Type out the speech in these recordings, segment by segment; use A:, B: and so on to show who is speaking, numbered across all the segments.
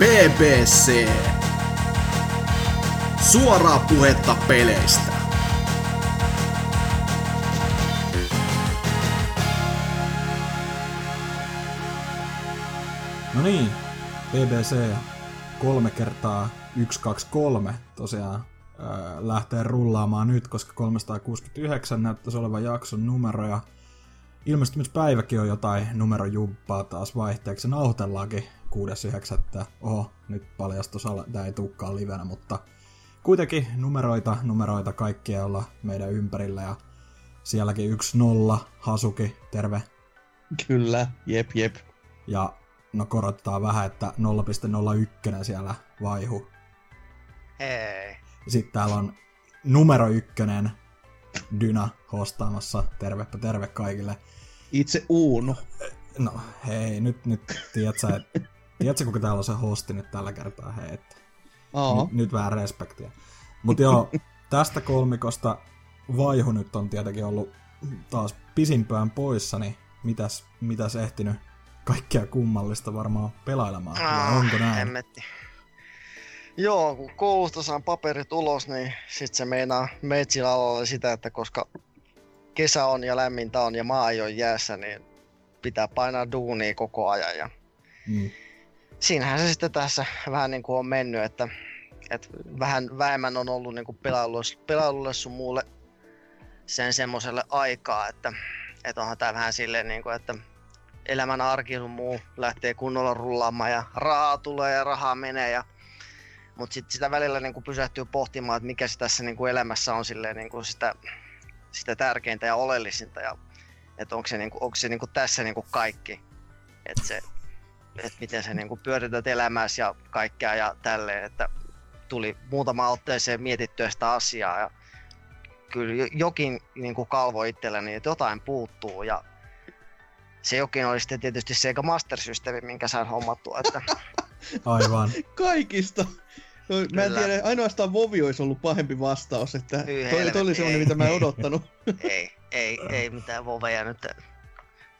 A: BBC. Suoraa puhetta peleistä.
B: No niin, BBC kolme kertaa 123 tosiaan ää, lähtee rullaamaan nyt, koska 369 näyttäisi olevan jakson numero ja ilmestymispäiväkin on jotain numerojumppaa taas vaihteeksi. Nauhoitellaankin 6.9. Oho, nyt paljastus, tämä ei tukkaan livenä, mutta kuitenkin numeroita, numeroita kaikkia olla meidän ympärillä ja sielläkin yksi nolla, Hasuki, terve.
C: Kyllä, jep jep.
B: Ja no korottaa vähän, että 0.01 siellä vaihu.
D: Hei.
B: Sitten täällä on numero ykkönen Dyna hostaamassa. Tervepä terve kaikille.
C: Itse Uuno.
B: No hei, nyt, nyt tiedätkö, et, tiedätkö kuka täällä on se hosti nyt tällä kertaa, hei, että nyt, nyt vähän respektiä. Mutta joo, tästä kolmikosta Vaihu nyt on tietenkin ollut taas pisimpään poissa, niin mitäs, mitäs ehtinyt kaikkea kummallista varmaan pelailemaan? Ah, onko näin? Hemmetti.
D: Joo, kun koulusta saan paperit ulos, niin sit se meinaa metsillä alalla sitä, että koska kesä on ja lämmintä on ja maa ei ole jäässä, niin pitää painaa duunia koko ajan. Ja mm. Siinähän se sitten tässä vähän niin kuin on mennyt, että, että vähän vähemmän on ollut niin kuin pelailulle, sun muulle sen semmoiselle aikaa, että, että onhan tää vähän silleen, niin kuin, että elämän arki sun muu lähtee kunnolla rullaamaan ja rahaa tulee ja rahaa menee ja mutta sitten sitä välillä niin kuin pysähtyy pohtimaan, että mikä se tässä niin kuin elämässä on silleen, niin kuin sitä, sitä tärkeintä ja oleellisinta. Ja, että onko se, niin kuin, onko se niin kuin tässä niin kuin kaikki. Että se, että miten se niin kuin pyörität elämässä ja kaikkea ja tälleen. Että tuli muutama otteeseen mietittyä sitä asiaa ja kyllä jokin niin kuin kalvo itselleni, että jotain puuttuu ja se jokin oli sitten tietysti Sega Master System, minkä sain hommattua. Että...
B: Aivan.
C: Kaikista. No, mä en tiedä, ainoastaan Vovi olisi ollut pahempi vastaus, että toi, toi oli semmoinen, mitä mä en odottanut.
D: ei, ei, ei mitään Voveja nyt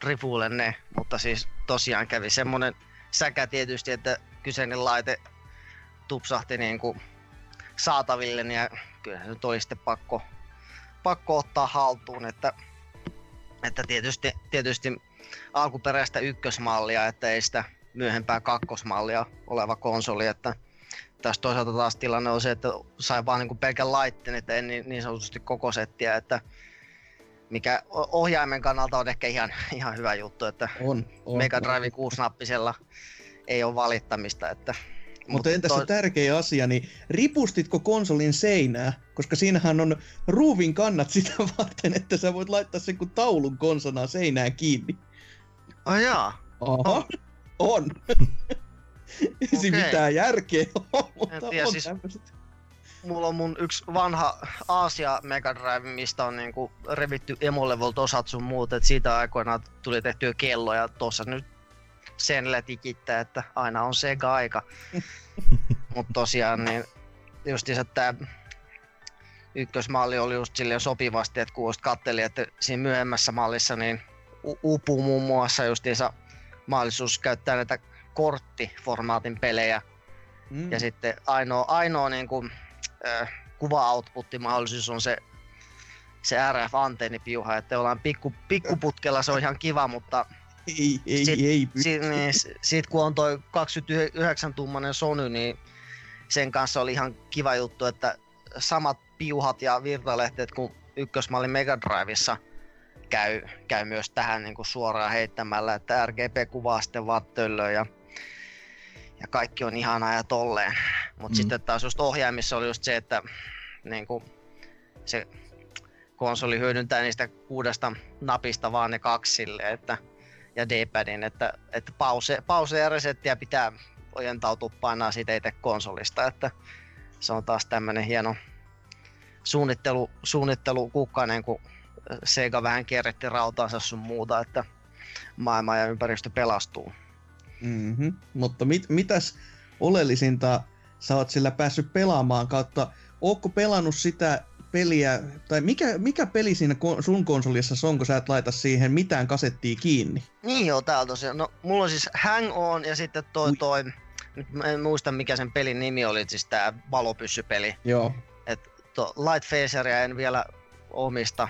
D: ripuille ne, mutta siis tosiaan kävi semmonen säkä tietysti, että kyseinen laite tupsahti niin kuin saataville, niin ja kyllä se nyt oli sitten pakko, pakko ottaa haltuun, että, että tietysti, tietysti alkuperäistä ykkösmallia, että ei sitä myöhempää kakkosmallia oleva konsoli, että tässä toisaalta taas tilanne on se, että sai vaan niin pelkän laitteen, että en niin, niin sanotusti koko settiä, että mikä ohjaimen kannalta on ehkä ihan, ihan hyvä juttu, että on, on, Mega Drive 6-nappisella ei ole valittamista. Että,
C: mutta, mutta entäs to... se tärkeä asia, niin ripustitko konsolin seinää? Koska siinähän on ruuvin kannat sitä varten, että sä voit laittaa sen kuin taulun konsonaan seinään kiinni.
D: Oh jaa.
C: Oho. On. Ei okay. mitään järkeä ole, mutta tiedä, on siis,
D: Mulla on mun yksi vanha Aasia Mega Drive, mistä on niinku revitty emolevolt osat sun muut, että siitä aikoinaan tuli tehtyä kelloja. Tuossa nyt sen tikittää, että aina on Sega-aika. Mutta tosiaan niin justiinsa tää ykkösmalli oli just silleen sopivasti, että kun katteli, että siinä myöhemmässä mallissa niin uupuu muun muassa justiinsa mahdollisuus käyttää näitä korttiformaatin pelejä. Mm. Ja sitten ainoa, ainoa niin kuin, äh, kuva-outputti-mahdollisuus on se, se RF-antennipiuha, että ollaan pikku, pikkuputkella, se on ihan kiva, mutta
C: ei, ei, sit, ei.
D: Sit, niin, sit kun on toi 29-tummanen Sony, niin sen kanssa oli ihan kiva juttu, että samat piuhat ja virtalehteet kuin ykkösmallin Mega Driveissa käy, käy myös tähän niin kuin suoraan heittämällä, että RGB-kuvaa sitten vaan ja ja kaikki on ihanaa ja tolleen. Mutta mm. sitten taas just ohjaimissa oli just se, että niin kuin, se konsoli hyödyntää niistä kuudesta napista vaan ne kaksi sille, että, ja D-padin, että, että pause, pause ja resettiä pitää ojentautua painaa siitä itse konsolista, että se on taas tämmönen hieno suunnittelu, suunnittelu kukkanen, kun Sega vähän kierretti rautaansa sun muuta, että maailma ja ympäristö pelastuu.
C: Mm-hmm. Mutta mit, mitäs oleellisinta sä oot sillä päässyt pelaamaan kautta, ootko pelannut sitä peliä, tai mikä, mikä peli siinä sun konsolissa on, kun sä et laita siihen mitään kasettia kiinni?
D: Niin joo, täällä tosiaan. No, mulla on siis Hang On ja sitten toi, toi nyt mä en muista mikä sen pelin nimi oli, siis tää valopyssypeli.
C: Joo.
D: Et to Light Phaseria en vielä omista,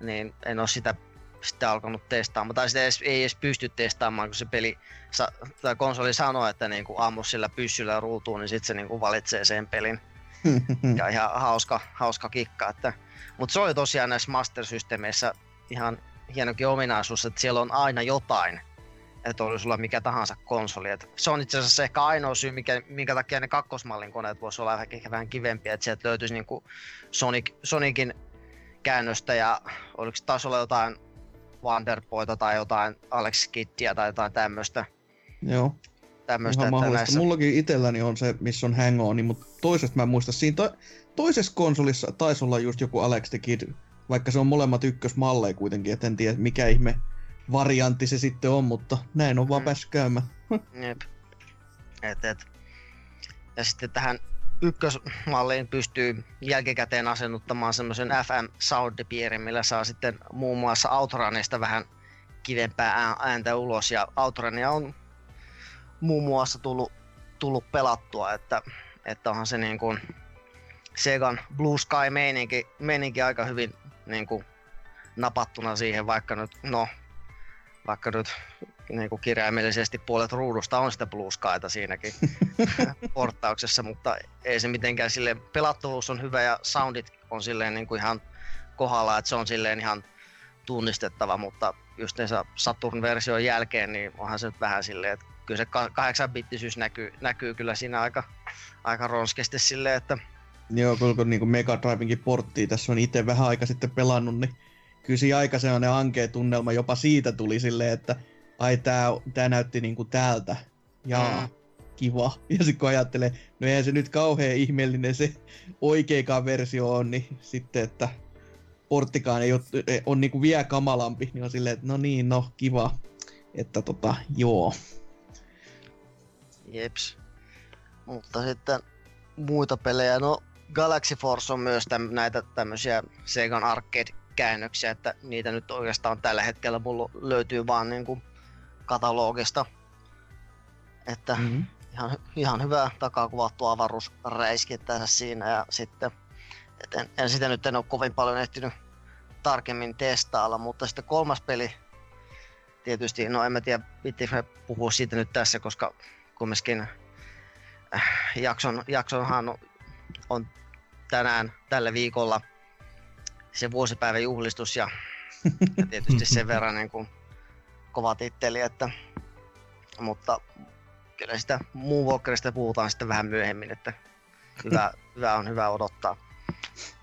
D: niin en oo sitä sitten alkanut testaamaan. Tai sitä edes, ei edes pysty testaamaan, kun se peli, sa, tai konsoli sanoo, että niinku ammu sillä pyssyllä ruutuun, niin sitten se niinku valitsee sen pelin. Ja ihan hauska, hauska kikka. Että, mutta se oli tosiaan näissä Master-systeemeissä ihan hienokin ominaisuus, että siellä on aina jotain, että oli sulla mikä tahansa konsoli. Et se on itse asiassa ehkä ainoa syy, mikä, minkä takia ne kakkosmallin koneet voisi olla ehkä vähän kivempiä, että sieltä löytyisi niinku Sonic, Sonicin käännöstä ja oliko se taas olla jotain Wonderboyta tai jotain Alex Kittiä tai jotain tämmöistä.
C: Joo.
D: Tämmöistä,
C: Ihan
D: että näissä...
C: Mullakin itselläni on se, missä on hang on, mutta toisesta mä en muista. Siinä to- toisessa konsolissa taisi olla just joku Alex the Kid, vaikka se on molemmat ykkösmalleja kuitenkin, et en tiedä mikä ihme variantti se sitten on, mutta näin on vaan
D: Mm.
C: päässyt käymään.
D: Jep. Et, et. Ja sitten tähän ykkösmalliin pystyy jälkikäteen asennuttamaan semmoisen FM soundpiirin, millä saa sitten muun muassa Outrunista vähän kivempää ää- ääntä ulos. Ja Outrunia on muun muassa tullut, tullut pelattua, että, että onhan se niin kuin Segan Blue Sky meininki, meininki aika hyvin niin kuin napattuna siihen, vaikka nyt, no, vaikka nyt niin kuin kirjaimellisesti puolet ruudusta on sitä Blue Skyta siinäkin porttauksessa, mutta ei se mitenkään sille pelattavuus on hyvä ja soundit on silleen niin kuin ihan kohdalla, että se on silleen ihan tunnistettava, mutta just Saturn-version jälkeen, niin onhan se nyt vähän silleen, että kyllä se 8-bittisyys näkyy, näkyy kyllä siinä aika, aika ronskesti silleen, että
C: Joo, kun, kun niin Mega Drivenkin porttia tässä on itse vähän aika sitten pelannut, niin kyllä siinä aika sellainen ankea tunnelma jopa siitä tuli silleen, että ai tää, tää näytti niinku täältä. Jaa,
D: Mm.
C: kiva. Ja sitten kun ajattelee, no eihän se nyt kauhean ihmeellinen se oikeikaan versio on, niin sitten, että porttikaan ei ole, on niinku vielä kamalampi, niin on silleen, että no niin, no kiva. Että tota, joo.
D: Jeps. Mutta sitten muita pelejä, no Galaxy Force on myös täm, näitä tämmöisiä Segan arcade-käännöksiä, että niitä nyt oikeastaan tällä hetkellä mulla löytyy vaan niinku katalogista. Että
C: Mm-hmm.
D: ihan, ihan hyvä takakuvattu avaruusräiski tässä siinä ja sitten et en, en, sitä nyt en ole kovin paljon ehtinyt tarkemmin testailla, mutta sitten kolmas peli tietysti, no en mä tiedä, me puhua siitä nyt tässä, koska kumminkin äh, jakson, jaksonhan on, on tänään tällä viikolla se vuosipäivän juhlistus ja, ja tietysti sen verran niin kuin kova titteli, että, mutta kyllä sitä Moonwalkerista puhutaan sitten vähän myöhemmin, että hyvä, hyvä on hyvä odottaa.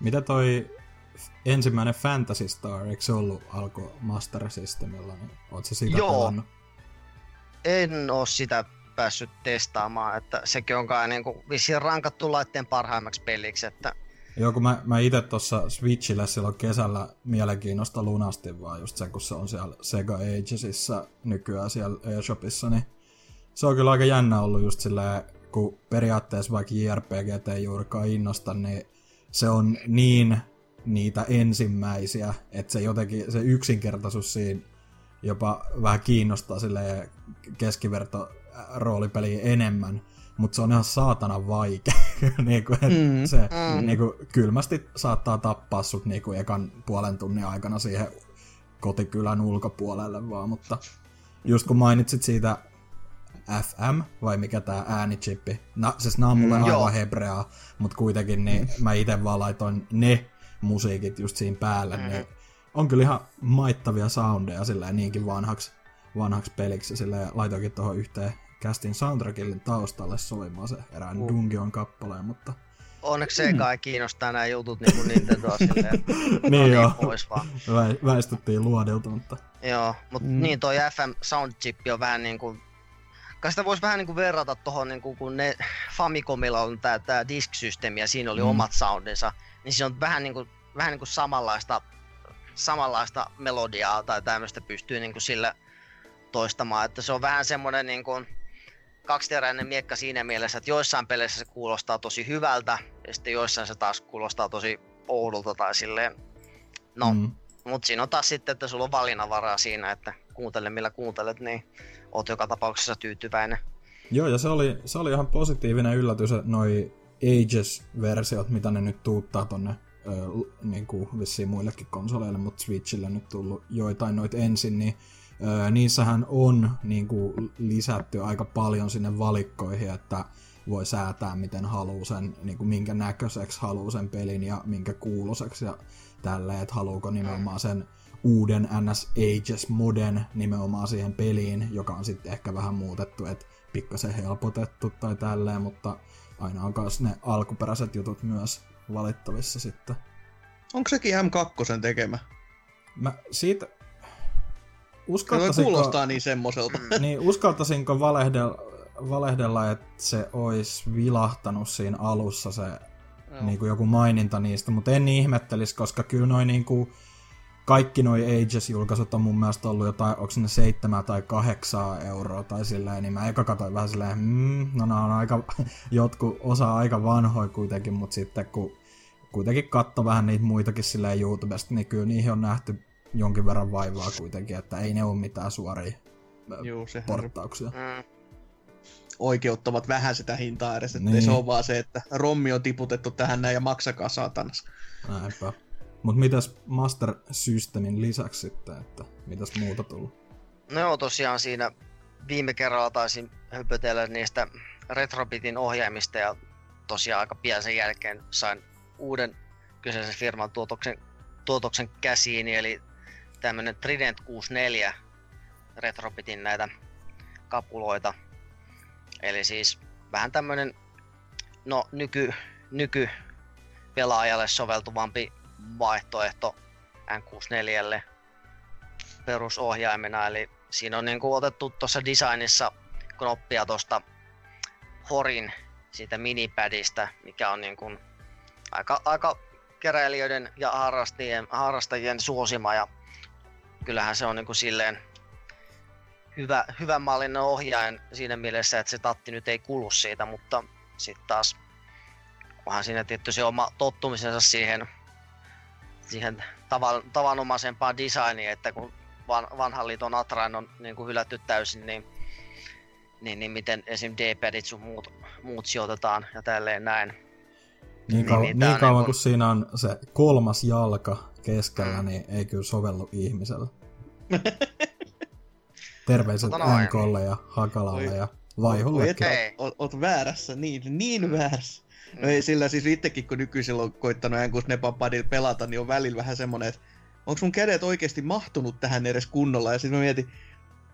B: Mitä toi ensimmäinen Fantasy Star, eikö se ollut alko Master Systemilla, niin oot sä sitä
D: Joo.
B: pelannut?
D: En oo sitä päässyt testaamaan, että sekin on kai niin kuin vissiin rankattu laitteen parhaimmaksi peliksi, että
B: Joo, kun mä, mä itse tuossa Switchillä silloin kesällä mielenkiinnosta lunastin vaan just se, kun se on siellä Sega Agesissa nykyään siellä eShopissa, niin se on kyllä aika jännä ollut just silleen, kun periaatteessa vaikka JRPG ei juurikaan innosta, niin se on niin niitä ensimmäisiä, että se jotenkin, se yksinkertaisuus siinä jopa vähän kiinnostaa sille keskiverto roolipeliä enemmän, mutta se on ihan saatana vaikea. niin kuin,
C: Mm.
B: se
D: Mm.
B: niin kuin, kylmästi saattaa tappaa sut niin kuin ekan puolen tunnin aikana siihen kotikylän ulkopuolelle vaan, mutta just kun mainitsit siitä FM, vai mikä tää äänichippi, no, siis nämä on mulle
C: Mm,
B: aivan
D: joo.
B: hebreaa, mutta kuitenkin niin mä itse vaan laitoin ne musiikit just siinä päälle,
D: Mhm.
B: niin on kyllä ihan maittavia soundeja silleen niinkin vanhaksi, vanhaksi peliksi, silleen laitoinkin tuohon yhteen castin soundtrackille taustalle soimaan se erään
D: Uh.
B: Dungeon kappaleen, mutta
D: onneksi Sega ei kiinnostaa nämä jutut niin kuin Nintendoa silleen, no
B: niin joo,
D: pois vaan.
B: Vä- väistyttiin luodilta, mutta
D: Joo, mutta
C: Mm.
D: mm. niin toi FM Sound Chip on vähän niin kuin Kai sitä voisi vähän niin kuin verrata tuohon, niin kuin, kun ne Famicomilla on tää, tää disk-systeemi ja siinä oli
B: Mm.
D: mm. omat soundinsa, niin se on vähän niin kuin, vähän niin kuin samanlaista, samanlaista melodiaa tai tämmöistä pystyy niin kuin sillä toistamaan, että se on vähän semmoinen niin kuin kaksiteräinen miekka siinä mielessä, että joissain peleissä se kuulostaa tosi hyvältä ja sitten joissain se taas kuulostaa tosi oudolta tai silleen, no
B: mm,
D: mutta siinä on taas sitten, että sulla on valinnanvaraa siinä, että kuuntele millä kuuntelet, niin oot joka tapauksessa tyytyväinen.
B: Joo, ja se oli, se oli ihan positiivinen yllätys, että noi Ages-versiot, mitä ne nyt tuuttaa tonne ö, niin kuin vissiin muillekin konsoleille, mutta Switchille nyt tullut joitain noit ensin, niin niissähän on niin kuin, lisätty aika paljon sinne valikkoihin, että voi säätää miten haluaa sen, niin kuin minkä näköiseksi haluaa sen pelin ja minkä kuuloseksi ja tälleen, että haluuko nimenomaan sen uuden NS Ages moden nimenomaan siihen peliin, joka on sitten ehkä vähän muutettu, että pikkasen helpotettu tai tälleen, mutta aina on myös ne alkuperäiset jutut myös valittavissa sitten.
C: Onko sekin M2 tekemä?
B: Mä siitä... Uskaltaisinko,
C: kuulostaa niin semmoiselta.
B: niin, uskaltaisinko valehdella, valehdella, että se olisi vilahtanut siinä alussa se niin kuin joku maininta niistä, mutta en ihmettelisi, koska kyllä noin niin kuin, kaikki noi Ages-julkaisut on mun mielestä ollut jotain, onko ne seitsemän tai kahdeksaa euroa tai silleen, niin mä eka katsoin vähän silleen, mm, no nämä on aika, jotkut osa aika vanhoja kuitenkin, mutta sitten kun kuitenkin katso vähän niitä muitakin silleen YouTubesta, niin kyllä niihin on nähty jonkin verran vaivaa kuitenkin, että ei ne ole mitään suoria
C: Juu, sehän
B: porttauksia.
D: Mm.
C: oikeuttavat vähän sitä hintaa edes, että
B: Niin.
C: se on vaan se, että rommi on tiputettu tähän näin ja maksakaa saatanas.
B: Näinpä. Mut mitäs Master Systemin lisäksi sitten, että mitäs muuta tullut?
D: No joo, tosiaan siinä viime kerralla taisin höpötellä niistä Retrobitin ohjaimista ja tosiaan aika pian sen jälkeen sain uuden kyseisen firman tuotoksen, tuotoksen käsiin, eli tämmönen Trident 64 Retrobitin näitä kapuloita. Eli siis vähän tämmönen no nyky, nyky pelaajalle soveltuvampi vaihtoehto N64 perusohjaimena, eli siinä on niinku otettu tuossa designissa knoppia tuosta Horin siitä minipadista, mikä on niinku aika, aika keräilijöiden ja harrastajien, harrastajien suosima ja kyllähän se on niinku silleen hyvä, hyvän mallinen ohjain siinä mielessä, että se tatti nyt ei kulu siitä, mutta sitten taas onhan siinä tietty se oma tottumisensa siihen, siihen tavan, tavanomaisempaan designiin, että kun van, vanhan liiton Atrain on niin kuin hylätty täysin, niin, niin, niin miten esim. D-padit sun muut, muut sijoitetaan ja tälleen näin.
B: Niin,
D: niin,
B: niin,
D: tää
B: niin
D: on
B: kauan
D: niinku-
B: kun siinä on se kolmas jalka keskellä,
D: Mm.
B: niin ei kyllä sovellu ihmiselle. Terveiset. NKlle ja Hakalalle
C: Oi.
B: ja Vaihullekin.
C: oot, oot väärässä, niin, niin väärässä. No ei sillä siis itsekin, kun nykyisin on koittanut N6 Nepapadilla pelata, niin on välillä vähän semmonen, että onko mun kädet oikeasti mahtunut tähän edes kunnolla, ja sitten mä mietin,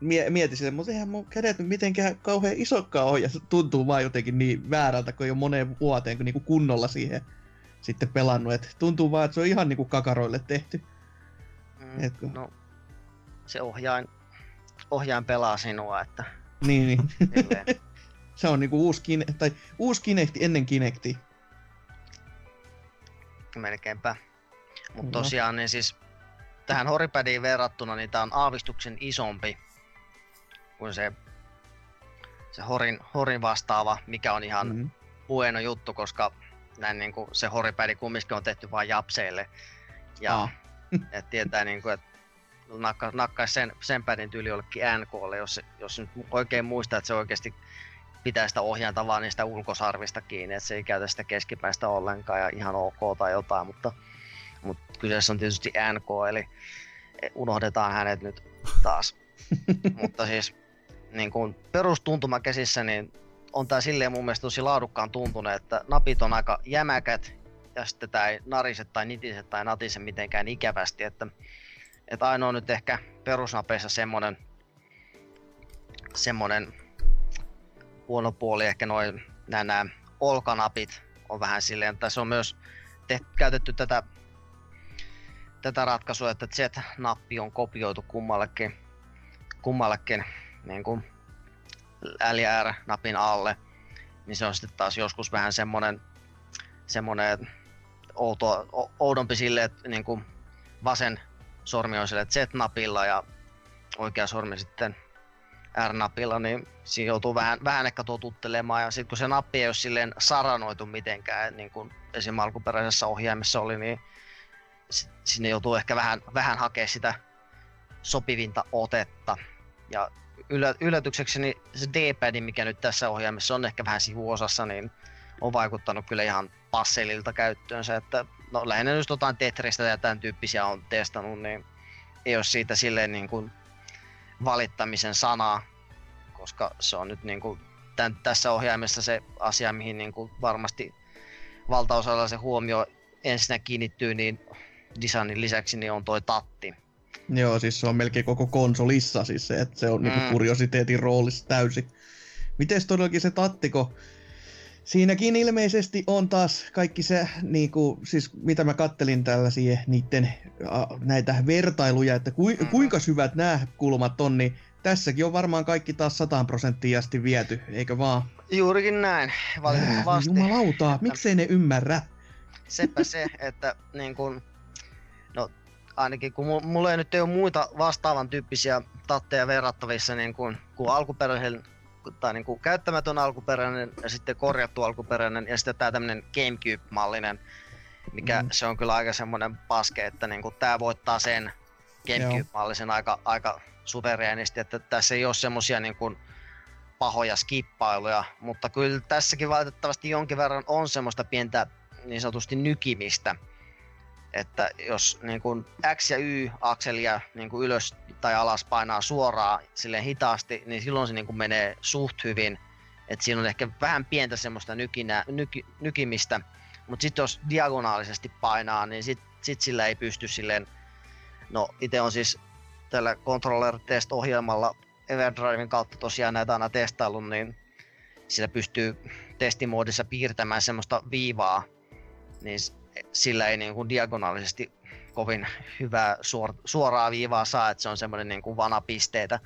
C: mie, mietin sitä, mutta eihän mun kädet nyt mitenkään kauhean isokkaan ole, ja se tuntuu vaan jotenkin niin väärältä, kun ei ole moneen vuoteen kun niinku kunnolla siihen sitten pelannut, että tuntuu vaan, että se on ihan niinku kakaroille tehty.
D: Mm,
C: Etkö?
D: no, se ohjain, ohjain pelaa sinua, että
C: Niin, niin. se on niinku uusi, kine, tai uusi Kinecti ennen Kinectia.
D: melkeinpä. Mutta tosiaan niin siis tähän Horipadiin verrattuna niin tää on aavistuksen isompi kuin se, se Horin, Horin vastaava, mikä on ihan mm.
C: Mm.
D: hueno juttu, koska näin niin kuin se Horipadi kumminkin on tehty vain japseille. Ja
C: Ah.
D: et tietää niin kuin, että nakka, nakkaisi sen, sen pädin tyyli jollekin NKlle, jos, jos nyt oikein muistaa, että se oikeasti pitää sitä ohjainta vaan niistä ulkosarvista kiinni, että se ei käytä sitä keskipäistä ollenkaan ja ihan ok tai jotain, mutta, mutta kyseessä on tietysti NK, eli unohdetaan hänet nyt taas. mutta siis niin kuin perustuntuma käsissä, niin on tää silleen mun mielestä tosi laadukkaan tuntunut, että napit on aika jämäkät ja sitten tää ei narise tai nitise tai natise mitenkään ikävästi, että, että ainoa nyt ehkä perusnapeissa semmonen, semmonen huono puoli ehkä noin nämä, nämä olkanapit on vähän silleen, että se on myös tehty, käytetty tätä, tätä ratkaisua, että Z-nappi on kopioitu kummallekin, kummallekin niin kuin L ja R-napin alle, niin se on sitten taas joskus vähän semmonen, semmonen outo, oudompi sille, että niin kuin vasen sormi on sille Z-napilla ja oikea sormi sitten R-napilla, niin siinä joutuu vähän, vähän ehkä totuttelemaan. Ja sitten kun se nappi ei ole silleen saranoitu mitenkään, niin kuin esim. alkuperäisessä ohjaimessa oli, niin sinne joutuu ehkä vähän, vähän hakea sitä sopivinta otetta. Ja ylä, yllätyksekseni se D-pad, mikä nyt tässä ohjaimessa on ehkä vähän sivuosassa, niin on vaikuttanut kyllä ihan passelilta käyttöönsä, että no lähinnä jos jotain Tetristä ja tämän tyyppisiä on testannut, niin ei ole siitä silleen niin kuin valittamisen sanaa, koska se on nyt niin kuin tämän, tässä ohjaimessa se asia, mihin niin kuin varmasti valtaosalla se huomio ensinnä kiinnittyy, niin designin lisäksi niin on toi tatti.
C: Joo, siis se on melkein koko konsolissa siis se, että se on niinku mm. niinku kuriositeetin roolissa täysin. Mites todellakin se tattiko? Siinäkin ilmeisesti on taas kaikki se, niinku, siis mitä mä kattelin tällaisia niiden näitä vertailuja, että ku, mm. kuinka syvät nämä kulmat on, niin tässäkin on varmaan kaikki taas 100 prosenttia asti viety, eikö vaan?
D: Juurikin näin, valitettavasti.
C: Äh, jumalauta, miksei ne ymmärrä?
D: Sepä se, että niin kun, no ainakin kun mulla ei nyt ei ole muita vastaavan tyyppisiä tatteja verrattavissa niin kuin, kuin alkuperäisen tai niin kuin käyttämätön alkuperäinen ja sitten korjattu alkuperäinen ja sitten tämä tämmöinen Gamecube-mallinen, mikä mm. se on kyllä aika semmoinen paske, että niin kuin tämä voittaa sen Gamecube-mallisen aika, aika suvereenisti, että tässä ei ole semmosia niin kuin pahoja skippailuja, mutta kyllä tässäkin valitettavasti jonkin verran on semmoista pientä niin sanotusti nykimistä, että jos niin kuin X ja Y-akselia niin kuin ylös tai alas painaa suoraan sille hitaasti, niin silloin se niin kuin menee suht hyvin. että siinä on ehkä vähän pientä semmoista nykinä, nyki, nykimistä, mutta sitten jos diagonaalisesti painaa, niin sit, sit sillä ei pysty silleen, no itse on siis tällä controller test ohjelmalla Everdriven kautta tosiaan näitä aina testaillut, niin sillä pystyy testimoodissa piirtämään semmoista viivaa, niin sillä ei niin kuin diagonaalisesti kovin hyvää suor, suoraa viivaa saa, että se on semmoinen niin kuin vanapisteitä.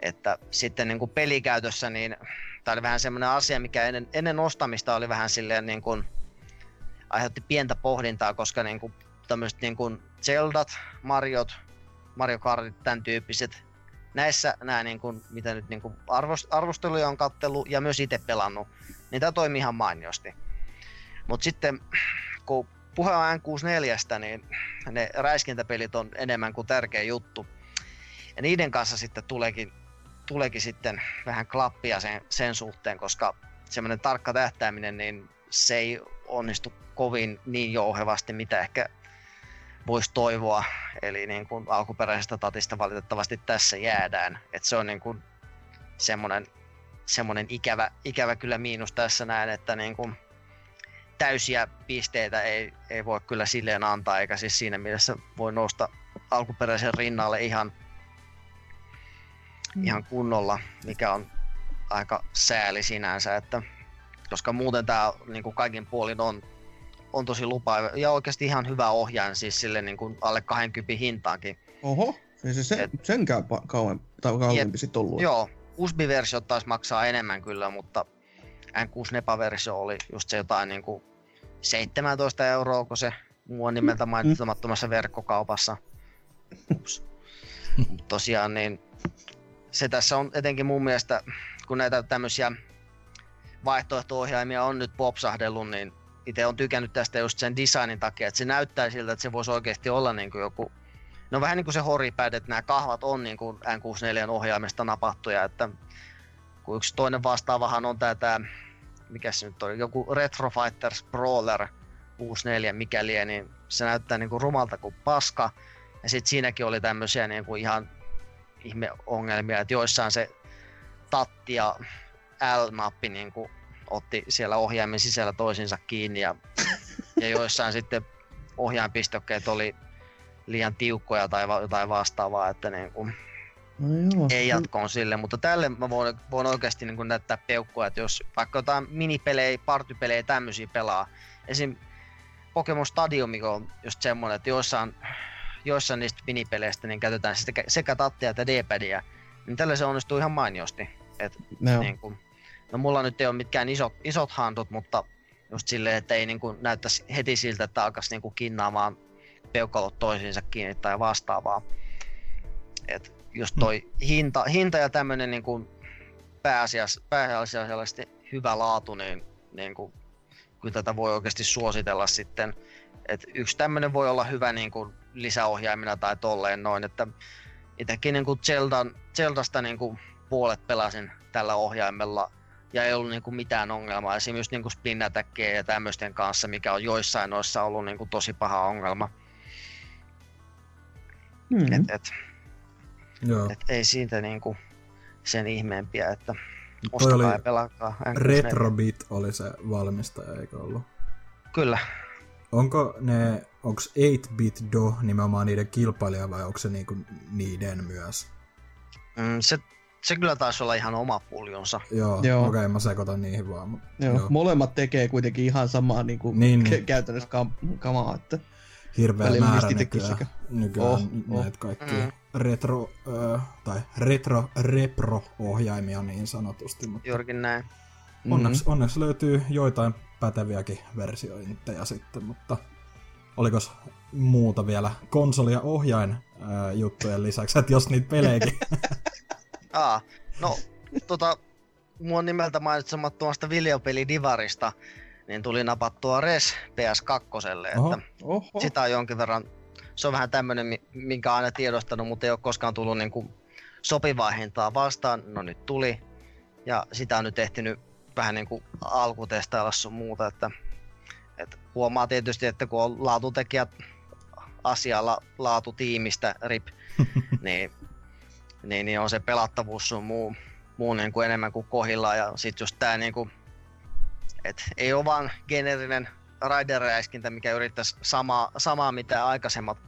D: Että sitten niin kuin pelikäytössä, niin tämä oli vähän semmoinen asia, mikä ennen, ennen ostamista oli vähän silleen niin kuin, aiheutti pientä pohdintaa, koska niin kuin tämmöiset niin kuin Zeldat, Mariot, Mario Kartit, tämän tyyppiset, näissä nämä, niin kuin, mitä nyt niin kuin arvosteluja on kattellut ja myös itse pelannut, niin tämä toimii ihan mainiosti. Mutta sitten kun puhe on N64, niin ne räiskintäpelit on enemmän kuin tärkeä juttu. Ja niiden kanssa sitten tuleekin, tuleekin sitten vähän klappia sen, sen suhteen, koska semmoinen tarkka tähtääminen, niin se ei onnistu kovin niin jouhevasti, mitä ehkä voisi toivoa. Eli niin kuin alkuperäisestä tatista valitettavasti tässä jäädään. Et se on niin kuin semmoinen, semmoinen ikävä, ikävä kyllä miinus tässä näin, että niin kuin täysiä pisteitä ei, ei voi kyllä silleen antaa, eikä siis siinä mielessä voi nousta alkuperäisen rinnalle ihan, mm. ihan kunnolla, mikä on aika sääli sinänsä, että koska muuten tämä niin kuin kaikin puolin on, on tosi lupa ja oikeasti ihan hyvä ohjaajan siis sille niin kuin alle 20 hintaankin.
C: Oho, siis se, Et, senkään kauempi, tai kauempi sitten ollut.
D: Joo, USB-versio taisi maksaa enemmän kyllä, mutta N6 Nepa-versio oli just se jotain niin kuin 17 euroa, kun se muu on nimeltä mainitsemattomassa verkkokaupassa. Ups. Tosiaan niin se tässä on etenkin mun mielestä, kun näitä tämmöisiä vaihtoehto-ohjaimia on nyt popsahdellut, niin itse on tykännyt tästä just sen designin takia, että se näyttää siltä, että se voisi oikeasti olla niin kuin joku, no vähän niin kuin se horipad, että nämä kahvat on niin kuin N64 ohjaimesta napattuja, että kun yksi toinen vastaavahan on tämä, tämä mikä se nyt oli, joku Retro Fighters Brawler 64 mikäli, niin se näyttää niin kuin rumalta kuin paska. Ja sitten siinäkin oli tämmöisiä niin kuin ihan ihmeongelmia, että joissain se tatti ja L-nappi niin kuin otti siellä ohjaimen sisällä toisinsa kiinni ja, ja joissain sitten ohjainpistokkeet oli liian tiukkoja tai jotain vastaavaa, että niin kuin, No joo. Ei jatkoon sille, mutta tälle mä voin, voin oikeasti niin kuin näyttää peukkua, että jos vaikka jotain minipelejä, partypelejä tämmöisiä pelaa, esim. Pokemon Stadium, mikä on just semmoinen, että joissain, joissain niistä minipeleistä niin käytetään sekä, sekä tattia että D-padia, niin tällä se onnistuu ihan mainiosti. Et, no. niin kuin, no mulla nyt ei ole mitkään isot, isot handut, mutta just silleen, että ei niin kuin näyttäisi heti siltä, että alkaisi niin kuin kinnaamaan peukalot toisiinsa kiinni tai vastaavaa. Et just mm. toi hinta, hinta ja tämmöinen niin kuin pääasiassa, pääasiallisesti hyvä laatu, niin, niin kuin, kyllä tätä voi oikeasti suositella sitten. Et yksi tämmöinen voi olla hyvä niin kuin lisäohjaimina tai tolleen noin, että itsekin niin kuin Zeldan, Zeldasta niin kuin puolet pelasin tällä ohjaimella ja ei ollut niin kuin mitään ongelmaa. Esimerkiksi niin spin ja tämmöisten kanssa, mikä on joissain noissa ollut niin kuin tosi paha ongelma.
C: Mm.
D: Et, et,
B: Joo.
D: et ei siitä niin kuin sen ihmeempiä, että ostakaa ja pelaakaa. N64.
B: Retrobit oli se valmistaja, eikö ollut?
D: Kyllä.
B: Onko ne, onks 8-bit do nimenomaan niiden kilpailija vai onko se niinku niiden myös?
D: Mm, se, se kyllä taisi olla ihan oma puljonsa.
B: Joo,
C: Joo.
B: okei, okay, mä sekoitan niihin vaan.
C: Joo.
B: joo.
C: Molemmat tekee kuitenkin ihan samaa niin kuin
B: Niin,
C: niin,
B: niin.
C: käytännössä kam- kamaa. Että...
B: Hirveä määrä nykyään, nykyään
C: Oh,
B: oh,
C: oh.
B: näitä kaikkia
D: Mm.
B: Retro, ö, tai retro, repro-ohjaimia niin sanotusti, mutta
D: Juurikin näin.
B: onneksi, onneksi löytyy joitain päteviäkin versiointeja sitten, mutta olikos muuta vielä konsoli- ja ohjain ö, juttujen lisäksi, että jos niitä pelejäkin
D: Aa, no, tota, mun nimeltä mainitsemattomasta videopeli Divarista, niin tuli napattua Res PS2,
B: Oho.
D: että
C: Oho.
D: sitä on jonkin verran, se on vähän tämmönen, mi- minkä aina tiedostanut, mutta ei ole koskaan tullut niinku sopivaa hintaa vastaan, no nyt tuli, ja sitä on nyt ehtinyt vähän niinku alkutestailla sun muuta, että, että huomaa tietysti, että kun on laatutekijät asialla laatutiimistä, RIP, niin, niin, niin on se pelattavuus sun muu, muu niin kuin enemmän kuin kohillaan. Ja sit just tää niin kuin, et ei ole vaan generinen raideräiskintä, mikä yrittäisi samaa, samaa mitä aikaisemmat,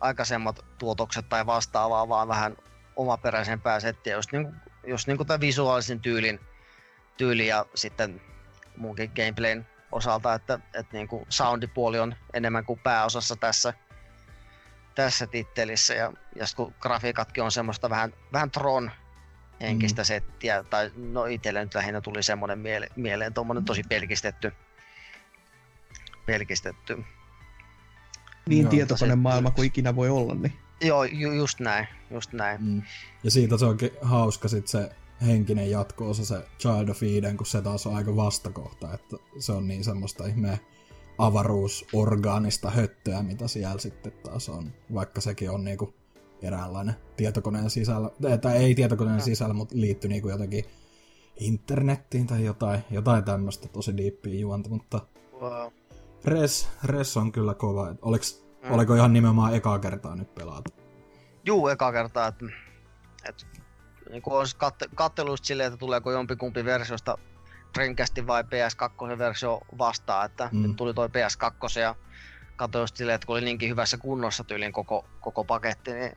D: aikaisemmat tuotokset tai vastaavaa, vaan vähän omaperäisempää settiä, just, niin just niin kuin tämän visuaalisen tyylin, tyyli ja sitten muunkin gameplayn osalta, että, että niin kuin soundipuoli on enemmän kuin pääosassa tässä, tässä tittelissä ja, ja sit kun grafiikatkin on semmoista vähän, vähän Tron henkistä mm. settiä, tai no itselle nyt lähinnä tuli semmoinen miele, mieleen, tuommoinen tosi pelkistetty, pelkistetty.
C: Niin
B: Joo,
C: tietokonemaailma kuin ikinä voi olla. Niin.
D: Joo, ju, just näin, just näin.
B: Mm. Ja siitä se onkin hauska sit se henkinen jatko-osa, se Child of Eden, kun se taas on aika vastakohta, että se on niin semmoista ihmeä avaruusorgaanista höttöä, mitä siellä sitten taas on, vaikka sekin on niinku eräänlainen tietokoneen sisällä, tai ei tietokoneen sisällä, mutta liittyy niinku jotenkin internettiin tai jotain, jotain tämmöistä tosi diippiä juonta, mutta
D: Wow.
B: Res, Res on kyllä kova. Oliks,
D: Mm.
B: Oliko ihan nimenomaan ekaa kertaa nyt pelaat?
D: Juu, eka kertaa, että, että niin kuin olisi katte, katteluista silleen, että tuleeko jompikumpi versiosta Dreamcastin vai PS2-versio vastaan, että
B: Mm.
D: nyt tuli toi PS2 ja katsoin silleen, että kun oli niinkin hyvässä kunnossa tyylin koko, koko paketti, niin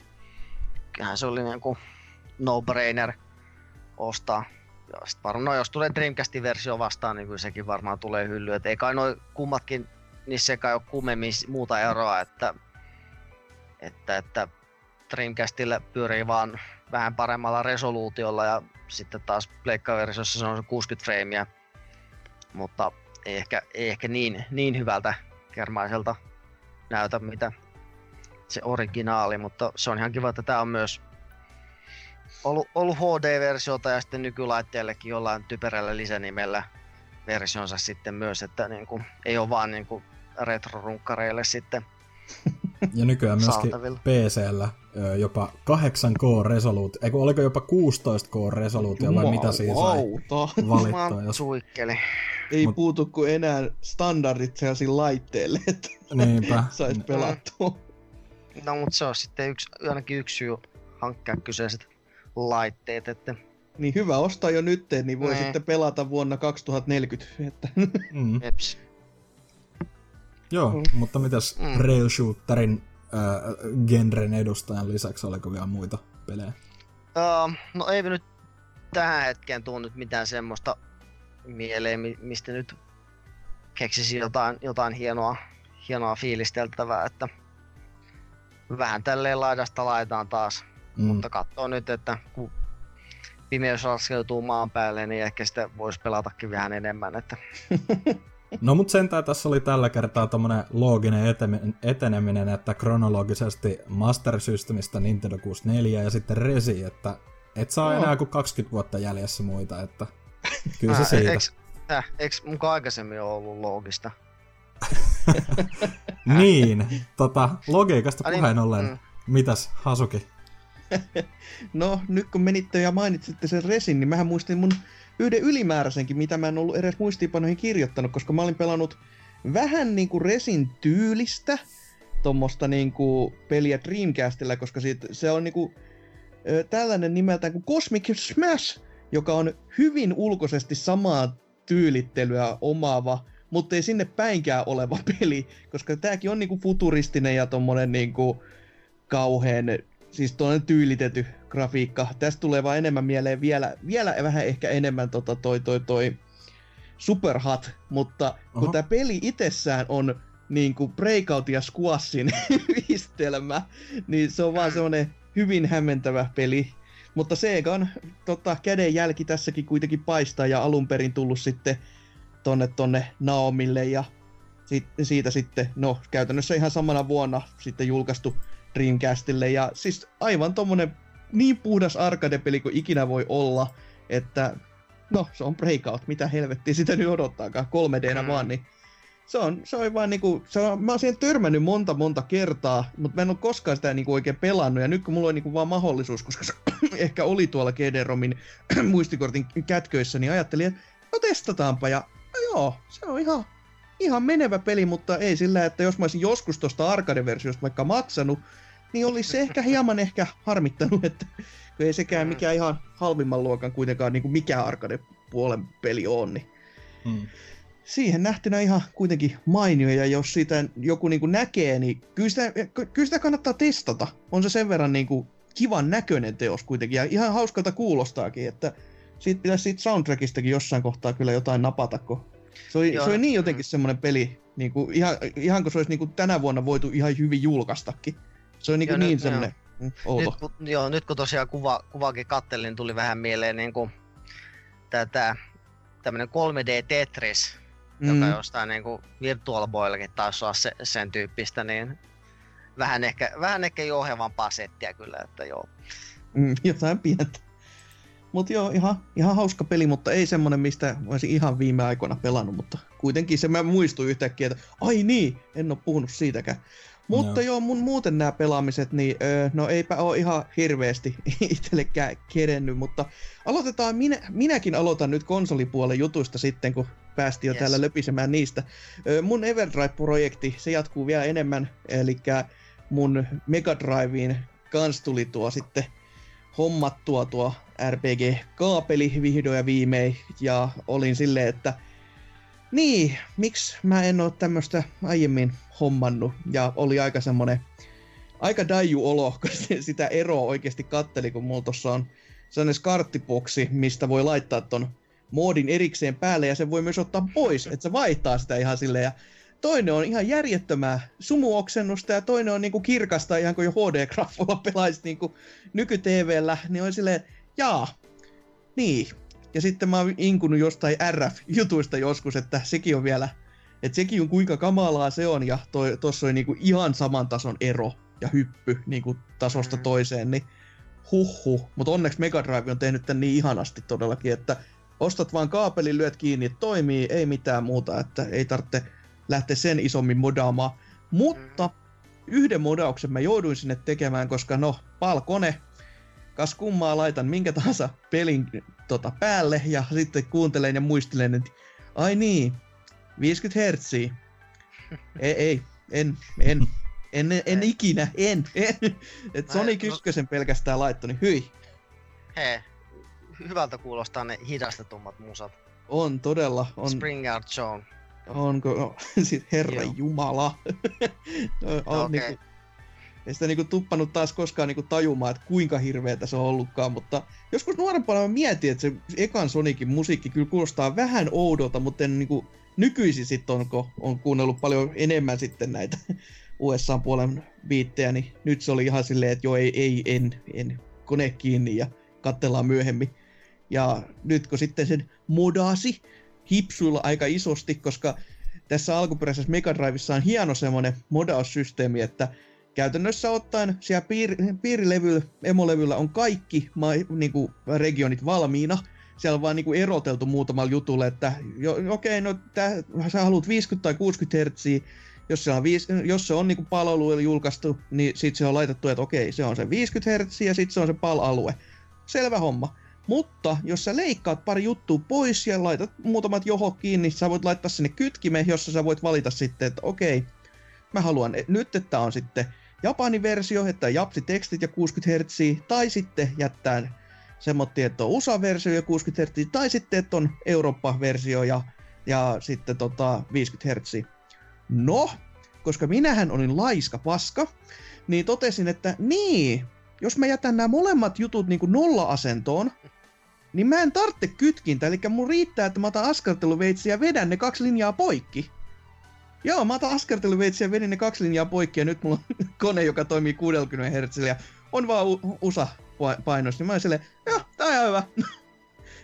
D: kyllähän se oli niin kuin no-brainer ostaa. Varmaan, no jos tulee Dreamcastin versio vastaan, niin kyllä sekin varmaan tulee hyllyyn. Et ei kai noi kummatkin, niissä kai ole kummemmin muuta eroa, että, että, että Dreamcastilla pyörii vaan vähän paremmalla resoluutiolla ja sitten taas Pleikka-versiossa se on se 60 freimiä, mutta ei ehkä, ei ehkä niin, niin hyvältä kermaiselta näytä mitä se originaali, mutta se on ihan kiva, että tämä on myös ollut, ollut HD-versiota ja sitten nykylaitteellekin jollain typerällä lisänimellä versionsa sitten myös, että niin kuin, ei ole vaan niin kuin retro-runkkareille sitten
B: Ja nykyään myöskin. PCllä jopa 8K-resoluutio, eikö oliko jopa 16K-resoluutio vai mitä siinä sai?
D: Juman
B: Jos...
D: suikkeli.
C: Ei
B: Mut-
C: puutu kuin enää standardit sellaisille laitteille, että
B: Niinpä.
C: sais
D: Mm.
C: pelattua.
D: No mutta se on sitten yksi, ainakin yksi syy hankkia kyseiset laitteet, että
C: Niin hyvä ostaa jo nyt, niin voi
D: Nee.
C: sitten pelata vuonna 2040. Että
B: Mm.
D: eps.
B: Joo,
C: Mm.
B: mutta mitäs
D: Mm.
B: rail shooterin äh, genren edustajan lisäksi oliko vielä muita pelejä?
D: Uh, no ei nyt tähän hetkeen tuu nyt mitään semmoista mieleen, mi- mistä nyt keksisi jotain, jotain hienoa, hienoa fiilisteltävää, että vähän tälleen laidasta laitaan taas,
B: Mm.
D: mutta katsoo nyt, että kun pimeys laskeutuu maan päälle, niin ehkä sitä voisi pelatakin vähän enemmän, että
B: No mut sentään tässä oli tällä kertaa tommonen looginen eteneminen, että kronologisesti Master Systemistä Nintendo 64 ja sitten Resi, että et saa
C: Joo.
B: enää kuin 20 vuotta jäljessä muita, että kyllä se
D: Äh,
B: siitä.
D: Eiks, äh, eiks mukaan aikaisemmin ole ollut loogista?
B: Niin, tota, logiikasta
D: niin,
B: puheen ollen,
D: mm.
B: mitäs Hasuki?
E: no, nyt kun menitte ja mainitsitte sen resin, niin mähän muistin mun yhden ylimääräisenkin, mitä mä en ollut edes muistiinpanoihin kirjoittanut, koska mä olin pelannut vähän niinku resin tyylistä tuommoista niinku peliä Dreamcastilla, koska siitä, se on niinku tällainen nimeltään kuin Cosmic Smash, joka on hyvin ulkoisesti samaa tyylittelyä omaava, mutta ei sinne päinkään oleva peli, koska tääkin on niinku futuristinen ja tommonen niinku kauhean, siis toinen tyylitety grafiikka. Tästä tulee vaan enemmän mieleen vielä, vielä vähän ehkä enemmän tota toi toi toi Superhot, mutta kun tämä peli itsessään on niin kuin Breakout ja Squashin yhdistelmä, niin se on vaan semmonen hyvin hämmentävä peli. Mutta Segan tota, kädenjälki tässäkin kuitenkin paistaa ja alun perin tullut sitten tonne, tonne Naomille ja sit, siitä sitten, no käytännössä ihan samana vuonna sitten julkaistu Dreamcastille. Ja siis aivan tommonen niin puhdas arcade-peli kuin ikinä voi olla, että no se on Breakout, mitä helvettiä sitä nyt odottaakaan, 3D-nä mm. vaan, niin se on, se on vaan niinku, se on, mä oon siihen törmännyt monta monta kertaa, mutta mä en ole koskaan sitä niinku oikein pelannut, ja nyt kun mulla on niinku vaan mahdollisuus, koska se ehkä oli tuolla GD-romin muistikortin kätköissä, niin ajattelin, että no testataanpa, ja no joo, se on ihan, ihan menevä peli, mutta ei sillä, että jos mä olisin joskus tuosta arcade-versiosta vaikka maksanut, niin olisi se ehkä hieman ehkä harmittanut, että ei sekään mm. mikään ihan halvimman luokan kuitenkaan niin kuin mikä arcade-puolen peli on, niin hmm siihen nähtynä ihan kuitenkin mainio, ja jos sitä joku niin kuin näkee, niin kyllä sitä, kyllä sitä kannattaa testata. On se sen verran niin kuin kivan näköinen teos kuitenkin, ja ihan hauskalta kuulostaakin, että siitä pitäisi siitä soundtrackistakin jossain kohtaa kyllä jotain napata, kun se oli, se oli niin jotenkin semmoinen peli, niin kuin, ihan, ihan kun se olisi niin kuin tänä vuonna voitu ihan hyvin julkaistakin. Se on niin, kuin niin semmoinen joo. outo.
D: Nyt, kun, joo, nyt kun tosiaan kuva, kuvaakin kattelin, niin tuli vähän mieleen niin kuin, tätä tämmöinen 3D Tetris, mm. joka jostain niin kuin Virtual Boyllakin taisi olla se, sen tyyppistä, niin vähän ehkä, vähän ehkä jouhevampaa settiä kyllä, että joo.
E: Mm, jotain pientä. Mutta joo, ihan, ihan hauska peli, mutta ei semmonen, mistä olisin ihan viime aikoina pelannut, mutta kuitenkin se mä muistuin yhtäkkiä, että ai niin, en ole puhunut siitäkään. Mutta joo, joo mun muuten nämä pelaamiset, niin öö, no eipä ole ihan hirveästi itsellekään kerennyt, mutta aloitetaan, minä, minäkin aloitan nyt konsolipuolen jutuista sitten, kun päästiin jo yes. täällä löpisemään niistä. Öö, mun Everdrive-projekti, se jatkuu vielä enemmän, eli mun Mega Driveen kans tuli tuo sitten hommattua tuo RPG-kaapeli vihdoin ja viimein, ja olin silleen, että niin, miksi mä en oo tämmöstä aiemmin hommannut, ja oli aika semmonen aika daiju olo, kun sitä eroa oikeasti katteli, kun mulla tossa on sellainen skarttiboksi, mistä voi laittaa ton moodin erikseen päälle, ja se voi myös ottaa pois, että se vaihtaa sitä ihan silleen, ja toinen on ihan järjettömää sumuoksennusta ja toinen on niinku kirkasta ihan kuin jo HD-graffolla pelaisi niinku nyky-TVllä, niin on silleen, jaa, niin. Ja sitten mä oon inkunut jostain RF-jutuista joskus, että sekin on vielä, että sekin on kuinka kamalaa se on ja toi, tossa on niinku ihan saman tason ero ja hyppy niinku tasosta mm. toiseen, niin huhhuh. Mutta onneksi Mega Drive on tehnyt tän niin ihanasti todellakin, että ostat vaan kaapelin, lyöt kiinni, toimii, ei mitään muuta, että ei tarvitse lähteä sen isommin modaamaan. Mutta yhden modauksen mä jouduin sinne tekemään, koska no, palkone, kas kummaa laitan minkä tahansa pelin tota, päälle ja sitten kuuntelen ja muistelen, että ai niin, 50 Hz. ei, ei, en, en, en, en, en ikinä, en, en. Et Sonic 1 no, pelkästään laittoi, niin hyi.
D: Hei, hyvältä kuulostaa ne hidastetummat musat.
E: On todella. On.
D: Spring Out Zone.
E: Onko? No, siis herra Joo. jumala. on okay. niinku, ei sitä niinku tuppanut taas koskaan niinku tajumaan, että kuinka hirveetä se on ollutkaan, mutta joskus nuorempana mä mietin, että se ekan Sonicin musiikki kyllä kuulostaa vähän oudolta, mutta en niinku nykyisin sitten onko on kuunnellut paljon enemmän sitten näitä USA-puolen biittejä, niin nyt se oli ihan silleen, että joo ei, ei en, en, kone kiinni ja katsellaan myöhemmin. Ja nyt kun sitten sen modasi hipsuilla aika isosti, koska tässä alkuperäisessä Mega Drivessa on hieno semmoinen modaussysteemi, että käytännössä ottaen siellä piir, piirilevyllä, emolevyllä on kaikki ma, niinku, regionit valmiina. Siellä on vaan niinku eroteltu muutamalla jutulle, että jo, okei, okay, no tää, sä haluat 50 tai 60 Hz, jos se on, viis, jos se on niinku PAL-alue julkaistu, niin sitten se on laitettu, että okei, se on se 50 Hz ja sitten se on se PAL-alue. Selvä homma. Mutta jos sä leikkaat pari juttua pois ja laitat muutamat johonkin, niin sä voit laittaa sinne kytkime, jossa sä voit valita sitten, että okei, mä haluan nyt, että on sitten Japanin versio, että japsi tekstit ja 60 Hz, tai sitten jättää semmoinen, että on USA-versio ja 60 Hz, tai sitten, että on Eurooppa-versio ja, ja sitten tota 50 Hz. No, koska minähän olin laiska paska, niin totesin, että niin, jos mä jätän nämä molemmat jutut niin nolla-asentoon, niin mä en tarvitse kytkintä, eli mun riittää, että mä otan askarteluveitsiä ja vedän ne kaksi linjaa poikki. Joo, mä otan askarteluveitsiä ja vedin ne kaksi linjaa poikki ja nyt mulla on kone, joka toimii 60 Hz ja on vaan u- USA painos, niin mä oon silleen, joo, tää on ihan hyvä. en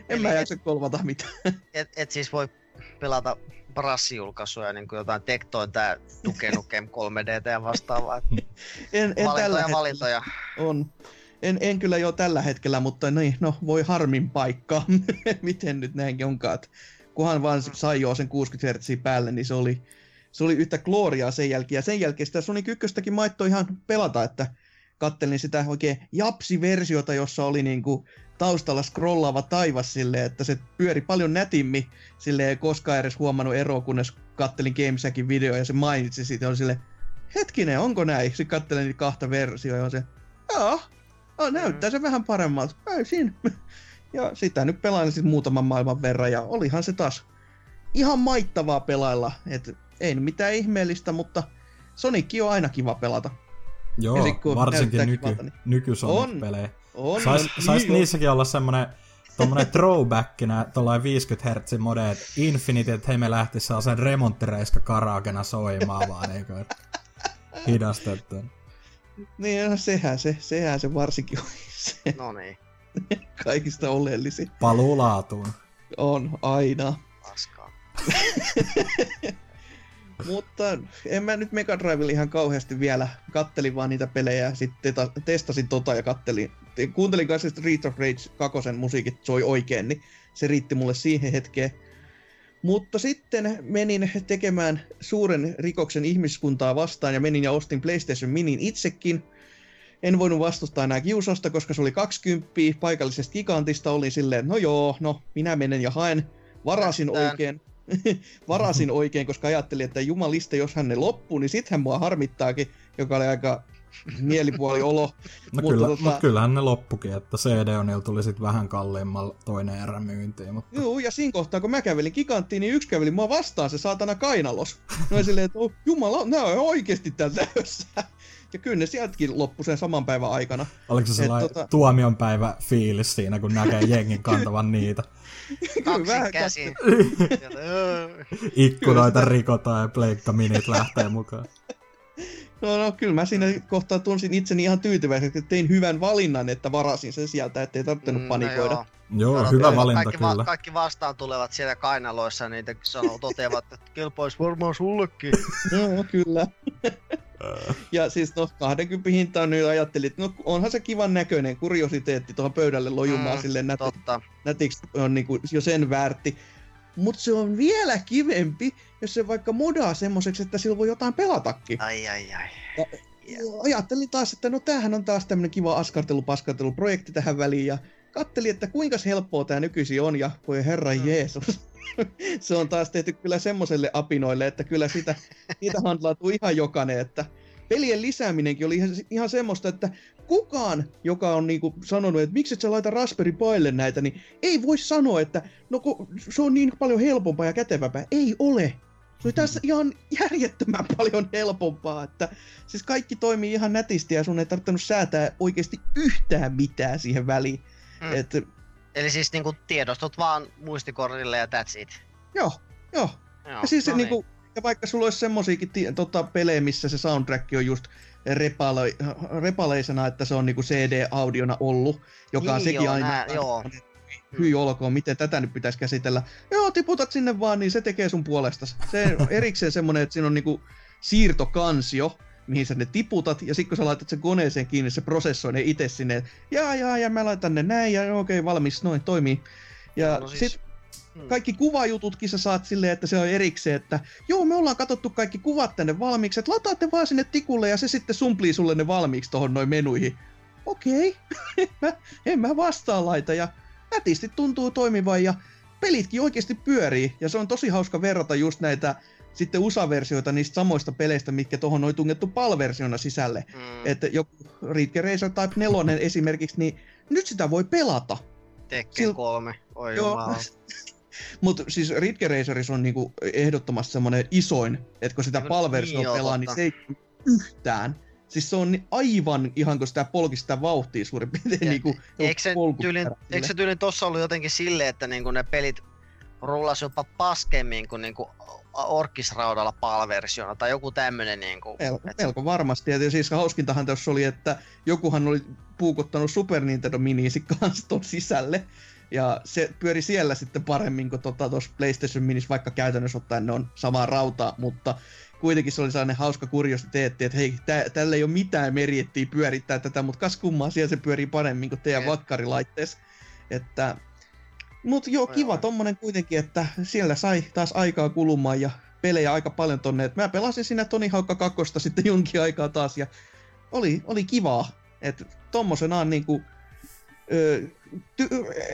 D: Eli
E: mä
D: et-
E: jaksa kolvata mitään.
D: Et, et siis voi pelata brassijulkaisuja, niin kuin jotain Tektoin tää Duke Nukem 3D ja vastaavaa. Et
E: En, en tällä
D: valintoja,
E: hetkellä
D: valintoja.
E: on. En, en kyllä jo tällä hetkellä, mutta niin, no voi harmin paikka. Miten nyt näinkin onkaan. Kunhan vaan sai jo sen 60 Hz päälle, niin se oli, se oli yhtä gloriaa sen jälkeen. Ja sen jälkeen sitä Sonic 1 maittoi ihan pelata, että kattelin sitä oikein japsi-versiota, jossa oli niinku taustalla scrollaava taivas silleen, että se pyöri paljon nätimmin silleen, koskaan edes huomannut eroa, kunnes kattelin Gamesakin video ja se mainitsi siitä, oli sille hetkinen, onko näin? Sitten kattelin niitä kahta versioa ja on se, joo, oh, näyttää se vähän paremmalta. Ei siinä. Ja sitä nyt pelailin sitten muutaman maailman verran ja olihan se taas ihan maittavaa pelailla. Et ei mitään ihmeellistä, mutta Sonic on aina kiva pelata.
B: Joo,
E: Ja sit kun
B: varsinkin nyky,
E: kivalta, niin-
B: nyky
E: On.
B: pelejä
E: On,
B: Sais,
E: on,
B: sais
E: niin on.
B: niissäkin olla semmonen tommonen throwbackina, tuollain 50 Hz mode, että Infinity, että hei me lähtis sen remonttireiska karaokena soimaan vaan, eikö, että hidastettu.
E: Niin, no sehän se, sehän se varsinkin on se
D: No niin,
E: kaikista oleellisin.
B: Paluu laatuun.
E: On aina.
D: paskaa.
E: Mutta en mä nyt Mega Drivella ihan kauheasti vielä. Kattelin vaan niitä pelejä ja sitten testasin tota ja kattelin. Kuuntelin kanssa Street of Rage 2 musiikit soi oikein, niin se riitti mulle siihen hetkeen. Mutta sitten menin tekemään suuren rikoksen ihmiskuntaa vastaan ja menin ja ostin PlayStation Minin itsekin. En voinut vastustaa enää kiusausta, koska se oli 20 paikallisesta gigantista. Olin silleen, no joo, no minä menen ja haen. Varasin
D: Lähdetään.
E: oikein. Varasin oikein, koska ajattelin, että jumalista, jos hän ne loppuu, niin sittenhän mua harmittaakin, joka oli aika mielipuoli olo.
B: No
E: Mutta
B: kyllä,
E: tota-
B: mut kyllähän ne loppukin, että CD-onilla tuli sit vähän kalliimmalla toinen erä myyntiin, mutta
E: Joo, ja siinä kohtaa, kun mä kävelin giganttiin, niin yksi käveli mua vastaan se saatana kainalos. No silleen, että oh, jumala, nää on oikeesti täällä täyssä. Ja kyllä ne sieltäkin loppui sen saman päivän aikana.
B: oliko se
E: Et
B: sellainen
E: tota-
B: tuomionpäivä fiilis siinä, kun näkee jengin kantavan niitä?
D: Kaksi
E: vähän
D: käsi. Sieltä, öö.
B: Ikkunoita rikotaan ja pleikka minit lähtee mukaan.
E: No, no kyllä mä siinä kohtaa tunsin itseni ihan tyytyväiseksi, että tein hyvän valinnan, että varasin sen sieltä, ettei tarvinnut
D: Mm, no
E: panikoida.
D: joo.
B: Joo,
D: Odotetaan,
B: hyvä valinta
D: kaikki,
B: kyllä.
D: kaikki vastaan tulevat siellä kainaloissa, niin te sanoo, toteavat, että kelpaisi varmaan sullekin.
E: Joo, kyllä. ja siis no 20 hintaan nyt ajattelin, että no onhan se kivan näköinen kuriositeetti tuohon pöydälle lojumaan
D: Mm,
E: silleen nät,
D: Totta.
E: nätiksi on niinku jo sen väärti. Mutta se on vielä kivempi, jos se vaikka modaa semmoiseksi, että sillä voi jotain pelatakin.
D: Ai ai ai.
E: Ja- Ajattelin taas, että no tämähän on taas tämmönen kiva askartelu-paskarteluprojekti tähän väliin ja kattelin, että kuinka helppoa tämä nykyisin on ja voi herra
D: Mm.
E: Jeesus. se on taas tehty kyllä semmoiselle apinoille, että kyllä sitä, niitä handlautuu ihan jokainen, että pelien lisääminenkin oli ihan, ihan semmoista, että kukaan, joka on niinku sanonut, että miksi et sä laita Raspberry Pille näitä, niin ei voi sanoa, että no kun se on niin paljon helpompaa ja kätevämpää. Ei ole. Se oli tässä ihan järjettömän paljon helpompaa, että siis kaikki toimii ihan nätisti ja sun ei tarvinnut säätää oikeasti yhtään mitään siihen väliin.
D: Mm.
E: Mm. Et,
D: Eli siis niinku tiedostot vaan muistikortille ja that's it.
E: joo, joo.
D: Joo,
E: Ja siis
D: no
E: no niinku, ja vaikka sulla olisi semmosiakin ti- tota, pelejä, missä se soundtrack on just repale- repaleisena, että se on niinku CD-audiona ollut, joka on
D: Niin
E: sekin
D: joo,
E: aina
D: nää- joo.
E: hyi olkoon, miten tätä nyt pitäisi käsitellä. Joo, tiputat sinne vaan, niin se tekee sun puolesta. Se on erikseen semmonen, että siinä on niinku siirtokansio, mihin sä ne tiputat, ja sitten kun sä laitat sen koneeseen kiinni, se prosessoi ne itse sinne, jaa, jaa, ja mä laitan ne näin, ja okei, valmis, noin, toimii. Ja
D: No siis-
E: sit, kaikki kuvajututkin sä saat silleen, että se on erikseen, että joo, me ollaan katsottu kaikki kuvat tänne valmiiksi, että lataatte vaan sinne tikulle ja se sitten sumplii sulle ne valmiiksi tohon noin menuihin. Okei, mä, en mä vastaan laita ja nätisti tuntuu toimivan ja pelitkin oikeasti pyörii ja se on tosi hauska verrata just näitä sitten USA-versioita niistä samoista peleistä, mitkä tuohon on tungettu PAL-versiona sisälle.
D: Mm.
E: Että joku Ridge Racer Type 4 esimerkiksi, niin nyt sitä voi pelata.
D: Tekken
E: sil-
D: 3. Oi
E: Joo.
D: jumala.
E: Mutta siis Ridge Racerissa on niinku ehdottomasti semmoinen isoin, että kun sitä
D: No
E: PAL-versiota
D: niin,
E: pelaa, niin se ei yhtään. Siis se on ni- aivan ihan kun sitä polki sitä vauhtia suurin piirtein
D: Ja
E: niinku
D: Eikö se, tyylin, eikö se tyylin tossa ollut jotenkin silleen, että niinku ne pelit rullas jopa paskemmin kuin niinku orkkisraudalla palversiona tai joku tämmönen niinku.
E: Melko,
D: et-
E: melko varmasti. Ja siis hauskintahan tässä oli, että jokuhan oli puukottanut Super Nintendo Minisi kanssa ton sisälle. Ja se pyöri siellä sitten paremmin kuin tuossa tota, PlayStation Minis, vaikka käytännössä ottaen ne on samaa rautaa, mutta kuitenkin se oli sellainen hauska kuriositeetti, että hei, tä, tällä ei ole mitään meriettiä pyörittää tätä, mutta kas kummaa, siellä se pyörii paremmin kuin teidän vakkarilaitteessa. Että, mut joo, kiva
D: oi.
E: tommonen kuitenkin, että siellä sai taas aikaa kulumaan ja pelejä aika paljon tonne. Et mä pelasin siinä Toni Haukka 2 sitten jonkin aikaa taas ja oli, oli kivaa. Että tommosenaan niinku, ö, ty,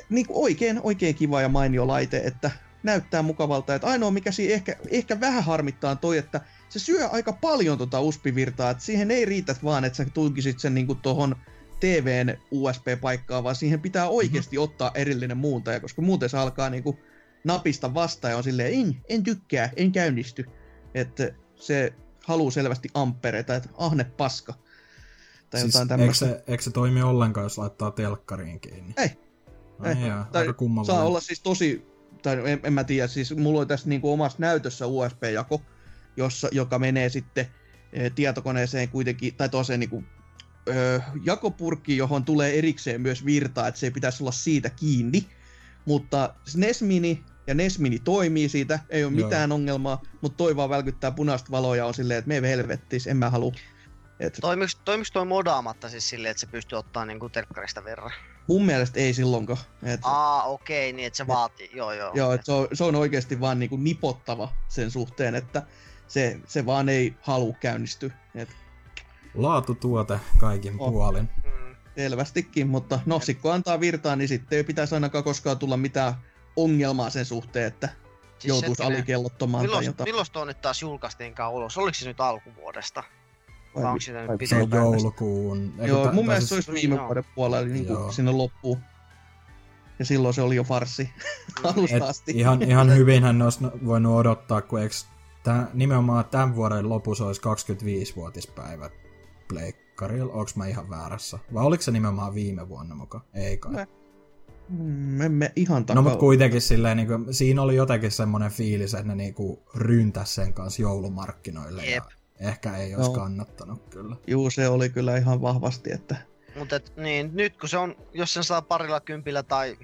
E: niinku oikein, oikein kiva ja mainio laite, että näyttää mukavalta. Että ainoa mikä siinä ehkä, ehkä vähän harmittaa on toi, että se syö aika paljon tota USB-virtaa, että siihen ei riitä vaan, että sä tunkisit sen niinku tohon TVn USB-paikkaa, vaan siihen pitää oikeasti ottaa erillinen muuntaja, koska muuten se alkaa niinku napista vastaan ja on silleen, en, en tykkää, en käynnisty. Että se haluu selvästi ampereita, että ahne paska. Tai
B: Siis,
E: jotain
B: eikö, se, eikö se toimi ollenkaan, jos laittaa telkkariin kiinni?
E: Ei.
B: Ai
E: Ei.
B: jaa,
E: Tai
B: aika.
E: Saa olla siis tosi, tai en, en mä tiedä, siis mulla oli tässä niinku omassa näytössä USB-jako, jossa, joka menee sitten eh, tietokoneeseen kuitenkin, tai toiseen niinku, ö, jakopurkki, johon tulee erikseen myös virtaa, että se ei pitäisi olla siitä kiinni. Mutta SNES Mini ja NES Mini toimii siitä, ei ole
B: Joo.
E: mitään ongelmaa, mutta toi vaan välkyttää punaista valoa ja on silleen, että me helvettis, en mä halua. Et
D: Toimiks, toimiks toi modaamatta siis silleen, että se pystyy ottaa niinku telkkarista verran?
E: mun mielestä ei silloinkaan. Et,
D: Aa, okei, niin että se vaatii, joo joo.
E: Joo, että se on, se on oikeasti vaan niinku nipottava sen suhteen, että se, se vaan ei halua käynnisty. Et
B: Laatutuote kaikin
E: On.
B: puolin.
D: Mm.
E: selvästikin, mutta no sit kun antaa virtaa, niin sitten ei pitäisi ainakaan koskaan tulla mitään ongelmaa sen suhteen, että
D: Siis
E: joutuisi
D: hetkinen,
E: alikellottomaan tai
D: Milloin,
E: jotain.
D: milloin tuo nyt taas julkaistiinkaan ulos? Oliko se nyt alkuvuodesta?
E: Vai
D: Vai onko sitä nyt
E: vai
B: Se on
D: pitempään?
B: joulukuun. eikö
E: Joo,
B: tä-
E: mun
B: tai
E: mielestä se
B: siis-
E: olisi viime
D: Joo.
E: vuoden puolella niin kuin sinne loppuun. Ja silloin se oli jo farssi alusta
B: Et
E: asti.
B: ihan, ihan hyvinhän ne olisi no- voinut odottaa, kun eikö tää, nimenomaan tämän vuoden lopussa olisi 25-vuotispäivä pleikkarilla. Onks mä ihan väärässä? Vai oliko se nimenomaan viime vuonna mukaan? Ei kai.
E: Mä- Mm, mä ihan
B: No
E: takaa.
B: mutta kuitenkin silleen, niin kuin, siinä oli jotenkin semmoinen fiilis, että ne niinku ryntäs sen kanssa joulumarkkinoille.
D: Jep.
B: Ja ehkä ei olisi
E: Joo.
B: kannattanut kyllä.
E: Juu, se oli kyllä ihan vahvasti, että
D: Mutta niin, nyt kun se on, jos sen saa parilla kympillä tai,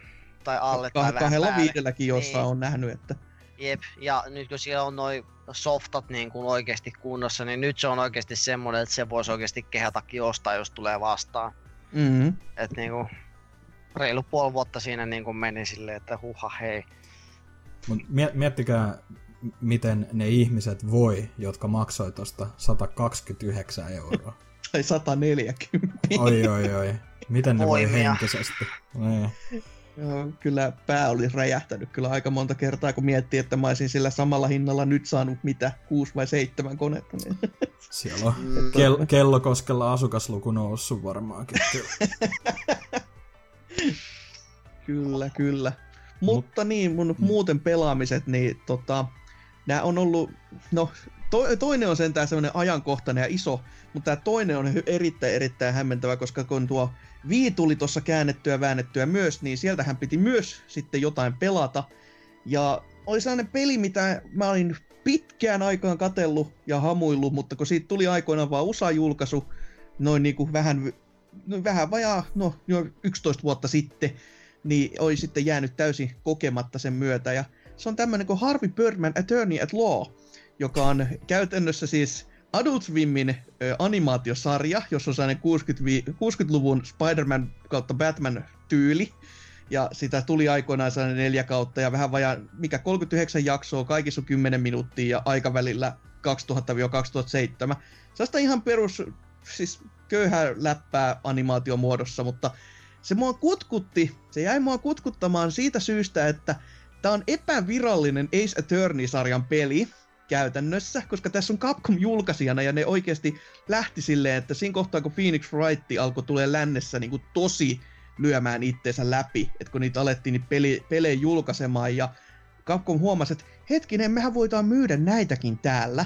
D: tai alle
E: kah-
D: tai vähän
E: kahdella
D: päälle,
E: viidelläkin jossa
D: Niin.
E: on nähnyt, että
D: Jep, ja nyt kun siellä on noin softat niin kuin oikeasti kunnossa, niin nyt se on oikeasti semmoinen, että se voisi oikeasti kehätakin ostaa, jos tulee vastaan.
E: mm,
D: Et niin kuin, reilu puoli vuotta siinä niin kuin meni silleen, että huha hei.
B: Mut mie- miettikää, miten ne ihmiset voi, jotka maksoi tosta 129 euroa.
E: tai 140.
B: Oi, oi, oi. Miten ne voi
D: Voimia.
B: henkisesti? Niin.
E: Joo, kyllä pää oli räjähtänyt kyllä aika monta kertaa, kun miettii, että mä olisin sillä samalla hinnalla nyt saanut mitä, kuusi vai seitsemän konetta. Niin.
B: Siellä on
D: Mm.
B: kel- kellokoskella asukasluku noussut varmaankin. Kyllä.
E: Kyllä, kyllä. Mutta niin, mun
B: Mm.
E: muuten pelaamiset, niin tota, nämä on ollut, no to, toinen on sentään semmoinen ajankohtainen ja iso, mutta tämä toinen on erittäin erittäin hämmentävä, koska kun tuo Vii tuli tuossa käännettyä väännettyä myös, niin sieltähän piti myös sitten jotain pelata. Ja oli sellainen peli, mitä mä olin pitkään aikaan katellut ja hamuillut, mutta kun siitä tuli aikoinaan vaan USA-julkaisu, noin niin kuin vähän, no vähän vajaa, no jo 11 vuotta sitten, niin oli sitten jäänyt täysin kokematta sen myötä. Ja se on tämmöinen kuin Harvey Birdman Attorney at Law, joka on käytännössä siis Adult Swimmin animaatiosarja, jossa on sellainen 60, 60-luvun Spider-Man kautta Batman tyyli. ja sitä tuli aikoinaan sellainen neljä kautta ja vähän vajaa, mikä 39 jaksoa, kaikissa on 10 minuuttia ja aikavälillä 2000-2007. Sellaista ihan perus, siis köyhää läppää animaatiomuodossa, mutta se mua kutkutti, se jäi mua kutkuttamaan siitä syystä, että tämä on epävirallinen Ace Attorney-sarjan peli käytännössä, koska tässä on Capcom julkaisijana ja ne oikeasti lähti silleen, että siinä kohtaa kun Phoenix Wright alkoi tulee lännessä niin kuin tosi lyömään itteensä läpi, että kun niitä alettiin niin peli, pelejä julkaisemaan ja Capcom huomasi, että hetkinen, mehän voidaan myydä näitäkin täällä,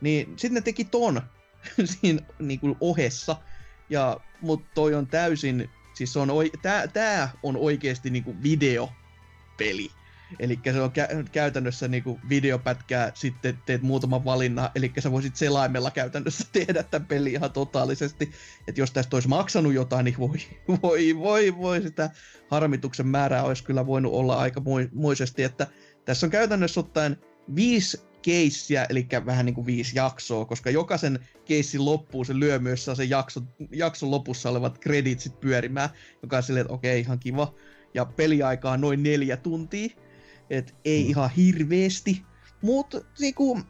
E: niin sitten ne teki ton siinä niin kuin ohessa, ja, mutta toi on täysin, siis on, tää on oikeasti niin kuin videopeli. Eli se on kä- käytännössä niinku videopätkää, sitten teet muutaman valinnan, eli sä voisit selaimella käytännössä tehdä tämän peli ihan totaalisesti. Että jos tästä olisi maksanut jotain, niin voi, voi, voi, voi sitä harmituksen määrää olisi kyllä voinut olla aika muisesti, että tässä on käytännössä ottaen viisi keissiä, eli vähän niin kuin viisi jaksoa, koska jokaisen keissin loppuun se lyö myös sen jakson, jakson lopussa olevat kreditsit pyörimään, joka on silleen, että okei, okay, ihan kiva. Ja peliaikaa noin neljä tuntia, et ei mm. ihan hirveesti, mutta niinku,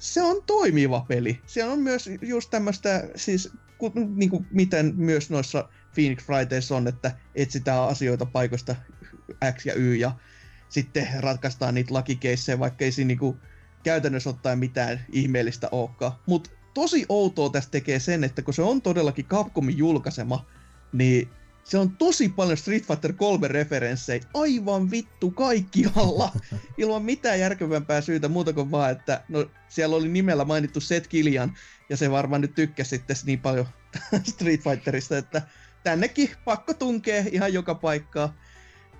E: se on toimiva peli. Se on myös just tämmöistä, siis ku, niinku, miten myös noissa Phoenix Fridays on, että etsitään asioita paikoista X ja Y ja sitten ratkaistaan niitä lakikeissejä, vaikka ei siinä niinku, käytännössä ottaen mitään ihmeellistä olekaan. Mutta tosi outoa tästä tekee sen, että kun se on todellakin Capcomin julkaisema, niin se on tosi paljon Street Fighter 3 referenssejä, aivan vittu kaikkialla, ilman mitään järkevämpää syytä muuta kuin vaan, että no, siellä oli nimellä mainittu Seth Kilian, ja se varmaan nyt tykkäsi sitten niin paljon Street Fighterista, että tännekin pakko tunkee ihan joka paikkaa.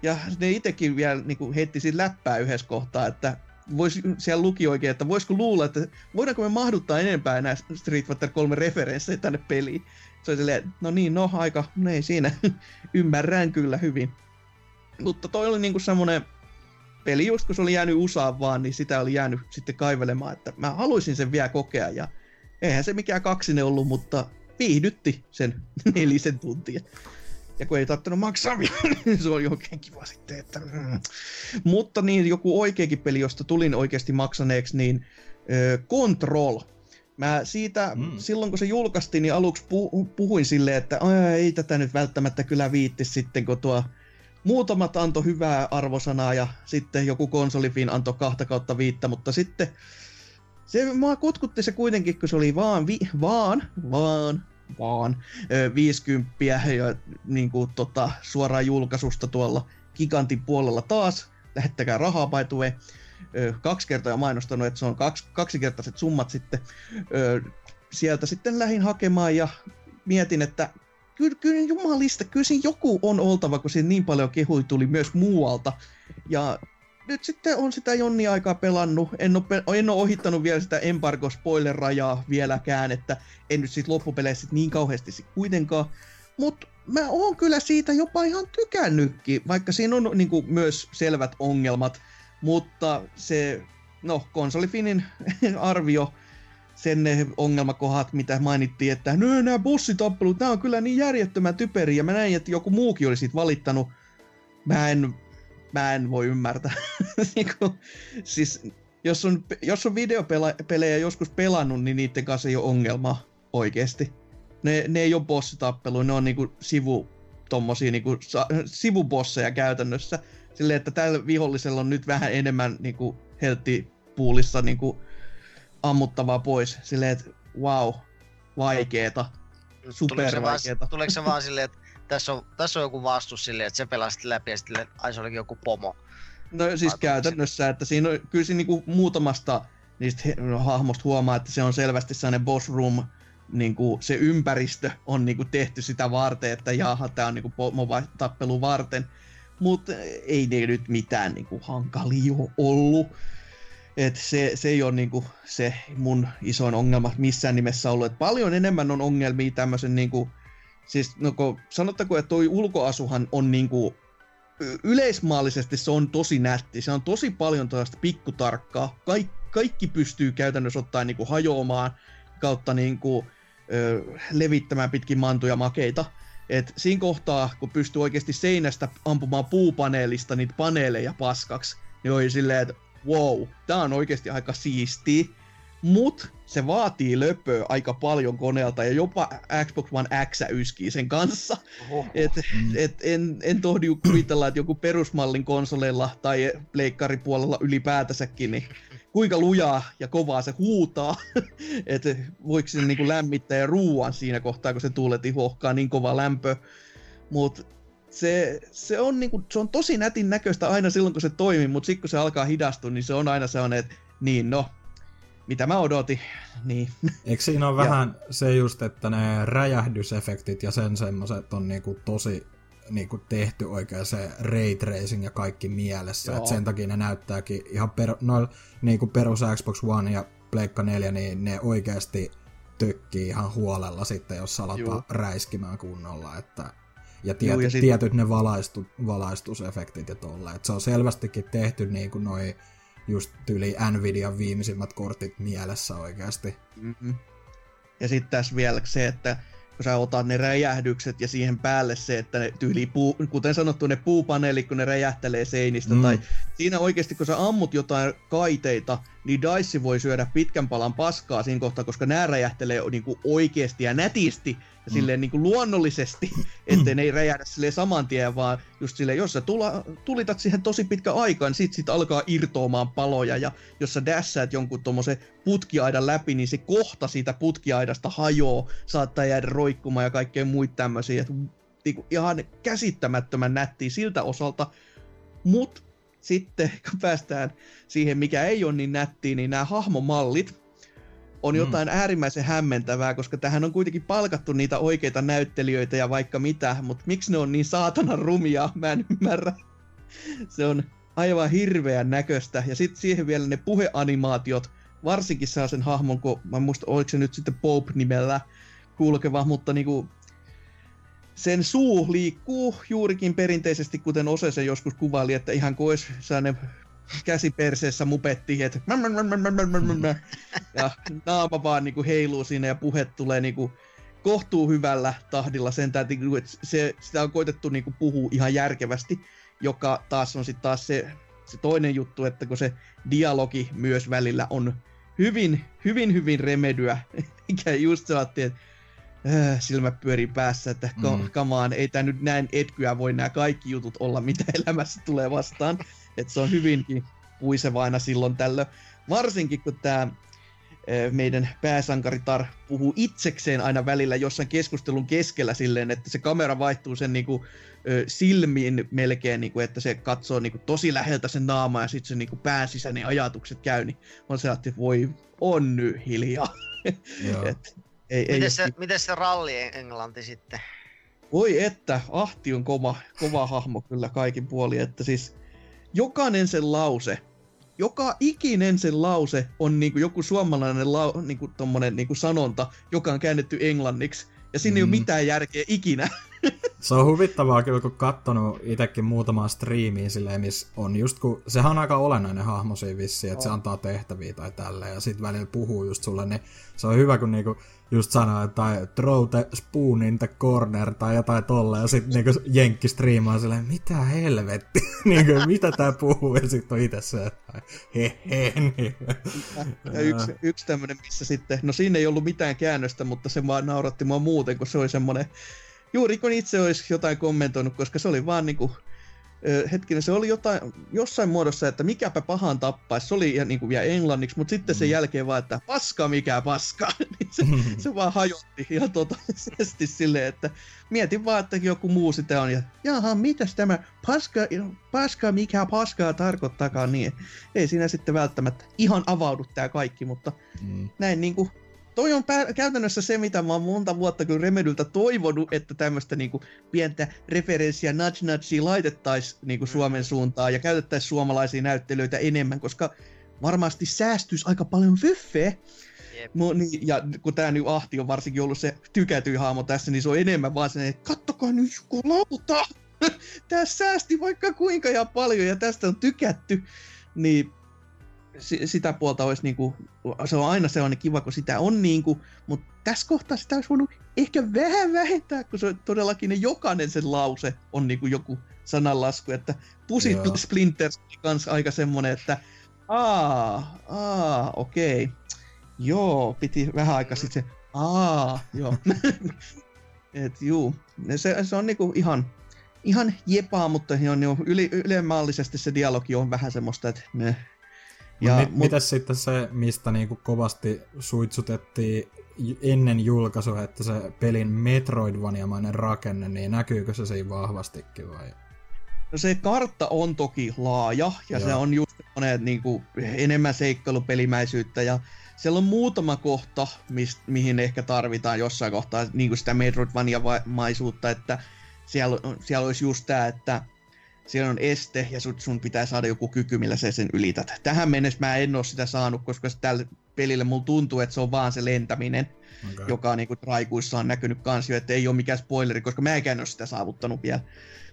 E: Ja ne itsekin vielä niin kuin heitti siitä läppää yhdessä kohtaa, että vois, siellä luki oikein, että voisiko luulla, että voidaanko me mahduttaa enempää enää Street Fighter 3 referenssejä tänne peliin se oli silleen, no niin, no aika, no ei siinä, ymmärrän kyllä hyvin. Mutta toi oli niinku semmonen peli, just kun se oli jäänyt USAan vaan, niin sitä oli jäänyt sitten kaivelemaan, että mä haluaisin sen vielä kokea, ja eihän se mikään kaksinen ollut, mutta viihdytti sen nelisen tuntia. Ja kun ei tarttunut maksaa niin se oli oikein kiva sitten, että... Mm. Mutta niin, joku oikeakin peli, josta tulin oikeasti maksaneeksi, niin äh, Control – Mä siitä, mm. silloin kun se julkaistiin, niin aluksi pu- puhuin silleen, että ei tätä nyt välttämättä kyllä viitti sitten, kun tuo muutamat antoi hyvää arvosanaa ja sitten joku konsolifin antoi kahta kautta viittä, mutta sitten se mua kutkutti se kuitenkin, kun se oli vaan, vi, vaan, vaan, vaan, ö, 50 ja niin kuin, tota, suoraan julkaisusta tuolla Gigantin puolella taas, lähettäkää rahaa way kaksi kertaa mainostanut, että se on kaksi, kaksikertaiset summat sitten. Sieltä sitten lähin hakemaan ja mietin, että kyllä, kyllä jumalista, kyllä siinä joku on oltava, kun siinä niin paljon kehui tuli myös muualta. Ja nyt sitten on sitä jonni aikaa pelannut. En ole, en ole ohittanut vielä sitä embargo spoiler-rajaa vieläkään, että en nyt sitten loppupeleissä sit niin kauheasti sit kuitenkaan. Mutta mä oon kyllä siitä jopa ihan tykännytkin, vaikka siinä on niin kuin, myös selvät ongelmat. Mutta se, no, konsolifinin arvio, sen ne ongelmakohat, mitä mainittiin, että no, nämä bossitappelut, nämä on kyllä niin järjettömän typeriä. Mä näin, että joku muukin oli siitä valittanut. Mä en, mä en voi ymmärtää. Niinku, siis, jos on, jos on videopelejä joskus pelannut, niin niiden kanssa ei ole ongelmaa oikeasti. Ne, ne ei ole bossitappeluja, ne on niinku sivu, tommosia niinku, sivubosseja käytännössä silleen, että tällä vihollisella on nyt vähän enemmän niin kuin helttipuulissa niin kuin ammuttavaa pois. Silleen, että wow, vaikeeta. Super vaikeeta.
D: Tuleeko se vaan silleen, että tässä on, tässä on joku vastus silleen, että se pelasit läpi ja sitten ai se olikin joku pomo.
E: No siis Vai käytännössä, että siinä on, kyllä siinä niinku muutamasta niistä hahmosta huomaa, että se on selvästi sellainen boss room, niin kuin se ympäristö on niin kuin tehty sitä varten, että jaha, tämä on niin kuin tappelu varten mutta ei ne nyt mitään niinku hankalia ollut. Et se, se ei ole niinku se mun isoin ongelma missään nimessä ollut. Et paljon enemmän on ongelmia tämmöisen niinku, siis no kun, sanottako, että toi ulkoasuhan on niinku, yleismaallisesti se on tosi nätti. Se on tosi paljon tällaista pikkutarkkaa. Kaik, kaikki pystyy käytännössä ottaen niinku hajoamaan kautta niinku, ö, levittämään pitkin mantuja makeita Et siinä kohtaa, kun pystyy oikeasti seinästä ampumaan puupaneelista niitä paneeleja paskaksi, niin oli silleen, että wow, tää on oikeasti aika siisti. Mut se vaatii löpöä aika paljon koneelta ja jopa Xbox One X yskii sen kanssa.
D: Oho.
E: Et, et en, en tohdi kuvitella, että joku perusmallin konsoleilla tai pleikkaripuolella ylipäätänsäkin, niin kuinka lujaa ja kovaa se huutaa, että voiko se niinku lämmittää ja ruuan siinä kohtaa, kun se tuuleti huohkaa niin kova lämpö. Mutta se, se, on niinku, se on tosi nätin näköistä aina silloin, kun se toimii, mutta sitten kun se alkaa hidastua, niin se on aina sellainen, että niin no, mitä mä odotin, niin.
B: Eikö siinä ole vähän se just, että ne räjähdysefektit ja sen semmoset on niinku tosi niinku tehty oikein se ray tracing ja kaikki mielessä.
E: Joo.
B: Et sen takia ne näyttääkin ihan per, no, niinku perus Xbox One ja Pleikka 4, niin ne oikeasti tökkii ihan huolella sitten, jos aletaan
E: Juu.
B: räiskimään kunnolla. Että, ja, tiety,
E: Juu, ja sit-
B: tietyt ne valaistu, valaistusefektit ja tolle. Et se on selvästikin tehty niin kuin noi just yli Nvidian viimeisimmät kortit mielessä oikeasti.
E: Mm-hmm. Ja sitten tässä vielä se, että kun sä otat ne räjähdykset ja siihen päälle se, että ne tyyli puu, kuten sanottu, ne puupaneelit, kun ne räjähtelee seinistä,
B: Mm.
E: tai siinä oikeasti, kun sä ammut jotain kaiteita, niin Dice voi syödä pitkän palan paskaa siinä kohtaa, koska nämä räjähtelee niinku oikeasti ja nätisti
B: Mm.
E: silleen niinku luonnollisesti, ettei ne ei räjähdä silleen saman tien, vaan just silleen, jos sä tula, tulitat siihen tosi pitkä aikaan, niin sit, sit alkaa irtoamaan paloja, ja jos sä dassaat jonkun tommosen putkiaidan läpi, niin se kohta siitä putkiaidasta hajoaa, saattaa jäädä roikkumaan ja kaikkea muita tämmöisiä. Et, niinku, ihan käsittämättömän nättiä siltä osalta, mut sitten kun päästään siihen, mikä ei ole niin nättiä, niin nämä hahmomallit on
B: Mm.
E: jotain äärimmäisen hämmentävää, koska tähän on kuitenkin palkattu niitä oikeita näyttelijöitä ja vaikka mitä, mutta miksi ne on niin saatanan rumia, mä en ymmärrä. Se on aivan hirveän näköistä. Ja sitten siihen vielä ne puheanimaatiot, varsinkin sellaisen hahmon, kun mä muista, oliko se nyt sitten Pope nimellä kulkeva, mutta niinku sen suu liikkuu juurikin perinteisesti, kuten Ose se joskus kuvaili, että ihan kuin olisi sellainen käsi perseessä mupetti, että ja naama vaan niinku heiluu siinä ja puhe tulee niinku kohtuu hyvällä tahdilla sen että niinku, se, sitä on koitettu niinku puhua ihan järkevästi, joka taas on sitten taas se, se toinen juttu, että kun se dialogi myös välillä on hyvin, hyvin, hyvin remedyä, mikä just sellainen, että äh, silmät pyörii päässä, että
B: Mm.
E: mm. kamaan, ei tämä nyt näin etkyä voi nämä kaikki jutut olla, mitä elämässä tulee vastaan. Että se on hyvinkin puiseva aina silloin tällöin. Varsinkin kun tämä meidän pääsankaritar puhuu itsekseen aina välillä jossain keskustelun keskellä silleen, että se kamera vaihtuu sen niinku, silmiin melkein, niinku, että se katsoo niinku, tosi läheltä sen naamaa ja sitten se niinku, pään sisäinen ajatukset käy, niin on se, että voi on nyt hiljaa. Et, ei, ei,
D: Miten se, miten se ralli englanti sitten?
E: Voi että, Ahti on kova, kova hahmo kyllä kaikin puolin, että siis jokainen sen lause, joka ikinen sen lause on niinku joku suomalainen lau, niinku tommonen niinku sanonta, joka on käännetty englanniksi. Ja siinä mm. ei ole
B: Mm.
E: mitään järkeä ikinä.
B: Se on huvittavaa kyllä, kun kattonut itsekin muutamaa striimiä silleen, missä on just kun, sehän on aika olennainen hahmo siinä vissiin, että se antaa tehtäviä tai tälleen, ja sit välillä puhuu just sulle, niin se on hyvä, kun niinku just sanoo, tai throw the spoon in the corner, tai jotain tolle, ja sit niinku jenkki striimaa silleen, mitä helvetti, niinku, mitä tää puhuu, ja sit on itse se, että he he, niin.
E: Ja yksi, yksi tämmönen, missä sitten, no siinä ei ollut mitään käännöstä, mutta se vaan nauratti mua muuten, kun se oli semmonen, juuri kun itse olisi jotain kommentoinut, koska se oli vaan niinku, hetkinen, se oli jotain, jossain muodossa, että mikäpä pahan tappaisi, se oli ihan niinku vielä englanniksi, mutta sitten sen
B: Mm.
E: jälkeen vaan, että paska mikä paska, niin se, se vaan hajotti ihan totaalisesti silleen, että mietin vaan, että joku muu sitä on, ja jaha, mitäs tämä paska, paska mikä paskaa tarkoittakaan, niin ei siinä sitten välttämättä ihan avaudu tää kaikki, mutta
B: Mm.
E: näin niinku, toi on pää- käytännössä se, mitä mä oon monta vuotta kyllä Remedyltä toivonut, että tämmöistä niinku pientä referenssiä nudge nudgea laitettaisiin niinku Suomen suuntaan ja käytettäisiin suomalaisia näyttelyitä enemmän, koska varmasti säästyisi aika paljon fyffeä.
D: Jep.
E: No, niin, ja kun tää nyt Ahti on varsinkin ollut se tykätyin haamo tässä, niin se on enemmän vaan se, että kattokaa nyt joku lauta! Tää säästi vaikka kuinka ja paljon ja tästä on tykätty. Niin sitä puolta olisi niinku, se on aina sellainen kiva, kun sitä on niinku, mutta tässä kohtaa sitä olisi voinut ehkä vähän vähentää, kun se on todellakin ne jokainen sen lause on niinku joku sananlasku, että Pussy
B: Joo.
E: Splinters oli kans aika semmonen, että aa, aa, okei, okay. joo, piti vähän aikaa sitten se, aa, joo. Et juu, se, se on niinku ihan, ihan jepaa, mutta on jo yli, ylemmallisesti se dialogi on vähän semmoista, että me...
B: Ja, mit, mut... Mitäs sitten se, mistä niinku kovasti suitsutettiin ennen julkaisua, että se pelin Metroidvaniamainen rakenne, niin näkyykö se siinä vahvastikin vai?
E: No se kartta on toki laaja, ja Joo. se on just monet niin kuin, enemmän seikkailupelimäisyyttä, ja siellä on muutama kohta, mist, mihin ehkä tarvitaan jossain kohtaa niin kuin sitä Metroidvania-maisuutta, että siellä, siellä olisi just tämä, että siellä on este ja sun, sun pitää saada joku kyky, millä sä sen ylität. Tähän mennessä mä en ole sitä saanut, koska tällä pelillä mulla tuntuu, että se on vaan se lentäminen, okay. joka on niinku traikuissa on näkynyt kans jo, että ei ole mikään spoileri, koska mä en ole sitä saavuttanut vielä.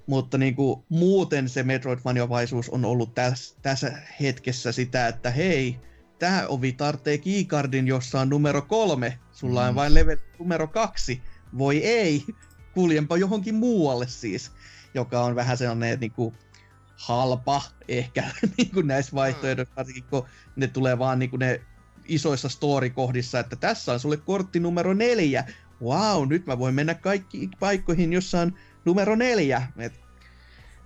E: Mutta niinku, muuten se Metroidvania-vaisuus on ollut tässä, tässä hetkessä sitä, että hei, tämä ovi tarvitsee keycardin, jossa on numero kolme, sulla mm. on vain level numero kaksi. Voi ei, kuljenpa johonkin muualle siis, joka on vähän sellainen niin kuin, halpa ehkä niin kuin näissä vaihtoehdoissa, varsinkin kun ne tulee vaan niin kuin ne isoissa story-kohdissa, että tässä on sulle kortti numero neljä. Wow, nyt mä voin mennä kaikki paikkoihin, jossa on numero neljä. Et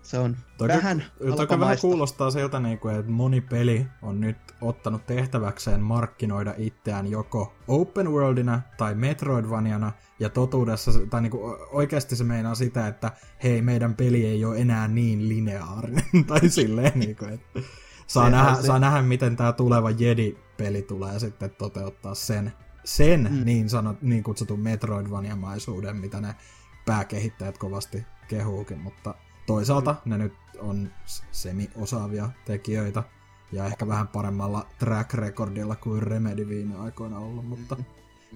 E: se on toki, vähän
B: Toki vähän kuulostaa siltä, niin kuin, että moni peli on nyt ottanut tehtäväkseen markkinoida itseään joko open worldina tai metroidvaniana, ja totuudessa, tai niin kuin, oikeasti se meinaa sitä, että hei, meidän peli ei ole enää niin lineaarinen, tai silleen, niin kuin, että saa, nähdä, se... saa nähdä, miten tämä tuleva Jedi-peli tulee sitten toteuttaa sen, sen mm. niin, sanot, niin kutsutun metroidvaniamaisuuden, mitä ne pääkehittäjät kovasti kehuukin, mutta toisaalta ne nyt on semi-osaavia tekijöitä ja ehkä vähän paremmalla track recordilla kuin Remedy viime aikoina ollut, mutta mm.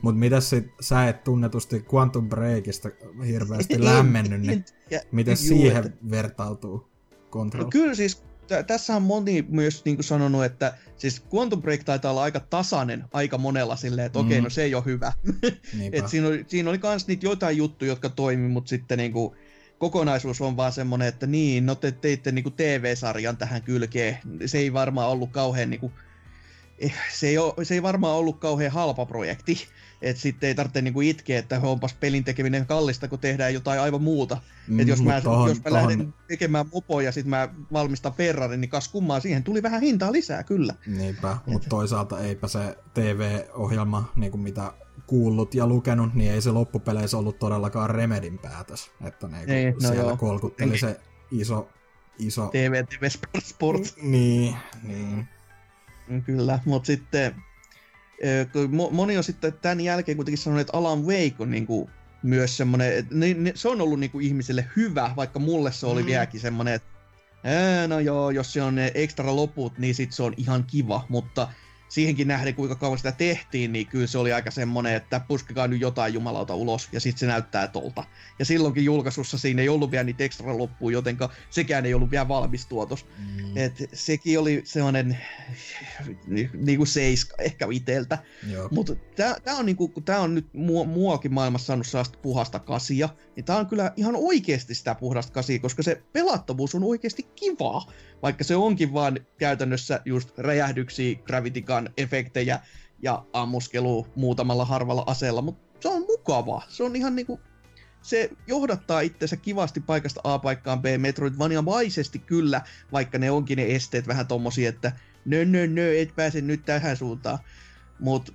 B: Mutta mitä sit, sä et tunnetusti Quantum Breakista hirveästi lämmennyt, niin miten siihen vertautuu Control?
E: No, kyllä siis tässä on moni myös niin kuin sanonut, että siis Quantum Break taitaa olla aika tasainen aika monella silleen, että mm. okei, okay, no se ei ole hyvä. Et siinä, oli, siinä oli kans niitä jotain juttuja, jotka toimi, mutta sitten niin kuin, kokonaisuus on vaan semmoinen, että niin, no te teitte niinku TV-sarjan tähän kylkeen. Se ei varmaan ollut kauhean niinku, eh, se ei, ole, se ei varmaan ollut kauhean halpa projekti. Että sitten ei tarvitse niinku itkeä, että onpas pelin tekeminen kallista, kun tehdään jotain aivan muuta. Mm, että jos mä, tohon, jos mä tohon... lähden tekemään mopoja ja sitten mä valmistan Ferrari, niin kas kummaa siihen tuli vähän hintaa lisää kyllä.
B: Niinpä, mutta toisaalta eipä se TV-ohjelma, niin kuin mitä kuullut ja lukenut, niin ei se loppupeleissä ollut todellakaan Remedin päätös. Että ne ei, no siellä joo. kolkutteli se iso... iso...
E: TV, TV Sport. Sport.
B: Niin, niin.
E: Kyllä, mutta sitten moni on sitten tämän jälkeen kuitenkin sanonut, että Alan Wake on niin kuin myös semmoinen, että se on ollut niin kuin ihmiselle hyvä, vaikka mulle se oli mm. vieläkin semmoinen, että no joo, jos se on ne ekstra loput, niin sit se on ihan kiva, mutta siihenkin nähden, kuinka kauan sitä tehtiin, niin kyllä se oli aika semmonen, että puskekaa nyt jotain jumalauta ulos, ja sitten se näyttää tolta. Ja silloinkin julkaisussa siinä ei ollut vielä niitä ekstra loppuja, jotenka sekään ei ollut vielä valmis tuotos. Mm. Et sekin oli sellainen niinku seiska ehkä iteltä. Mutta tämä on, niinku, tää on nyt mua, muakin maailmassa saanut sellaista puhasta kasia, niin tää on kyllä ihan oikeasti sitä puhdasta kasia, koska se pelattavuus on oikeasti kivaa vaikka se onkin vaan käytännössä just räjähdyksiä, Gravity efektejä ja ammuskelu muutamalla harvalla aseella, mutta se on mukavaa. Se on ihan niinku, se johdattaa itseensä kivasti paikasta A paikkaan B Metroidvania-maisesti kyllä, vaikka ne onkin ne esteet vähän tommosia, että nö nö nö, et pääse nyt tähän suuntaan. Mut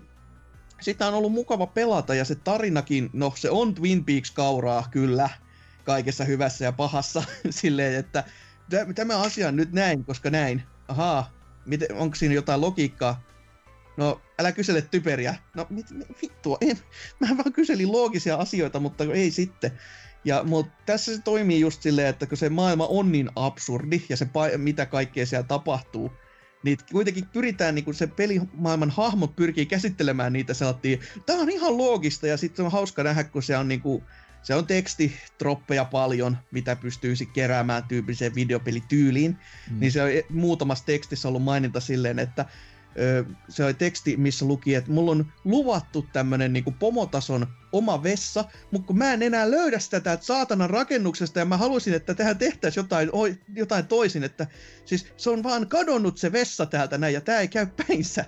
E: sitä on ollut mukava pelata ja se tarinakin, no se on Twin Peaks kauraa kyllä, kaikessa hyvässä ja pahassa silleen, että tämä asia nyt näin, koska näin. Ahaa, miten, onko siinä jotain logiikkaa? No, älä kysele typeriä. No, mit, mit, vittua, en, mä vaan kyselin loogisia asioita, mutta ei sitten. Ja mutta tässä se toimii just silleen, että kun se maailma on niin absurdi ja se mitä kaikkea siellä tapahtuu, niin kuitenkin pyritään, niin kun se pelimaailman hahmot pyrkii käsittelemään niitä sellaisia, tää on ihan loogista ja sitten on hauska nähdä, kun se on niin kuin, se on tekstitroppeja paljon, mitä pystyisi keräämään tyyppiseen videopelityyliin. Mm. Niin se on muutamassa tekstissä ollut maininta silleen, että ö, se oli teksti, missä luki, että mulla on luvattu tämmönen niinku pomotason oma vessa, mutta kun mä en enää löydä sitä täältä saatanan rakennuksesta ja mä haluaisin, että tähän tehtäisiin jotain, oi- jotain toisin, että siis se on vaan kadonnut se vessa täältä näin ja tää ei käy päinsä.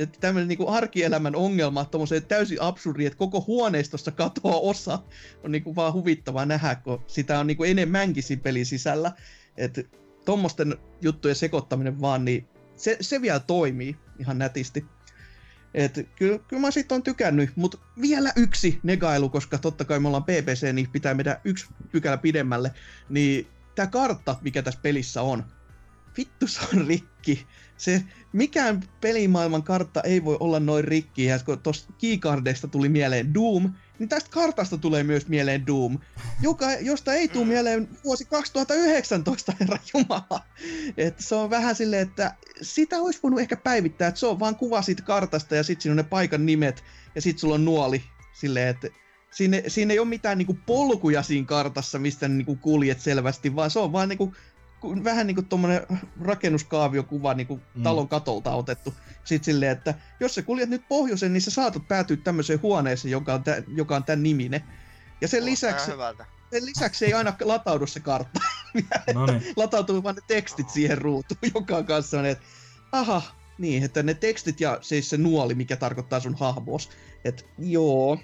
E: Että tämmöinen niinku arkielämän ongelma, tommoseen täysin absurdi, että koko huoneistosta katoaa osa, on niinku vaan huvittavaa nähdä, kun sitä on niinku enemmänkin siinä pelin sisällä. Että tommosten juttujen sekoittaminen vaan, niin se, se vielä toimii ihan nätisti. Et kyllä, kyllä mä siitä on tykännyt, mutta vielä yksi negailu, koska totta kai me ollaan PPC, niin pitää mennä yksi pykälä pidemmälle. Niin tämä kartta, mikä tässä pelissä on, vittu se on rikki. Se, mikään pelimaailman kartta ei voi olla noin rikki, ja kun tuosta keycardista tuli mieleen Doom, niin tästä kartasta tulee myös mieleen Doom, joka, josta ei tule mieleen vuosi 2019, herra Jumala. Et se on vähän silleen, että sitä olisi voinut ehkä päivittää, että se on vaan kuva siitä kartasta ja sitten siinä on ne paikan nimet ja sitten sulla on nuoli silleen, että siinä, siinä ei ole mitään niinku polkuja siinä kartassa, mistä niinku kuljet selvästi, vaan se on vaan niinku vähän niinku tommonen rakennuskaaviokuva niinku
B: Mm.
E: talon katolta otettu. Sitten silleen, että jos sä kuljet nyt pohjoisen, niin sä saatat päätyä tämmöiseen huoneeseen, joka on, tä, joka on tämän niminen. Ja sen lisäksi,
D: hyvältä.
E: sen lisäksi ei aina lataudu se kartta.
B: No niin.
E: Latautuu vaan ne tekstit siihen ruutuun, joka on kanssa sellainen, että aha, niin, että ne tekstit ja siis se nuoli, mikä tarkoittaa sun hahmos. Että joo,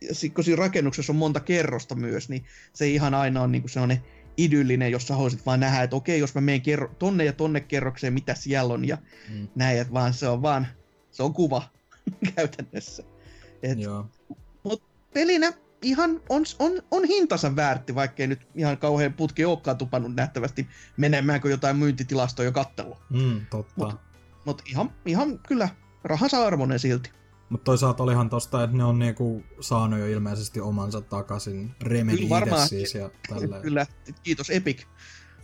E: ja sit, kun siinä rakennuksessa on monta kerrosta myös, niin se ihan aina on niinku sellainen idyllinen, jos sä haluaisit vaan nähdä, että okei, jos mä menen kerro- tonne ja tonne kerrokseen, mitä siellä on ja
B: Mm.
E: näin, että vaan se on vaan, se on kuva käytännössä. Et
B: Joo.
E: pelinä ihan on, on, on hintansa väärti, vaikkei nyt ihan kauhean putki olekaan tupannut nähtävästi menemään, kun jotain myyntitilastoja jo kattellut.
B: Mm, totta.
E: Mut- Mutta ihan, ihan kyllä rahansa arvoinen silti.
B: Mutta toisaalta olihan tosta, että ne on niinku saanut jo ilmeisesti omansa takaisin. Remedy siis ja tälleen.
E: Kyllä, kiitos Epic.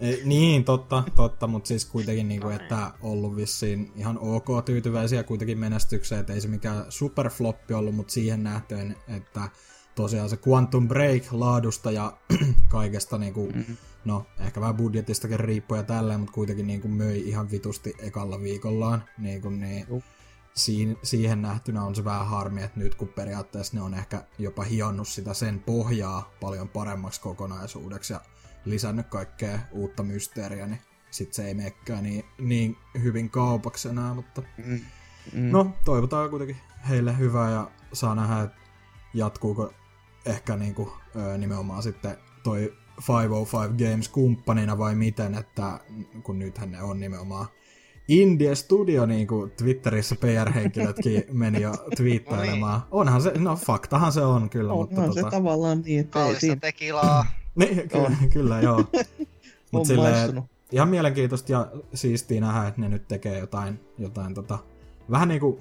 B: Ei, niin, totta, totta, mutta siis kuitenkin niinku, että ollut vissiin ihan ok tyytyväisiä kuitenkin menestykseen, että ei se mikään superfloppi ollut, mutta siihen nähtöön, että tosiaan se Quantum Break laadusta ja kaikesta niinku,
E: Mm.
B: no ehkä vähän budjetistakin riippuu ja tälleen, mutta kuitenkin niinku möi ihan vitusti ekalla viikollaan, niinku niin
E: Joo.
B: Siin, siihen nähtynä on se vähän harmi, että nyt kun periaatteessa ne on ehkä jopa hionnut sitä sen pohjaa paljon paremmaksi kokonaisuudeksi ja lisännyt kaikkea uutta mysteeriä, niin sit se ei menekään niin, niin hyvin kaupaksi enää, mutta
E: Mm. Mm.
B: no toivotaan kuitenkin heille hyvää ja saa nähdä, että jatkuuko ehkä niinku, nimenomaan sitten toi 505 Games kumppanina vai miten, että kun nythän ne on nimenomaan Indie Studio, niin kuin Twitterissä PR-henkilötkin meni jo twiittailemaan. Onhan se, no faktahan se on kyllä, mutta
E: Onhan se
B: tota,
E: tavallaan niin, että ei
D: Kallista
E: siinä
D: tekilaa.
B: niin, kyllä, kyllä joo.
E: on
B: Mut silleen, ihan mielenkiintoista ja siistiä nähdä, että ne nyt tekee jotain, jotain tota, vähän niinku,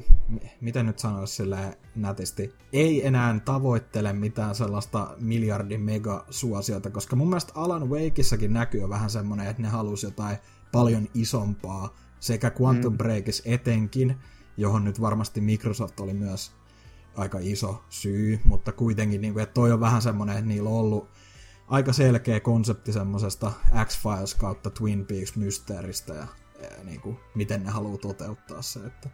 B: miten nyt sanoisi silleen nätisti, ei enää tavoittele mitään sellaista miljardin mega suosiota, koska mun mielestä Alan Wakeissakin näkyy vähän semmonen, että ne halusi jotain paljon isompaa, sekä Quantum
E: Mm.
B: Breakissa etenkin, johon nyt varmasti Microsoft oli myös aika iso syy, mutta kuitenkin, niin kuin, että toi on vähän semmonen, että niillä on ollut aika selkeä konsepti semmosesta X-Files kautta Twin Peaks mysteeristä ja, ja niin kuin, miten ne haluaa toteuttaa se, että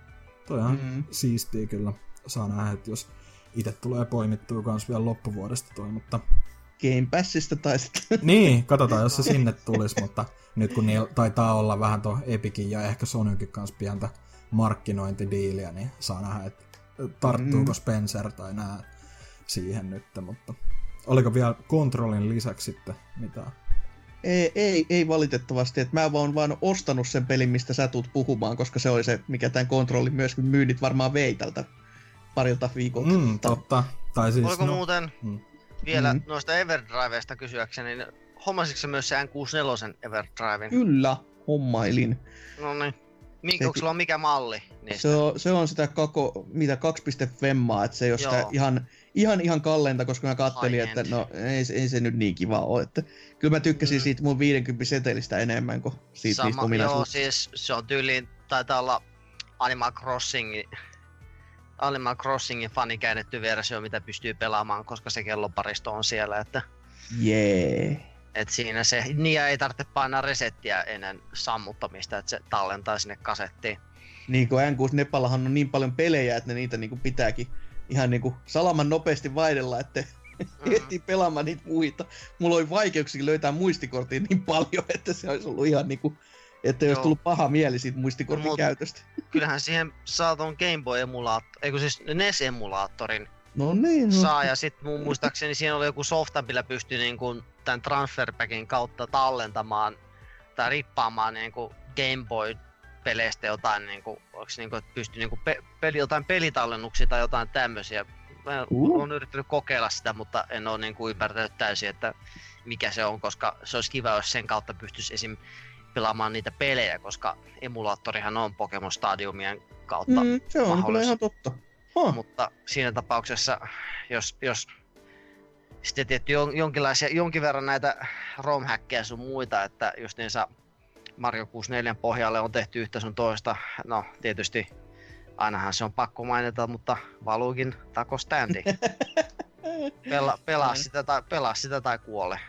B: toi on
E: Mm.
B: siistiä kyllä. Saa nähdä, että jos itse tulee poimittua kans vielä loppuvuodesta toi, mutta
E: Game Passista tai sitten.
B: niin, katsotaan, jos se sinne tulisi, mutta nyt kun niillä taitaa olla vähän tuo Epicin ja ehkä Sonynkin kanssa pientä markkinointidiiliä, niin saa nähdä, että tarttuuko
E: Mm.
B: Spencer tai nää siihen nyt, mutta oliko vielä kontrollin lisäksi sitten mitään?
E: Ei, ei, ei valitettavasti, että mä oon vaan ostanut sen pelin, mistä sä tuut puhumaan, koska se oli se, mikä tämän kontrollin myöskin myynnit varmaan vei tältä parilta viikolta.
B: Mm, totta. Tai siis,
D: Oliko
B: no,
D: muuten
B: mm.
D: Vielä
E: Mm.
D: noista Everdriveista kysyäkseni, niin hommasitko myös se N64 Everdriven?
E: Kyllä, hommailin.
D: No niin. Minkä, onko sulla mikä malli niistä?
E: Se on, se on sitä kako, mitä 2.5, että se ei ole sitä
D: Joo.
E: ihan, ihan, ihan kalleinta, koska mä kattelin, että no ei, ei se nyt niin kiva ole. Että, kyllä mä tykkäsin
D: Mm.
E: siitä mun 50 setelistä enemmän kuin siitä niistä
D: Sama, joo,
E: ominaisuuksista.
D: siis se on tyyliin, taitaa olla Animal Crossing, Animal Crossingin fanikäännetty versio, mitä pystyy pelaamaan, koska se kelloparisto on siellä, että
E: Jee.
D: Et siinä se, niin ei tarvitse painaa resettiä ennen sammuttamista, että se tallentaa sinne kasettiin.
C: Niin kuin N6 Nepallahan on niin paljon pelejä, että ne niitä niinku pitääkin ihan niinku salaman nopeasti vaihdella, että mm. ehtii pelaamaan niitä muita. Mulla oli vaikeuksia löytää muistikorttia niin paljon, että se olisi ollut ihan niinku, että olisi tullut paha mieli siitä muistikortin Mut, käytöstä.
D: Kyllähän siihen saa ton Game Boy emulaattori, eikö siis NES-emulaattorin
C: No niin. No.
D: Saa ja sitten mun muistaakseni siinä oli joku softa, millä pystyi niinku tämän transferpackin kautta tallentamaan tai rippaamaan niinku Game Boy peleistä jotain, niinku, onks niinku, että pystyi niinku pe- peli, jotain pelitallennuksia tai jotain tämmöisiä. Mä uh. oon yrittänyt kokeilla sitä, mutta en ole niinku ymmärtänyt täysin, että mikä se on, koska se olisi kiva, jos sen kautta pystyisi esim. Pelaamaan niitä pelejä, koska emulaattorihan on Pokemon Stadiumien kautta
C: mm, Se on kyllä ihan totta.
D: Huh. Mutta siinä tapauksessa, jos, jos sitten tietty jonkinlaisia, jonkin verran näitä rom sun muita, että just niin Mario 64 pohjalle on tehty yhtä sun toista. No tietysti ainahan se on pakko mainita, mutta valuukin standi. Pela, pelaa, sitä tai, pelaa sitä tai kuole.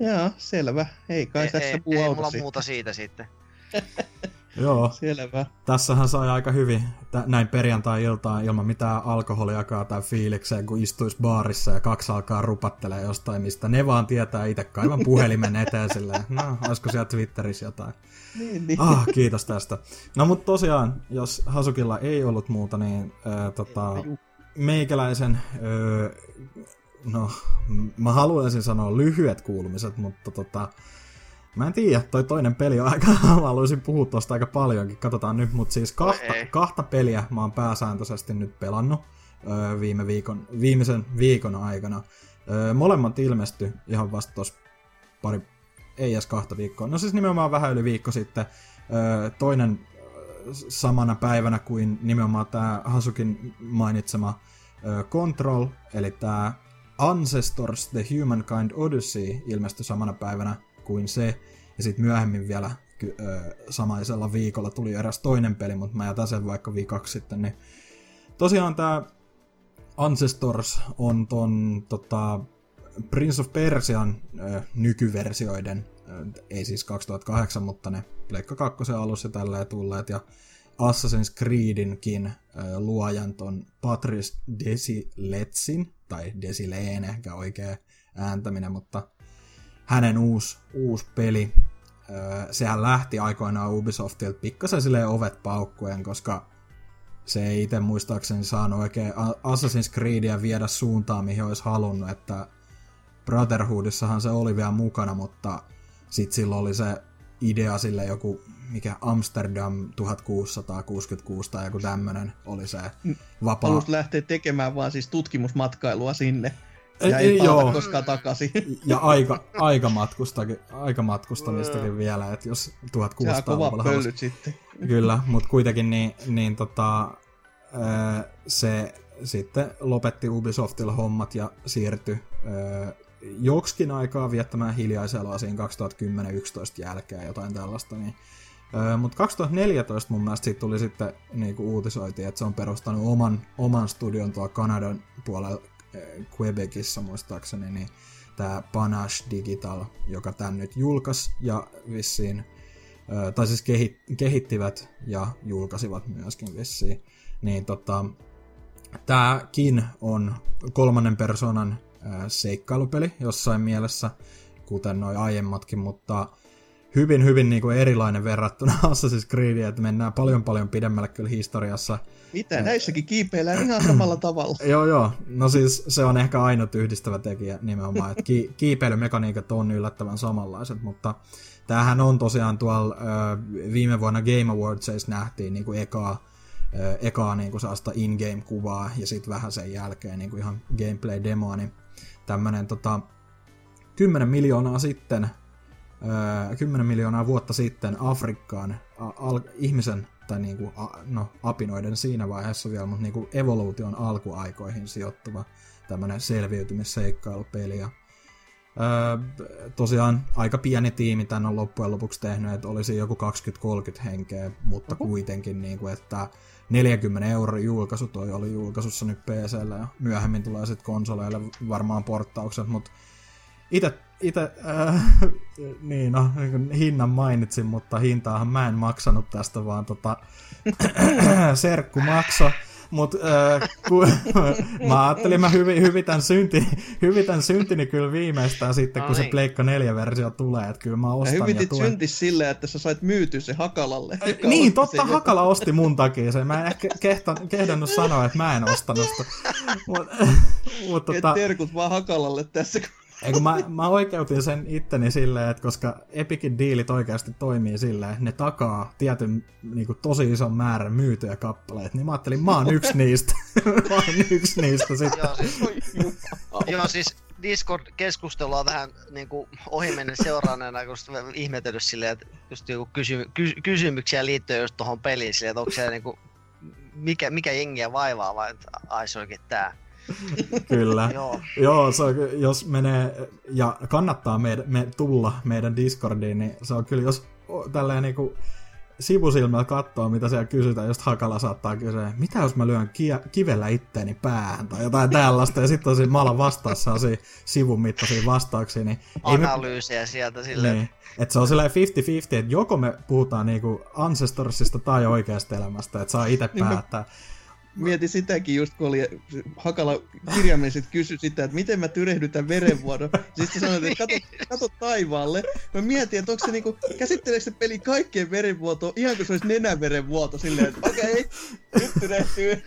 C: Joo, selvä. Ei kai ei, tässä
D: ei, ei mulla muuta siitä sitten.
B: Joo.
C: Selvä.
B: Tässähän sai aika hyvin näin perjantai-iltaan ilman mitään alkoholiakaan tai fiilikseen, kun istuisi baarissa ja kaksi alkaa rupattelee jostain, mistä ne vaan tietää itse kaivan puhelimen eteen silleen, no, olisiko siellä Twitterissä jotain.
C: Niin, niin.
B: Ah, kiitos tästä. No mutta tosiaan, jos Hasukilla ei ollut muuta, niin äh, tota, meikäläisen, äh, no mä haluaisin sanoa lyhyet kuulumiset, mutta tota, Mä en tiedä, toi toinen peli on aika, mä haluaisin puhua tosta aika paljonkin, katsotaan nyt, mutta siis kahta, kahta peliä mä oon pääsääntöisesti nyt pelannut öö, viime viikon, viimeisen viikon aikana. Öö, molemmat ilmesty ihan vasta tos pari, ei edes kahta viikkoa. No siis nimenomaan vähän yli viikko sitten. Öö, toinen samana päivänä kuin nimenomaan tämä Hasukin mainitsema öö, Control, eli tämä Ancestors The Humankind Odyssey ilmestyi samana päivänä kuin se. Ja sitten myöhemmin vielä samaisella viikolla tuli eräs toinen peli, mutta mä jätän sen vaikka viikoksi sitten. Niin tosiaan tämä Ancestors on ton tota, Prince of Persian ö, nykyversioiden, ö, ei siis 2008, mutta ne Pleikka 2 alussa tälleen tulleet, ja Assassin's Creedinkin luojan ton Patrice Desiletsin, tai Desileene, ehkä oikea ääntäminen, mutta hänen uusi, uusi peli. sehän lähti aikoinaan Ubisoftilta pikkasen silleen ovet paukkuen, koska se ei itse muistaakseni saanut oikein Assassin's Creedia viedä suuntaan, mihin olisi halunnut, että Brotherhoodissahan se oli vielä mukana, mutta sitten silloin oli se idea sille joku, mikä Amsterdam 1666 tai joku tämmönen oli se mm. vapaa.
C: Halusi lähteä tekemään vaan siis tutkimusmatkailua sinne. Ja ei, ei joo. koskaan takaisin.
B: Ja aika, aikamatkustakin, aikamatkustamistakin vielä, että jos 1600
C: luvulla halusi... sitten.
B: Kyllä, mutta kuitenkin niin, niin tota, se sitten lopetti Ubisoftilla hommat ja siirtyi joksikin aikaa viettämään hiljaisella siinä 2010-2011 jälkeen jotain tällaista, niin mutta 2014 mun mielestä siitä tuli sitten niinku uutisoitiin, että se on perustanut oman, oman studion tuolla Kanadan puolella Quebecissa muistaakseni, niin tämä Panache Digital, joka tän nyt julkaisi ja vissiin, tai siis kehittivät ja julkaisivat myöskin vissiin, niin tota, tämäkin on kolmannen persoonan seikkailupeli jossain mielessä, kuten noin aiemmatkin, mutta hyvin, hyvin niin kuin erilainen verrattuna Assassin's Creediin, että mennään paljon paljon pidemmälle kyllä historiassa.
C: Mitä? Näissäkin kiipeillään ihan samalla tavalla.
B: joo, joo. No siis se on ehkä ainut yhdistävä tekijä nimenomaan, että ki- kiipeilymekaniikat on yllättävän samanlaiset, mutta tämähän on tosiaan tuolla ö, viime vuonna Game Awards nähtiin niin kuin ekaa, ö, ekaa niin kuin saasta in-game-kuvaa ja sitten vähän sen jälkeen niin kuin ihan gameplay-demoa, niin tämmönen tota, 10 miljoonaa sitten 10 miljoonaa vuotta sitten Afrikkaan al- ihmisen, tai niinku, a, no apinoiden siinä vaiheessa vielä, mutta niinku evoluution alkuaikoihin sijoittuva tämmöinen selviytymisseikkailupeli. Ja, öö, tosiaan aika pieni tiimi tän on loppujen lopuksi tehnyt, että olisi joku 20-30 henkeä, mutta uh-huh. kuitenkin, niinku, että 40 euro julkaisu toi oli julkaisussa nyt PCllä ja myöhemmin tulee sitten konsoleille varmaan porttaukset, mutta itse itse, äh, niin no, niin hinnan mainitsin, mutta hintaahan mä en maksanut tästä, vaan tota, serkku makso. Mutta äh, ku, mä ajattelin, mä hyvi, hyvitän, synti, hyvitän syntini kyllä viimeistään sitten, no kun niin. se Pleikka 4-versio tulee, että kyllä mä ostan ja
C: hyvitit ja tuen. syntis silleen, että sä sait myytyä se Hakalalle.
B: Niin, totta, Hakala osti mun takia se. Mä en ehkä kehtan, kehdannut sanoa, että mä en ostanut sitä. Mut,
C: mut, tota... terkut vaan Hakalalle tässä,
B: Eikö mä, mä oikeutin sen itteni silleen, että koska Epicin diilit oikeasti toimii silleen, että ne takaa tietyn niin kuin, tosi ison määrän myytyjä kappaleita, niin mä ajattelin, mä oon yksi niistä. mä oon yksi niistä sitten.
D: Joo, siis, joo, siis Discord-keskustelua vähän niin kuin ohimennen seuraaneena, kun ihmetellyt silleen, että just joku kysy, ky, kysymyksiä liittyen just tuohon peliin silleen, että onko se niin kuin, mikä, mikä jengiä vaivaa vai ai se tää.
B: Kyllä. Joo, Joo se on, jos menee, ja kannattaa me, me tulla meidän Discordiin, niin se on kyllä, jos tälleen niinku sivusilmällä katsoo, mitä siellä kysytään, just Hakala saattaa kysyä, mitä jos mä lyön ki- kivellä itteeni päähän tai jotain tällaista, ja sitten tosi mala vastaa sellaisia sivun mittaisia vastauksia. Niin
D: Analyysejä me... sieltä silleen. Niin.
B: Että se on silleen 50-50, että joko me puhutaan niinku Ancestorsista tai oikeasta elämästä, että saa itse niin päättää. Me
C: mietin sitäkin just, kun oli Hakala kirjaimellisesti kysyi sitä, että miten mä tyrehdytän verenvuodon. Siis sä sanoit, että kato, kato taivaalle. Mä mietin, että onko se niinku, käsitteleekö se peli kaikkeen verenvuotoon, ihan kuin se olisi nenäverenvuoto silleen, että okei, okay, nyt tyrehtyy.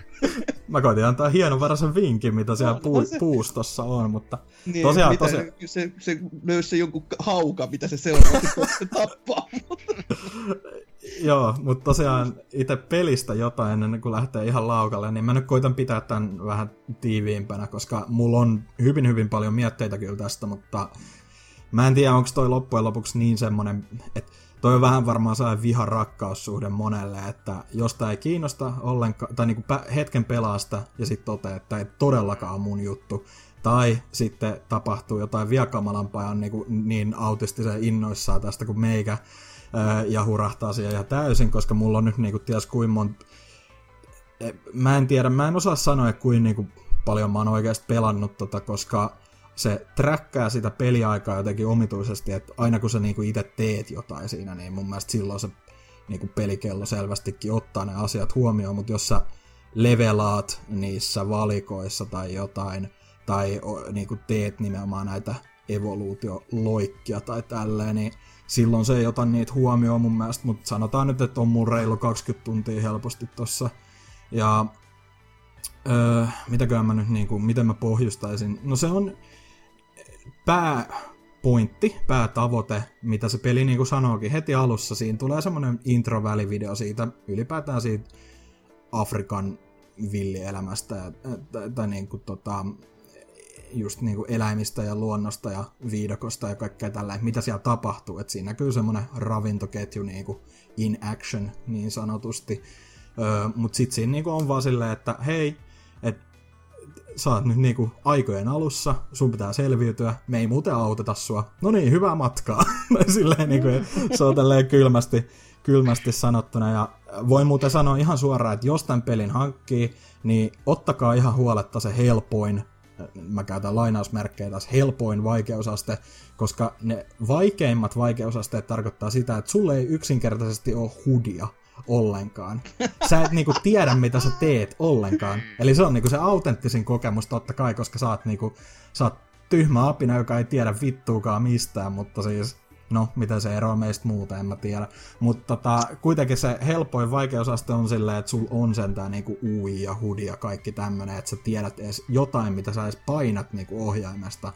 B: Mä koitin antaa hienovaraisen vinkin, mitä siellä no, puu, se... puustossa on, mutta
C: niin, tosiaan... Mitä, tosiaan... Se, se löysi se jonkun hauka, mitä se seuraavaksi tappaa.
B: Joo, mutta tosiaan itse pelistä jotain ennen kuin lähtee ihan laukalle, niin mä nyt koitan pitää tämän vähän tiiviimpänä, koska mulla on hyvin hyvin paljon mietteitä kyllä tästä, mutta mä en tiedä, onko toi loppujen lopuksi niin semmonen, että toi on vähän varmaan saa vihan rakkaussuhde monelle, että jos tää ei kiinnosta ollenkaan, tai niinku hetken pelasta ja sitten toteaa, että ei todellakaan mun juttu, tai sitten tapahtuu jotain vielä kamalampaa ja on niinku niin autistisen innoissaan tästä kuin meikä, ja hurahtaa siihen ihan täysin, koska mulla on nyt niinku ties kuin monta... E, mä en tiedä, mä en osaa sanoa, kuin niinku paljon mä oon oikeasti pelannut tota, koska se träkkää sitä peliaikaa jotenkin omituisesti, että aina kun sä niinku itse teet jotain siinä, niin mun mielestä silloin se niinku pelikello selvästikin ottaa ne asiat huomioon, mutta jos sä levelaat niissä valikoissa tai jotain, tai niinku teet nimenomaan näitä evoluutioloikkia tai tälleen, niin silloin se ei ota niitä huomioon mun mielestä, mutta sanotaan nyt, että on mun reilu 20 tuntia helposti tossa. Ja öö, mitäköhän mä nyt niinku, miten mä pohjustaisin? No se on pääpointti, päätavoite, mitä se peli niinku sanookin heti alussa. Siinä tulee semmonen intro-välivideo siitä, ylipäätään siitä Afrikan villielämästä tai, tai, tai niinku tota, just niin kuin eläimistä ja luonnosta ja viidakosta ja kaikkea tällä, mitä siellä tapahtuu. Että siinä näkyy semmoinen ravintoketju niin kuin in action niin sanotusti. Öö, Mutta sitten siinä niin kuin on vaan silleen, että hei, että sä oot nyt niinku aikojen alussa, sun pitää selviytyä, me ei muuten auteta sua. No niin, hyvää matkaa. Silleen niinku, se on tälleen kylmästi, kylmästi sanottuna. Ja voin muuten sanoa ihan suoraan, että jos tämän pelin hankkii, niin ottakaa ihan huoletta se helpoin mä käytän lainausmerkkejä taas, helpoin vaikeusaste, koska ne vaikeimmat vaikeusasteet tarkoittaa sitä, että sulle ei yksinkertaisesti ole hudia ollenkaan. Sä et niinku tiedä, mitä sä teet ollenkaan. Eli se on niinku se autenttisin kokemus totta kai, koska sä oot, niinku, sä oot tyhmä apina, joka ei tiedä vittuukaan mistään, mutta siis No, mitä se eroaa meistä muuta, en mä tiedä. Mutta tota, kuitenkin se helpoin vaikeusaste on silleen, että sul on sentään niinku UI ja HUD ja kaikki tämmönen, että sä tiedät edes jotain, mitä sä edes painat niinku ohjaimesta.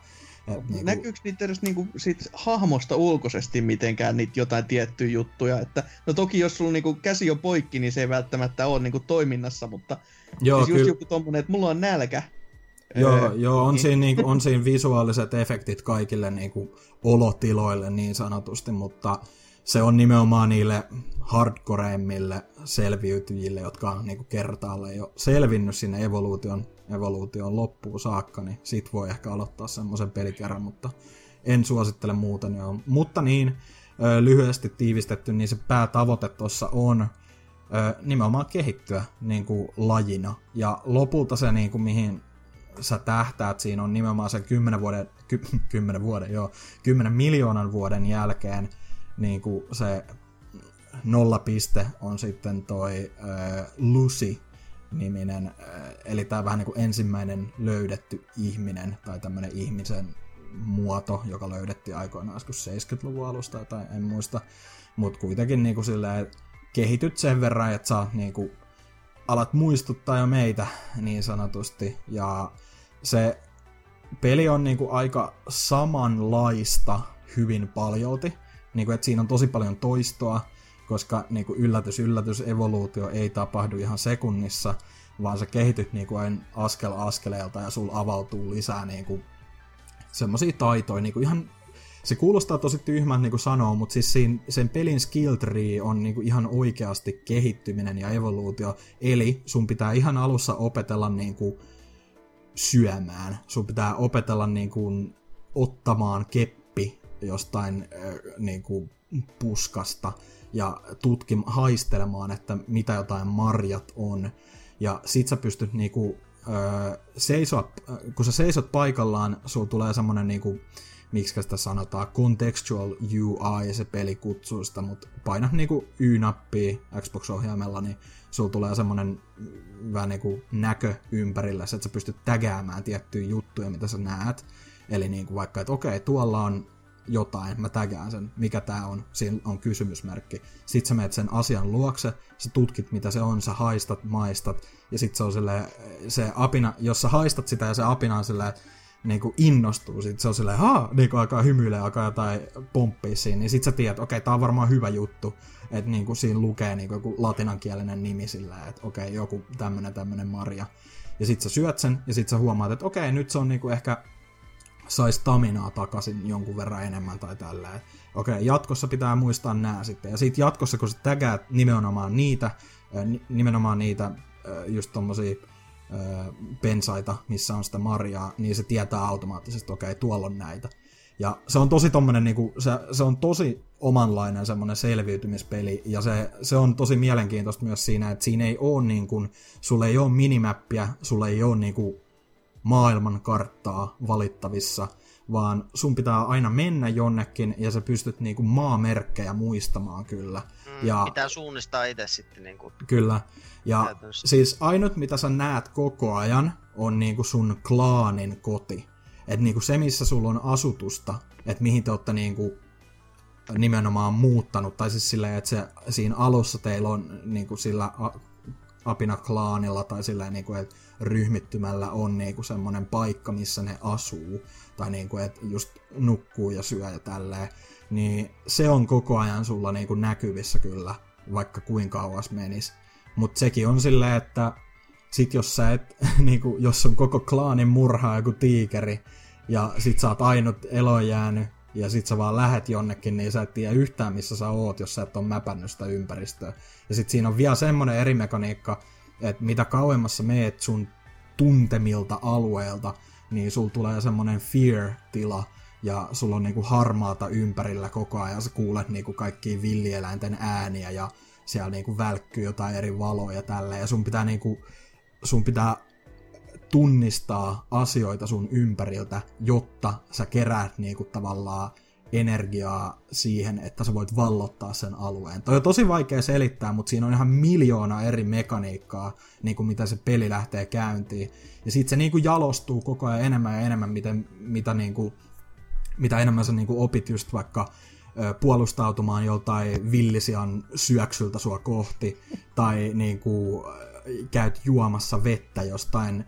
C: Et niinku... Näkyykö niitä edes niinku sit hahmosta ulkoisesti mitenkään niitä jotain tiettyjä juttuja? Että, no toki jos sulla niinku käsi on poikki, niin se ei välttämättä ole niinku toiminnassa, mutta Joo, siis just kyllä... joku tommonen, että mulla on nälkä,
B: Joo, joo on, niin. siinä, niin, on siinä visuaaliset efektit kaikille niin kuin, olotiloille niin sanotusti, mutta se on nimenomaan niille hardcoreimmille selviytyjille, jotka on niin kuin, kertaalle jo selvinnyt sinne evoluution, evoluution loppuun saakka, niin sit voi ehkä aloittaa semmoisen pelikerran, mutta en suosittele muuten. Joo. Mutta niin, lyhyesti tiivistetty, niin se päätavoite tuossa on nimenomaan kehittyä niin kuin lajina. Ja lopulta se, niin kuin, mihin sä tähtäät, siinä on nimenomaan se 10 vuoden, ky, kymmenen vuoden, joo, kymmenen miljoonan vuoden jälkeen niin kuin se nollapiste on sitten toi äh, Lucy niminen, eli tämä vähän niin kuin ensimmäinen löydetty ihminen tai tämmöinen ihmisen muoto, joka löydettiin aikoinaan joskus 70-luvun alusta tai en muista, mutta kuitenkin niin kuin silleen, kehityt sen verran, että sä niin kuin, alat muistuttaa jo meitä niin sanotusti, ja se peli on niin kuin aika samanlaista hyvin paljolti, niin kuin, että siinä on tosi paljon toistoa, koska niin kuin yllätys, yllätys, evoluutio ei tapahdu ihan sekunnissa, vaan sä kehityt niin kuin askel askeleelta ja sul avautuu lisää niin kuin semmoisia taitoja, niin kuin ihan se kuulostaa tosi tyhmältä niin kuin sanoo, mutta siis siinä, sen pelin skill tree on niin kuin ihan oikeasti kehittyminen ja evoluutio. Eli sun pitää ihan alussa opetella niin kuin syömään. Sun pitää opetella niin kuin ottamaan keppi jostain niin kuin puskasta ja tutkim, haistelemaan, että mitä jotain marjat on. Ja sit sä pystyt niinku, äh, seisoa, kun sä seisot paikallaan, sulla tulee semmonen niinku, miksi sitä sanotaan, contextual UI, se peli kutsuu sitä, mutta paina niinku Y-nappia Xbox-ohjaimella, niin sulla tulee semmonen vähän niinku näkö ympärillä, että sä pystyt tägäämään tiettyjä juttuja, mitä sä näet. Eli niinku vaikka, että okei, tuolla on jotain, mä tägään sen, mikä tää on, siinä on kysymysmerkki. Sitten sä menet sen asian luokse, sä tutkit mitä se on, sä haistat, maistat, ja sitten se on silleen, se apina, jos sä haistat sitä ja se apina on silleen, niin kuin innostuu, sit se on silleen, haa, niin kuin alkaa hymyilee, alkaa jotain pomppia siinä, niin sit sä tiedät, okei, okay, tää on varmaan hyvä juttu, että niin kuin siinä lukee niin kuin joku latinankielinen nimi sillä, että okei, okay, joku tämmönen tämmönen marja. Ja sit sä syöt sen, ja sit sä huomaat, että okei, okay, nyt se on niin kuin ehkä saisi staminaa takaisin jonkun verran enemmän tai tälleen. Okei, okay, jatkossa pitää muistaa nämä sitten. Ja sitten jatkossa, kun sä tägäät nimenomaan niitä, nimenomaan niitä just tommosia pensaita, missä on sitä marjaa, niin se tietää automaattisesti, että okei, tuolla on näitä. Ja se on tosi tommonen, niinku, se, se on tosi omanlainen semmoinen selviytymispeli, ja se, se on tosi mielenkiintoista myös siinä, että siinä ei ole niinku, sulle ei ole minimäppiä, sulle ei ole niinku maailman karttaa valittavissa, vaan sun pitää aina mennä jonnekin ja sä pystyt niinku maamerkkejä muistamaan kyllä.
D: Mm, ja, pitää suunnistaa itse sitten niinku.
B: Kyllä. Ja käytännössä. siis ainut mitä sä näet koko ajan on niinku sun klaanin koti. Et niinku se missä sulla on asutusta, että mihin te olette niinku nimenomaan muuttanut, tai siis silleen, että se, siinä alussa teillä on niinku sillä apina-klaanilla tai silleen, niinku, että ryhmittymällä on niinku semmoinen paikka, missä ne asuu, tai niinku, että just nukkuu ja syö ja tälleen, niin se on koko ajan sulla niinku näkyvissä kyllä, vaikka kuinka kauas menis. Mutta sekin on silleen, että sit jos sä et, niinku, jos on koko klaanin murhaa joku tiikeri, ja sit sä oot ainut eloon jäänyt, ja sit sä vaan lähet jonnekin, niin sä et tiedä yhtään missä sä oot, jos sä et ole mäpännyt sitä ympäristöä. Ja sit siinä on vielä semmonen eri mekaniikka, että mitä kauemmassa meet sun tuntemilta alueelta, niin sul tulee semmonen fear-tila, ja sulla on niinku harmaata ympärillä koko ajan, sä kuulet niinku kaikkia villieläinten ääniä, ja siellä niinku välkkyy jotain eri valoja tälle, ja sun pitää niinku, sun pitää tunnistaa asioita sun ympäriltä, jotta sä keräät niinku tavallaan energiaa siihen, että sä voit vallottaa sen alueen. Toi on tosi vaikea selittää, mutta siinä on ihan miljoona eri mekaniikkaa, niin kuin mitä se peli lähtee käyntiin. Ja sitten se niin kuin jalostuu koko ajan enemmän ja enemmän, miten, mitä, niin kuin, mitä enemmän sä niin kuin opit just vaikka puolustautumaan joltain villisian syöksyltä sua kohti, tai niin kuin, käyt juomassa vettä jostain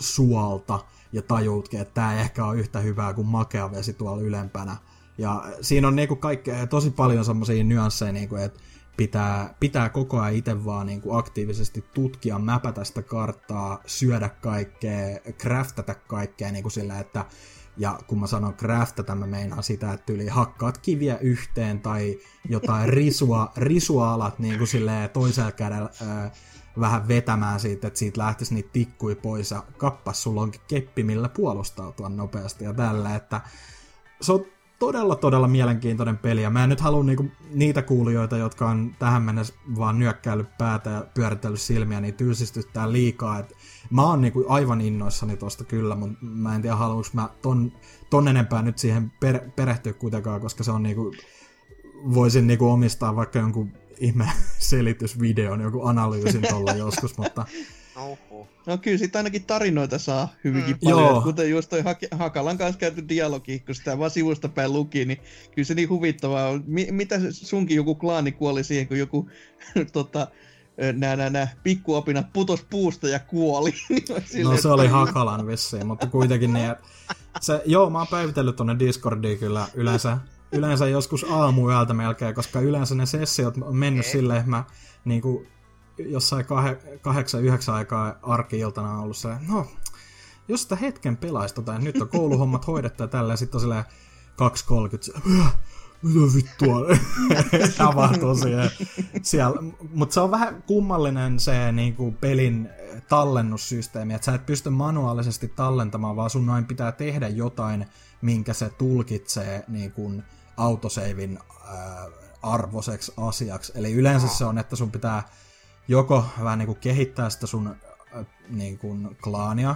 B: suolta, ja tajuutkin, että tämä ehkä ole yhtä hyvää kuin makea vesi tuolla ylempänä. Ja siinä on niinku kaikkea, tosi paljon semmoisia nyansseja, niinku, että pitää, pitää koko ajan itse vaan niinku aktiivisesti tutkia, mäpätä sitä karttaa, syödä kaikkea, craftata kaikkea niinku sillä, että ja kun mä sanon craftata, mä meinaan sitä, että yli hakkaat kiviä yhteen tai jotain risua, risua alat niin kuin silleen toisella kädellä ää, vähän vetämään siitä, että siitä lähtisi niitä tikkui pois ja kappas, sulla onkin keppi, millä puolustautua nopeasti ja tällä, että se on todella, todella mielenkiintoinen peli, ja mä en nyt halua niinku niitä kuulijoita, jotka on tähän mennessä vaan nyökkäillyt päätä ja pyöritellyt silmiä, niin tylsistyttää liikaa. Et mä oon niinku aivan innoissani tosta kyllä, mutta mä en tiedä haluanko mä ton, ton enempää nyt siihen per, perehtyä kuitenkaan, koska se on niinku, voisin niinku omistaa vaikka jonkun ihme selitysvideon, joku analyysin tuolla joskus, mutta
C: Oho. No kyllä siitä ainakin tarinoita saa hyvinkin mm. paljon. Joo. Kuten just toi Hakalan kanssa käyty dialogi, kun sitä vaan sivusta päin luki, niin kyllä se niin huvittavaa on. Mi- mitä sunkin joku klaani kuoli siihen, kun joku tota, nää, nää, nää pikkuopinat putos puusta ja kuoli.
B: No se oli Hakalan vissiin, mutta kuitenkin niin, että se, joo, mä oon päivitellyt tonne Discordiin kyllä yleensä, yleensä joskus aamuyöltä melkein, koska yleensä ne sessiot on mennyt silleen, että mä niin kuin, jossain kah- kahdeksan, yhdeksän aikaa arki-iltana on ollut se, no, jos sitä hetken pelaisi tota, nyt on kouluhommat hoidettu ja tälleen, sitten on silleen 2.30, mitä vittua tapahtuu siellä. siellä. Mutta se on vähän kummallinen se niinku, pelin tallennussysteemi, että sä et pysty manuaalisesti tallentamaan, vaan sun noin pitää tehdä jotain, minkä se tulkitsee niinku, autoseivin äh, arvoiseksi asiaksi. Eli yleensä se on, että sun pitää joko vähän niin kuin kehittää sitä sun äh, niin kuin klaania,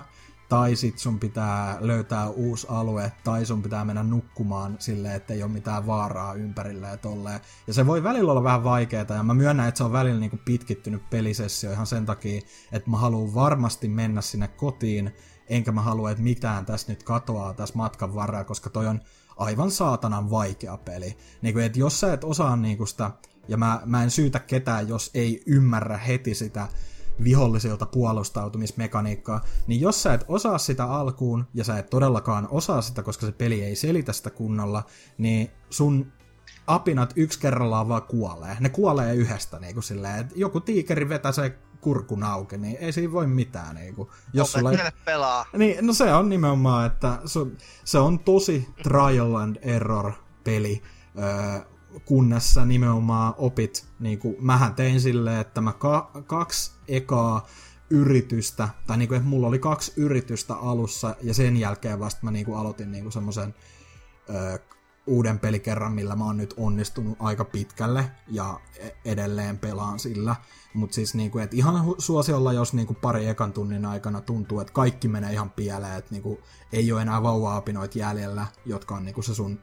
B: tai sit sun pitää löytää uusi alue, tai sun pitää mennä nukkumaan silleen, että ei ole mitään vaaraa ympärillä ja tolleen. Ja se voi välillä olla vähän vaikeaa, ja mä myönnän, että se on välillä niin kuin pitkittynyt pelisessio ihan sen takia, että mä haluan varmasti mennä sinne kotiin, enkä mä halua, että mitään tässä nyt katoaa tässä matkan varrella, koska toi on aivan saatanan vaikea peli. Niin kuin, että jos sä et osaa niin kuin sitä ja mä, mä en syytä ketään, jos ei ymmärrä heti sitä vihollisilta puolustautumismekaniikkaa, niin jos sä et osaa sitä alkuun, ja sä et todellakaan osaa sitä, koska se peli ei selitä sitä kunnolla, niin sun apinat yksi kerrallaan vaan kuolee. Ne kuolee yhdestä, niin kuin silleen, että joku tiikeri vetää se kurkun auki, niin ei siinä voi mitään. Niin kuin,
D: jos sulla... pelaa.
B: Niin, no se on nimenomaan, että se, se on tosi trial and error peli. Öö, kunnes sä nimenomaan opit, niin kuin mähän tein silleen, että mä ka- kaksi ekaa yritystä, tai niin kuin, että mulla oli kaksi yritystä alussa, ja sen jälkeen vasta mä niin kuin aloitin niin semmoisen uuden pelikerran, millä mä oon nyt onnistunut aika pitkälle, ja e-, edelleen pelaan sillä. Mutta siis niinku, et ihan suosiolla, jos niinku pari ekan tunnin aikana tuntuu, että kaikki menee ihan pieleen, että niinku, ei ole enää vauva-apinoita jäljellä, jotka on niinku se sun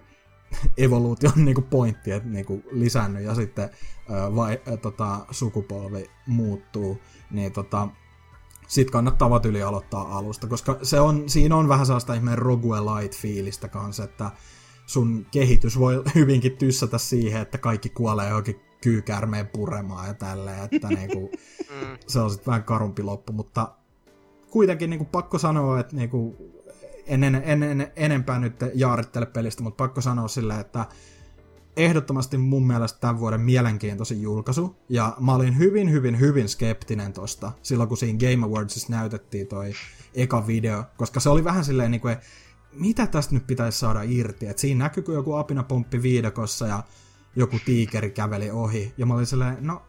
B: evoluution niinku pointti, että niinku lisännyt ja sitten ää, vai, tota, sukupolvi muuttuu, niin tota, sit kannattaa yli aloittaa alusta, koska se on, siinä on vähän sellaista ihmeen roguelite-fiilistä kanssa, että sun kehitys voi hyvinkin tyssätä siihen, että kaikki kuolee johonkin kyykärmeen puremaan ja tälleen, että niinku, mm. se on sitten vähän karumpi loppu, mutta kuitenkin niinku pakko sanoa, että niinku, en, en, en, en enempää nyt jaarittele pelistä, mutta pakko sanoa silleen, että ehdottomasti mun mielestä tämän vuoden mielenkiintoisin julkaisu, ja mä olin hyvin, hyvin, hyvin skeptinen tosta, silloin kun siinä Game Awardsissa näytettiin toi eka video, koska se oli vähän silleen niin kuin, mitä tästä nyt pitäisi saada irti, että siinä näkyy, joku apinapomppi viidakossa ja joku tiikeri käveli ohi, ja mä olin silleen, no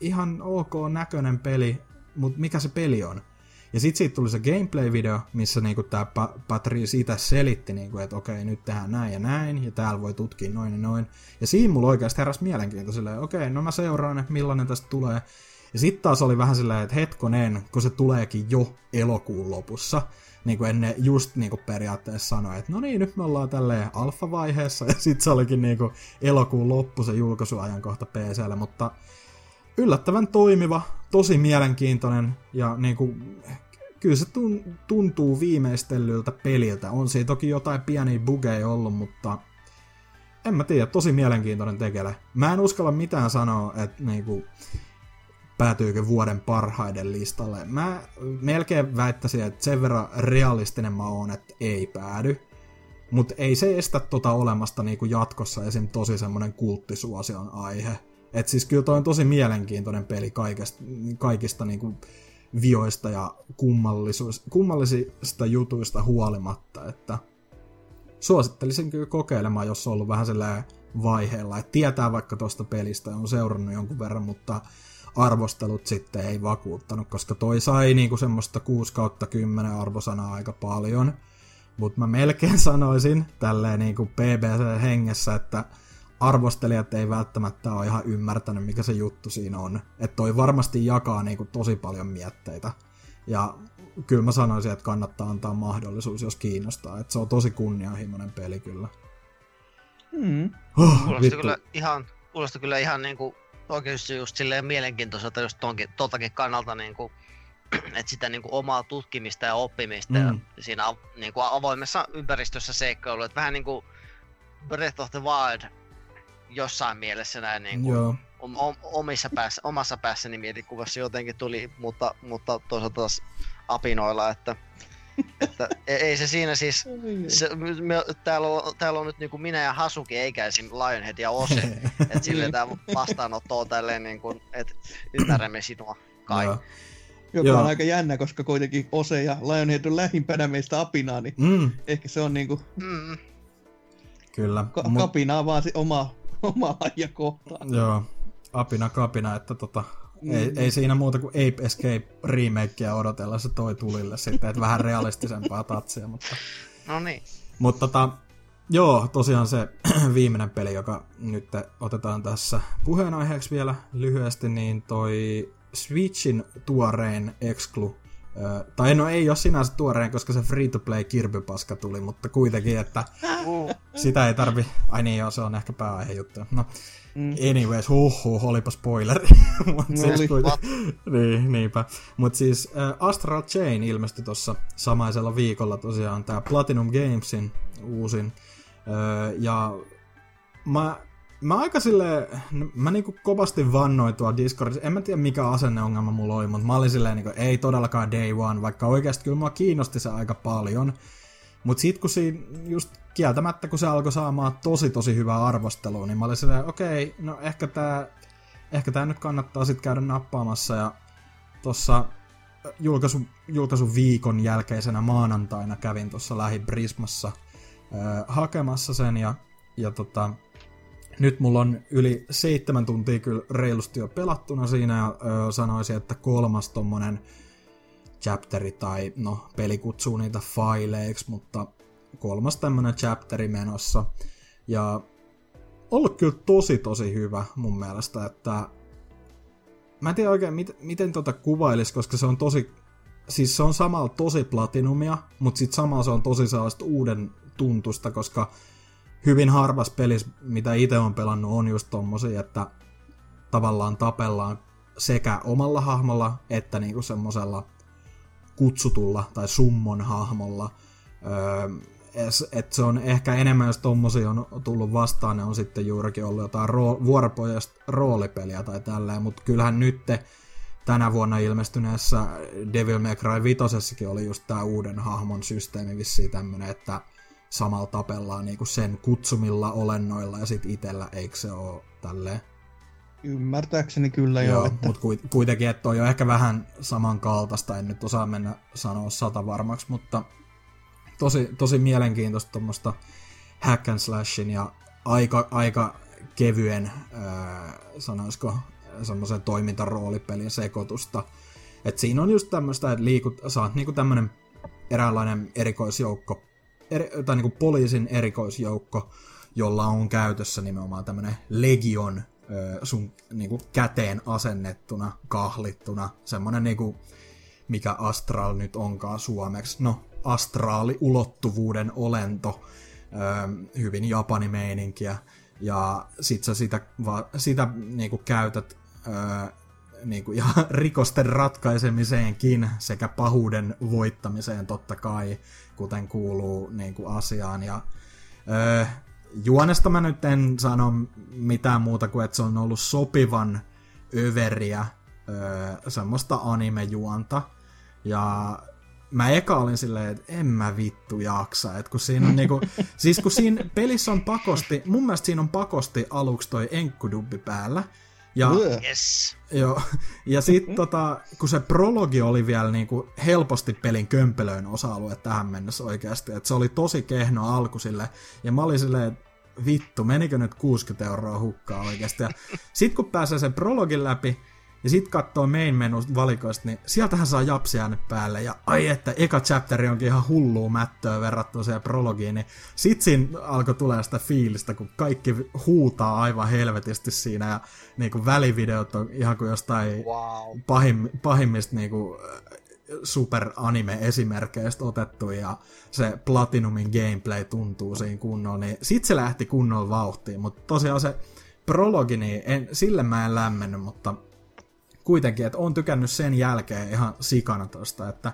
B: ihan ok näköinen peli, mutta mikä se peli on? Ja sitten siitä tuli se gameplay-video, missä niinku tämä Patrice itse selitti, niinku, että okei, nyt tehdään näin ja näin, ja täällä voi tutkia noin ja noin. Ja siinä mulla oikeasti heräsi mielenkiinto silleen, okei, no mä seuraan, että millainen tästä tulee. Ja sitten taas oli vähän silleen, että hetkonen, kun se tuleekin jo elokuun lopussa, niin kuin ennen just niin kuin periaatteessa sanoi, että no niin, nyt me ollaan tälleen alfa-vaiheessa, ja sitten se olikin niin kuin elokuun loppu se julkaisuajankohta PClle, mutta yllättävän toimiva, tosi mielenkiintoinen ja niin kuin, kyllä se tuntuu viimeistellyltä peliltä. On siinä toki jotain pieniä bugeja ollut, mutta en mä tiedä, tosi mielenkiintoinen tekele. Mä en uskalla mitään sanoa, että niinku, päätyykö vuoden parhaiden listalle. Mä melkein väittäisin, että sen verran realistinen mä oon, että ei päädy. Mutta ei se estä tota olemasta niinku jatkossa esim. tosi semmonen kulttisuosion aihe. Et siis kyllä toi on tosi mielenkiintoinen peli kaikista, kaikista niinku vioista ja kummallisista jutuista huolimatta, että suosittelisin kyllä kokeilemaan, jos on ollut vähän sellainen vaiheella, että tietää vaikka tuosta pelistä ja on seurannut jonkun verran, mutta arvostelut sitten ei vakuuttanut, koska toi sai niinku semmoista 6 kautta 10 arvosanaa aika paljon, Mutta mä melkein sanoisin tälleen niin kuin BBC-hengessä, että arvostelijat ei välttämättä ole ihan ymmärtänyt, mikä se juttu siinä on. Että toi varmasti jakaa niin kuin tosi paljon mietteitä. Ja kyllä mä sanoisin, että kannattaa antaa mahdollisuus, jos kiinnostaa. Että se on tosi kunnianhimoinen peli kyllä.
C: Mm.
B: Oh,
F: Kuulosti
B: vittu.
F: kyllä ihan, kuulosti kyllä ihan niinku oikeasti just silleen mielenkiintoiselta just tonkin, totakin kannalta niinku, että sitä niinku omaa tutkimista ja oppimista mm. Ja siinä av- niinku avoimessa ympäristössä seikkailu, että vähän niinku Breath of the Wild jossain mielessä näin niinku
B: Joo.
F: om, om, omissa päässä, omassa päässäni mielikuvassa jotenkin tuli, mutta, mutta toisaalta taas apinoilla, että, että ei, ei se siinä siis se, me, täällä, on, täällä on nyt niinku minä ja Hasuki eikä esim. Lionhead ja Ose. että silleen tää vastaanotto on tälleen niinku, että ymmärrämme sinua kai.
B: Joo.
C: Joka
B: Joo.
C: on aika jännä, koska kuitenkin Ose ja Lionhead on lähimpänä meistä apinaa, niin
B: Mm,
C: ehkä se on niinku
F: Mm,
B: kyllä.
C: ka-
B: Mut-
C: kapinaa vaan se oma, oma lajia kohtaan.
B: Joo, apina kapina, että tota, ei,
C: Mm.
B: ei siinä muuta kuin Ape Escape remakea odotella se toi tulille sitten, että vähän realistisempaa tatsia, mutta,
F: no niin.
B: mutta tota, joo, tosiaan se viimeinen peli, joka nyt otetaan tässä puheenaiheeksi vielä lyhyesti, niin toi Switchin tuorein Exclu, tai no ei ole sinänsä tuorein, koska se free-to-play kirpypaska tuli, mutta kuitenkin, että sitä ei tarvi, ai niin joo, se on ehkä pääaihe juttu. No,
C: Mm.
B: Anyways, huhhuh, olipa spoileri. Mut
C: No
B: siis kuiten- niin, niinpä. Mut siis äh, Astral Chain ilmestyi tuossa samaisella viikolla tosiaan tää Platinum Gamesin uusin. Äh, ja mä, mä aika silleen, mä niinku kovasti vannoin tuolla Discordissa, en mä tiedä mikä asenneongelma mulla oli, mutta mä olin silleen niinku, ei todellakaan day one, vaikka oikeasti kyllä mua kiinnosti se aika paljon. Mutta sitten kun siinä just kieltämättä, kun se alkoi saamaan tosi tosi hyvää arvostelua, niin mä olin silleen, okei, no ehkä tää, ehkä tää nyt kannattaa sitten käydä nappaamassa. Ja tossa julkaisu, julkaisun viikon jälkeisenä maanantaina kävin tuossa lähi Brismassa ö, hakemassa sen ja, ja tota, nyt mulla on yli seitsemän tuntia kyllä reilusti jo pelattuna siinä ja ö, sanoisin, että kolmas tommonen chapteri tai no peli kutsuu niitä fileiksi, mutta kolmas tämmönen chapteri menossa. Ja ollut kyllä tosi tosi hyvä mun mielestä, että mä en tiedä oikein mit, miten tota kuvailis, koska se on tosi, siis se on samalla tosi platinumia, mutta sitten samalla se on tosi sellaista uuden tuntusta, koska hyvin harvas pelis, mitä itse on pelannut, on just tommosia, että tavallaan tapellaan sekä omalla hahmolla että niinku semmosella kutsutulla tai summon hahmolla. Öö, et se on ehkä enemmän, jos tommosia on tullut vastaan, ne on sitten juurikin ollut jotain roo- vuoropohjaista roolipeliä tai tälleen, mutta kyllähän nyt tänä vuonna ilmestyneessä Devil May Cry 5 oli just tää uuden hahmon systeemi vissiin tämmönen, että samalla tapellaan niinku sen kutsumilla olennoilla ja sit itellä, eikö se oo tälleen?
C: Ymmärtääkseni kyllä joo.
B: Joo,
C: että...
B: mutta kuitenkin, että on ehkä vähän samankaltaista, en nyt osaa mennä sanoa sata varmaksi, mutta tosi, tosi mielenkiintoista tuommoista hack and slashin ja aika, aika kevyen, ää, sanoisiko, semmoisen toimintaroolipelin sekoitusta. Et siinä on just tämmöistä, että liikut, oot niinku tämmönen eräänlainen erikoisjoukko, eri, tai niinku poliisin erikoisjoukko, jolla on käytössä nimenomaan tämmönen legion sun niinku käteen asennettuna, kahlittuna, semmonen niinku, mikä astral nyt onkaan suomeksi. No, astraali ulottuvuuden olento, hyvin japanimeininkiä, ja sit sä sitä, sitä niinku käytät ö, niinku, ja rikosten ratkaisemiseenkin sekä pahuuden voittamiseen totta kai, kuten kuuluu niinku, asiaan. Ja, ö, juonesta mä nyt en sano mitään muuta kuin, että se on ollut sopivan överiä ö, semmoista anime-juonta. Ja mä eka olin silleen, että en mä vittu jaksa, että kun siinä on niinku, siis kun siinä pelissä on pakosti, mun mielestä siinä on pakosti aluksi toi enkkudubbi päällä, ja.
F: Yes.
B: joo, ja sit tota, kun se prologi oli vielä niinku helposti pelin kömpelöin osa-alue tähän mennessä oikeasti, että se oli tosi kehno alku sille, ja mä olin silleen, että vittu, menikö nyt 60 euroa hukkaa oikeasti, ja sit kun pääsee sen prologin läpi, ja sit katsoo main menu valikoista, niin sieltähän saa japsiäänet päälle, ja ai että, eka chapteri onkin ihan hullua mättöä verrattuna siihen prologiin, niin sit siinä alkoi tulee sitä fiilistä, kun kaikki huutaa aivan helvetisti siinä, ja niinku välivideot on ihan kuin jostain
F: Wow.
B: pahim, pahimmista niinku super anime-esimerkkeistä otettu. Ja se Platinumin gameplay tuntuu siinä kunnolla, niin sit se lähti kunnolla vauhtiin, mutta tosiaan se prologi, niin en, sille mä en lämmennyt, mutta kuitenkin, että on tykännyt sen jälkeen ihan sikana tosta, että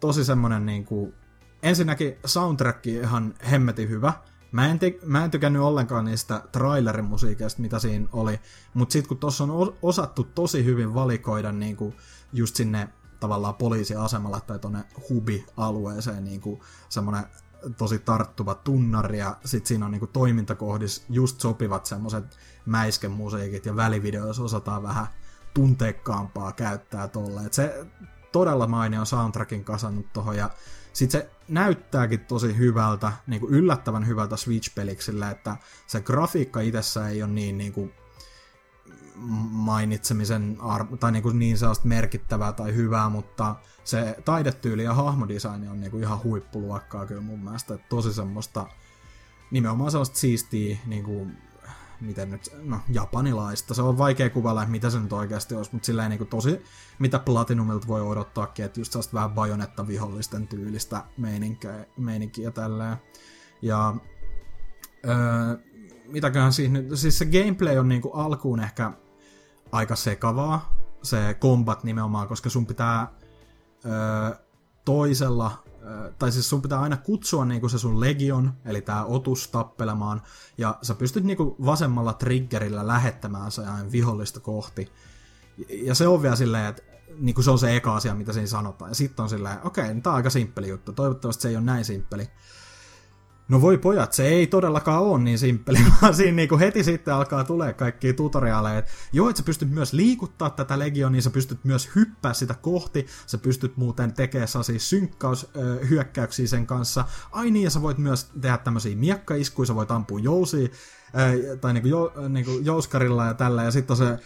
B: tosi semmonen niinku, ensinnäkin soundtrack ihan hemmetin hyvä, Mä en, mä en tykännyt ollenkaan niistä trailerimusiikeista, musiikeista, mitä siinä oli, mutta sitten kun tuossa on osattu tosi hyvin valikoida niinku just sinne tavallaan poliisiasemalla tai tuonne hubi-alueeseen niinku semmoinen tosi tarttuva tunnari ja sit siinä on niinku toimintakohdissa just sopivat semmoset mäiskemusiikit ja välivideoissa osataan vähän tunteikkaampaa käyttää tolle. Et se todella mainio soundtrackin kasannut tohon ja sit se näyttääkin tosi hyvältä, niinku yllättävän hyvältä Switch-peliksillä, että se grafiikka itsessä ei ole niin niinku mainitsemisen arvo, tai niinku niin sellaista merkittävää tai hyvää, mutta se taidetyyli ja hahmodesign on niinku ihan huippuluokkaa kyllä mun mielestä. Että tosi semmoista nimenomaan sellaista siistiä niinku, miten nyt, no japanilaista. Se on vaikea kuvailla, mitä se nyt oikeasti olisi, mutta silleen niinku tosi, mitä Platinumilta voi odottaakin, että just sellaista vähän bajonetta vihollisten tyylistä meininkiä, meininkiä tälleen. Ja öö, mitäköhän siinä nyt, siis se gameplay on niinku alkuun ehkä aika sekavaa, se combat nimenomaan, koska sun pitää öö, toisella, tai siis sun pitää aina kutsua niinku se sun legion, eli tää otus tappelemaan, ja sä pystyt niinku vasemmalla triggerillä lähettämään se aina vihollista kohti. Ja se on vielä silleen, että niinku se on se eka asia, mitä siinä sanotaan. Ja sitten on silleen, okei, okay, niin tää on aika simppeli juttu. Toivottavasti se ei ole näin simppeli. No voi pojat, se ei todellakaan ole niin simppeli, vaan siinä niinku heti sitten alkaa tulee kaikki tutoriaaleja, että joo, että sä pystyt myös liikuttaa tätä legionia, sä pystyt myös hyppää sitä kohti, sä pystyt muuten tekemään sellaisia synkkaushyökkäyksiä sen kanssa, ai niin, ja sä voit myös tehdä tämmöisiä miekkaiskuja, sä voit ampua jousia, tai niinku, jou, niinku jouskarilla ja tällä, ja sitten se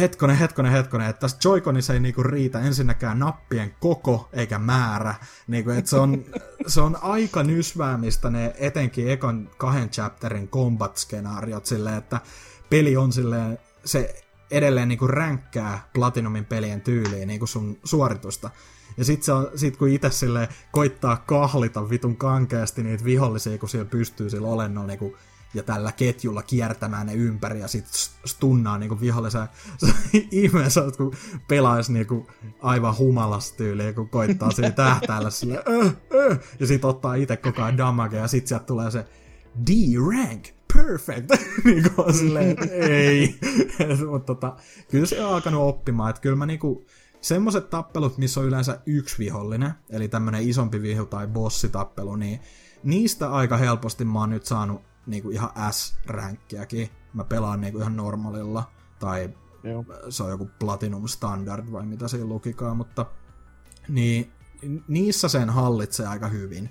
B: hetkonen, hetkonen, hetkonen, että tässä Joy-Conissa ei niinku riitä ensinnäkään nappien koko eikä määrä. Niinku, että se, on, se on aika nysväämistä ne etenkin ekon kahden chapterin combat-skenaariot silleen, että peli on silleen, se edelleen niinku ränkkää Platinumin pelien tyyliin niinku sun suoritusta. Ja sit, se on, sit kun itse sille koittaa kahlita vitun kankeasti niitä vihollisia, kun siellä pystyy sillä olennolla niinku ja tällä ketjulla kiertämään ne ympäri ja sit stunnaa niinku vihollisen. Se on ihmeessä, kun pelaisi niinku aivan humalasta tyyliin, kun koittaa siinä tähtäällä sille öh, öh, ja sit ottaa itse koko ajan damage ja sit sieltä tulee se D-rank, perfect, niinku on silleen, ei. Mutta tota, kyllä se on alkanut oppimaan, että kyllä mä niinku, semmoset tappelut, missä on yleensä yksi vihollinen, eli tämmönen isompi vihu tai bossitappelu, niin niistä aika helposti mä oon nyt saanut niinku ihan S-ränkkiäkin. Mä pelaan niinku ihan normaalilla, tai Joo. se on joku Platinum Standard vai mitä siinä lukikaan, mutta niin niissä sen hallitsee aika hyvin.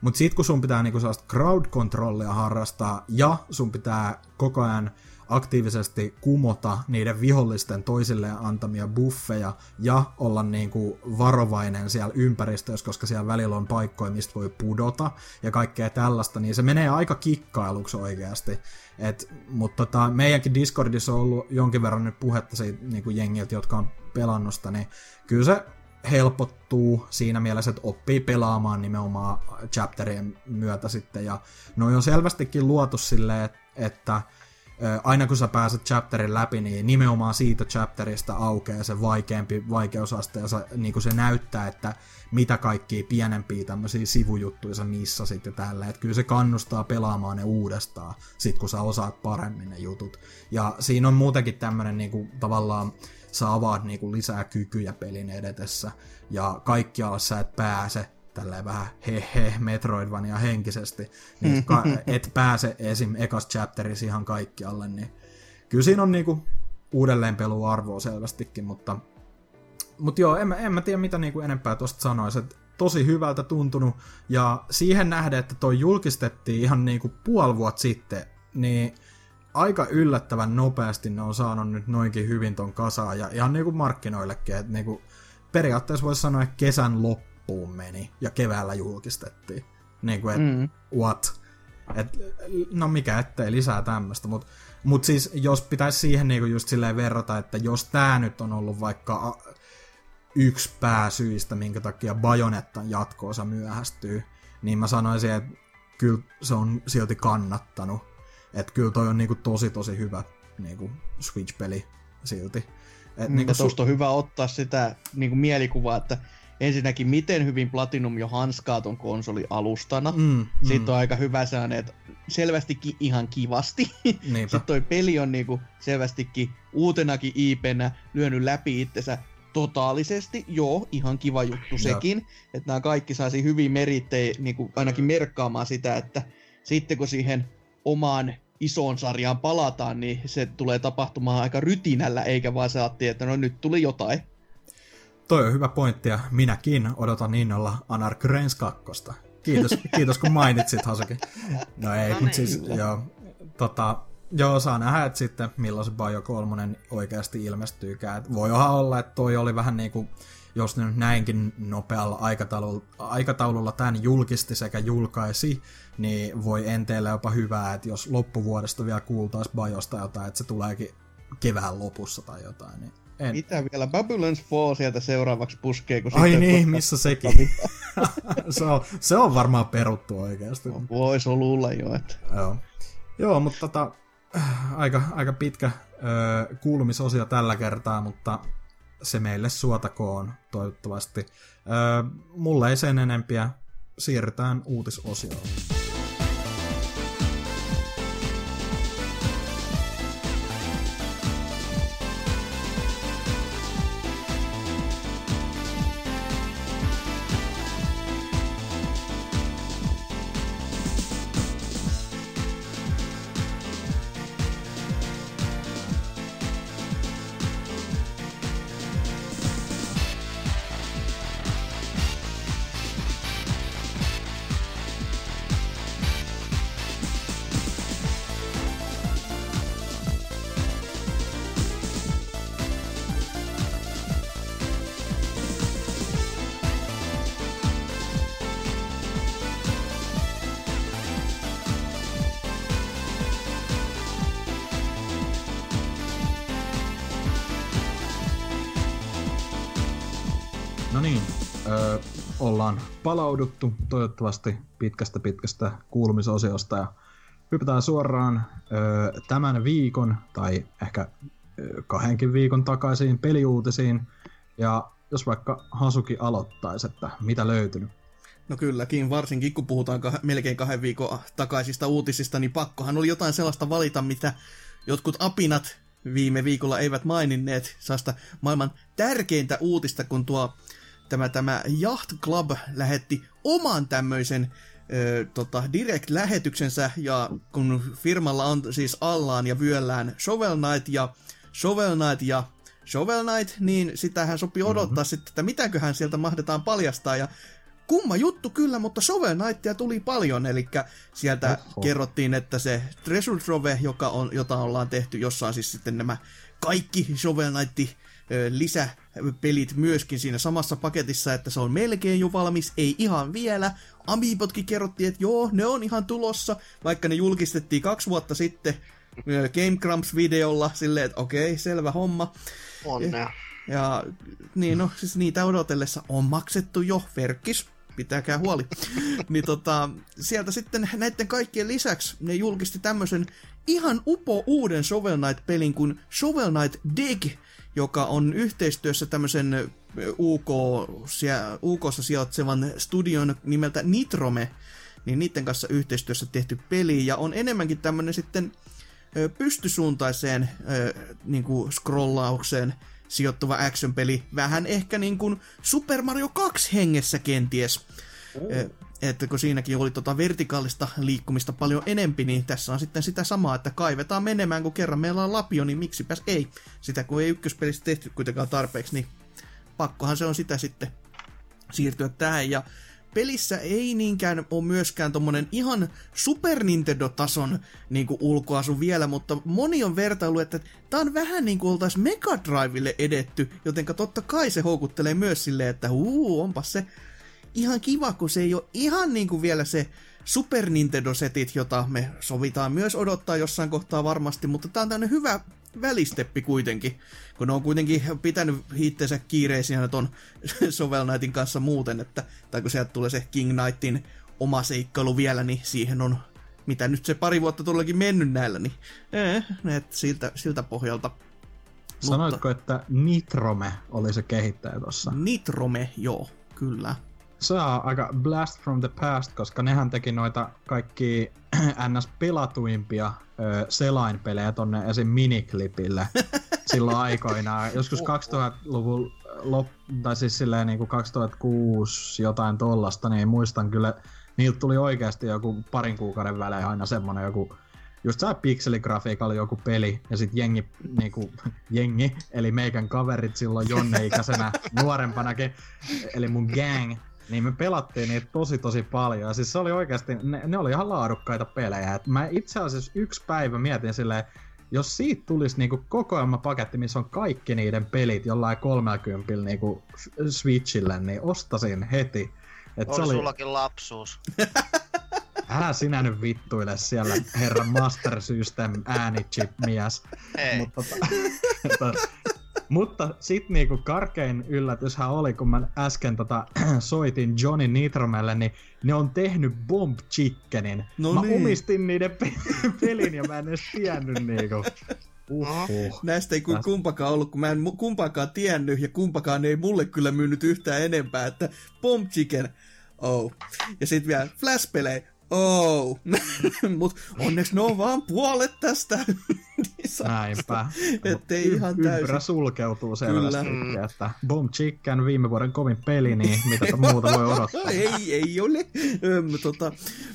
B: Mutta sitten kun sun pitää niinku sellaista crowd controllia harrastaa ja sun pitää koko ajan aktiivisesti kumota niiden vihollisten toisilleen antamia buffeja ja olla niin kuin varovainen siellä ympäristössä, koska siellä välillä on paikkoja, mistä voi pudota ja kaikkea tällaista, niin se menee aika kikkailuksi oikeasti. Et, mutta tota, meidänkin Discordissa on ollut jonkin verran nyt puhetta siitä niin kuin jengiltä, jotka on pelannosta, niin kyllä se helpottuu siinä mielessä, että oppii pelaamaan nimenomaan chapterien myötä sitten, ja ne on selvästikin luotu silleen, että aina kun sä pääset chapterin läpi, niin nimenomaan siitä chapterista aukeaa se vaikeampi vaikeusaste, ja se, niin kuin se näyttää, että mitä kaikkia pienempiä tämmöisiä sivujuttuja sä missasit ja tällä. Että kyllä se kannustaa pelaamaan ne uudestaan, sit kun sä osaat paremmin ne jutut. Ja siinä on muutenkin tämmönen niin kuin, tavallaan, sä avaat niin kuin, lisää kykyjä pelin edetessä, ja kaikkialla sä et pääse tälleen vähän he Metroidvania henkisesti, niin ka- et pääse esim. ekas chapterissa ihan kaikkialle, niin kyllä siinä on niinku uudelleenpeluarvoa selvästikin, mutta, mutta joo, en mä, en mä tiedä mitä niinku enempää tosta sanoisi, että tosi hyvältä tuntunut, ja siihen nähden, että toi julkistettiin ihan niinku puoli vuotta sitten, niin aika yllättävän nopeasti ne on saanut nyt noinkin hyvin ton kasaan, ja ihan niinku markkinoillekin, että niinku, periaatteessa voisi sanoa, että kesän loppuun meni, ja keväällä julkistettiin. Niinku, että mm. what? Et, no mikä ettei lisää tämmöistä, mutta mut siis jos pitäisi siihen niinku just silleen verrata, että jos tämä nyt on ollut vaikka yksi pääsyistä, minkä takia Bajonettan jatkoosa myöhästyy, niin mä sanoisin, että kyllä se on silti kannattanut. Että kyllä toi on niinku tosi tosi hyvä niinku Switch-peli silti.
E: Et mm, niinku su- on hyvä ottaa sitä niinku mielikuvaa, että ensinnäkin miten hyvin Platinum jo hanskaa ton konsoli alustana. Mm, mm. Sitten on aika hyvä sellainen, että selvästikin ihan kivasti. Niinpä. Sitten toi peli on niinku selvästikin uutenakin IPnä lyönyt läpi itsensä totaalisesti, joo, ihan kiva juttu sekin, että nämä kaikki saisi hyvin merittejä niin kuin ainakin merkkaamaan sitä, että sitten kun siihen omaan isoon sarjaan palataan, niin se tulee tapahtumaan aika rytinällä, eikä vaan saatti, että no nyt tuli jotain.
B: Toi on hyvä pointti, ja minäkin odotan innolla Anarch Reigns 2. Kiitos, kiitos kun mainitsit, Hasaki. No ei, no niin. siis joo, tota, Joo, saa nähdä, että sitten milloin se Bio 3 oikeasti ilmestyykään. Et voihan olla, että toi oli vähän niin kuin, jos nyt näinkin nopealla aikataululla, aikataululla tämän julkisti sekä julkaisi, niin voi enteellä jopa hyvää, että jos loppuvuodesta vielä kuultaisiin Biosta jotain, että se tuleekin kevään lopussa tai jotain, niin en.
E: Mitä vielä? Babylon's Fall sieltä seuraavaksi puskee, kun
B: Ai niin, missä sekin? se, on, se on varmaan peruttu oikeasti.
E: Voisi luulla jo, että...
B: Joo. Joo, mutta tota, aika, aika pitkä ö, kuulumisosio tällä kertaa, mutta se meille suotakoon toivottavasti. Ö, mulle ei sen enempiä. Siirrytään uutisosioon. Palauduttu toivottavasti pitkästä pitkästä kuulumisosiosta. Ja hypätään suoraan ö, tämän viikon tai ehkä ö, kahdenkin viikon takaisiin peliuutisiin. Ja jos vaikka Hasuki aloittaisi, että mitä löytynyt?
E: No kylläkin, varsinkin kun puhutaan kah- melkein kahden viikon takaisista uutisista, niin pakkohan oli jotain sellaista valita, mitä jotkut apinat viime viikolla eivät maininneet. Sellaista maailman tärkeintä uutista, kun tuo tämä, tämä Yacht Club lähetti oman tämmöisen ö, tota, direct-lähetyksensä, ja kun firmalla on siis allaan ja vyöllään Shovel Knight ja Shovel Knight ja Shovel Knight, niin sitähän sopii odottaa mm-hmm. sitten, että mitäköhän sieltä mahdetaan paljastaa, ja kumma juttu kyllä, mutta Shovel Knightia tuli paljon, eli sieltä Oho. kerrottiin, että se Treasure Trove, joka on, jota ollaan tehty, jossa on siis sitten nämä kaikki Shovel Knight lisäpelit myöskin siinä samassa paketissa, että se on melkein jo valmis, ei ihan vielä. Amiibotkin kerrottiin, että joo, ne on ihan tulossa, vaikka ne julkistettiin kaksi vuotta sitten Game Grumps-videolla, silleen, että okei, selvä homma.
D: Onnea.
E: Ja, niin no, siis niitä odotellessa on maksettu jo, Ferkis, pitäkää huoli. niin tota, sieltä sitten näiden kaikkien lisäksi ne julkisti tämmöisen ihan upo uuden Shovel Knight-pelin kuin Shovel Knight Dig, joka on yhteistyössä tämmöisen UK, UKssa sijoitsevan studion nimeltä Nitrome, niin niiden kanssa yhteistyössä tehty peli, ja on enemmänkin tämmönen sitten pystysuuntaiseen niin kuin scrollaukseen sijoittuva action-peli, vähän ehkä niin kuin Super Mario 2 hengessä kenties. Oh että kun siinäkin oli tota vertikaalista liikkumista paljon enempi, niin tässä on sitten sitä samaa, että kaivetaan menemään, kun kerran meillä on lapio, niin miksipäs ei. Sitä kun ei ykköspelissä tehty kuitenkaan tarpeeksi, niin pakkohan se on sitä sitten siirtyä tähän. Ja pelissä ei niinkään ole myöskään tommonen ihan Super Nintendo-tason niin ulkoasu vielä, mutta moni on vertailu, että tää on vähän niin kuin oltais Mega Drivelle edetty, jotenka totta kai se houkuttelee myös silleen, että huu, onpas se ihan kiva, kun se ei ole ihan niin kuin vielä se Super Nintendo-setit, jota me sovitaan myös odottaa jossain kohtaa varmasti, mutta tää on tämmönen hyvä välisteppi kuitenkin, kun ne on kuitenkin pitänyt itseensä kiireisinä ton Sovel Knightin kanssa muuten, että, tai kun sieltä tulee se King Knightin oma seikkailu vielä, niin siihen on, mitä nyt se pari vuotta tuollakin mennyt näillä, niin eh, et siltä, siltä pohjalta.
B: Sanoitko,
E: Mutta,
B: että Nitrome oli se kehittäjä tuossa?
E: Nitrome, joo, kyllä.
B: Se on aika blast from the past, koska nehän teki noita kaikki ns. pelatuimpia ö, selainpelejä tonne esim. miniklipille silloin aikoinaan. Joskus 2000-luvun lop, tai siis silleen niin kuin 2006 jotain tollasta, niin muistan kyllä, niiltä tuli oikeasti joku parin kuukauden välein aina semmonen joku just sä pikseligrafiikalla joku peli, ja sit jengi, niinku, jengi, eli meikän kaverit silloin Jonne-ikäisenä nuorempanakin, eli mun gang, niin me pelattiin niitä tosi tosi paljon. Ja siis se oli oikeasti, ne, ne oli ihan laadukkaita pelejä. Et mä itse asiassa yksi päivä mietin silleen, jos siitä tulisi niinku kokoelmapaketti, missä on kaikki niiden pelit jollain 30 niinku Switchille, niin ostasin heti. Et
D: Oli,
B: se oli,
D: sullakin lapsuus.
B: älä sinä nyt vittuile siellä herran Master System äänichip mies.
D: Ei.
B: Mutta, tota, mutta sit niinku karkein yllätyshän oli, kun mä äsken tota, soitin Johnny Nitromelle, niin ne on tehnyt Bomb Chickenin.
E: No
B: mä
E: niin.
B: omistin niiden pe- pelin ja mä en edes tiennyt niinku. Uhuh.
E: Näistä ei kuin kumpakaan ollut, kun mä en kumpaakaan tiennyt ja kumpakaan ei mulle kyllä myynyt yhtään enempää, että Bomb Chicken, oh. Ja sit vielä Flash-pelejä, oh. Mut onneksi ne on vaan puolet tästä. Niin
B: Näinpä.
E: Ettei
B: Y-
E: ihan täysin.
B: Ympyrä sulkeutuu selvästi,
D: Kyllä.
B: että Bomb Chicken viime vuoden kovin peli, niin mitä muuta voi odottaa.
E: ei, ei ole. Tota,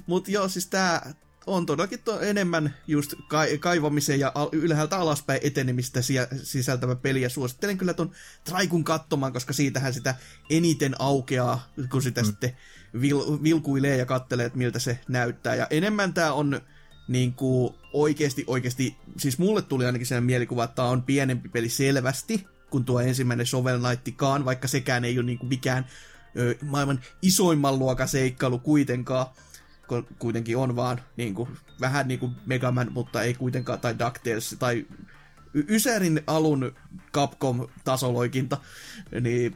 E: mut joo, siis tää on todellakin to, enemmän just kai, kaivamisen ja al, ylhäältä alaspäin etenemistä sia, sisältävä peli, ja suosittelen kyllä ton Traikun katsomaan, koska siitähän sitä eniten aukeaa, kun sitä mm. sitten vil, vilkuilee ja kattelee, että miltä se näyttää. Ja enemmän tää on niin kuin oikeasti, oikeasti, siis mulle tuli ainakin sen mielikuva, että tää on pienempi peli selvästi, kuin tuo ensimmäinen Shovel Knightikaan, vaikka sekään ei ole niin kuin mikään ö, maailman isoimman luokan seikkailu kuitenkaan, kun kuitenkin on vaan niin kuin, vähän niin kuin Megaman, mutta ei kuitenkaan, tai DuckTales, tai Ysärin alun Capcom-tasoloikinta, niin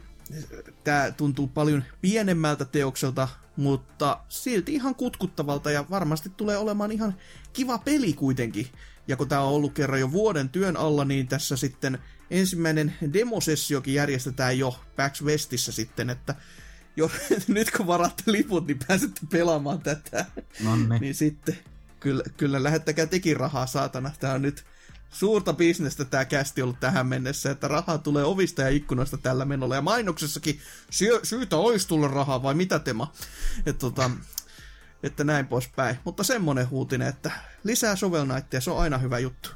E: tämä tuntuu paljon pienemmältä teokselta, mutta silti ihan kutkuttavalta ja varmasti tulee olemaan ihan kiva peli kuitenkin. Ja kun tämä on ollut kerran jo vuoden työn alla, niin tässä sitten ensimmäinen demosessiokin järjestetään jo PAX Westissä sitten, että jo, nyt kun varatte liput, niin pääsette pelaamaan tätä.
B: Nonni.
E: Niin sitten, kyllä, kyllä lähettäkää tekin rahaa, saatana. Tämä on nyt suurta bisnestä tämä kästi ollut tähän mennessä, että rahaa tulee ovista ja ikkunoista tällä menolla. Ja mainoksessakin sy- syytä olisi tulla rahaa, vai mitä tema? Et, tota, että näin poispäin. Mutta semmonen huutinen, että lisää Shovel Knightia, se on aina hyvä juttu.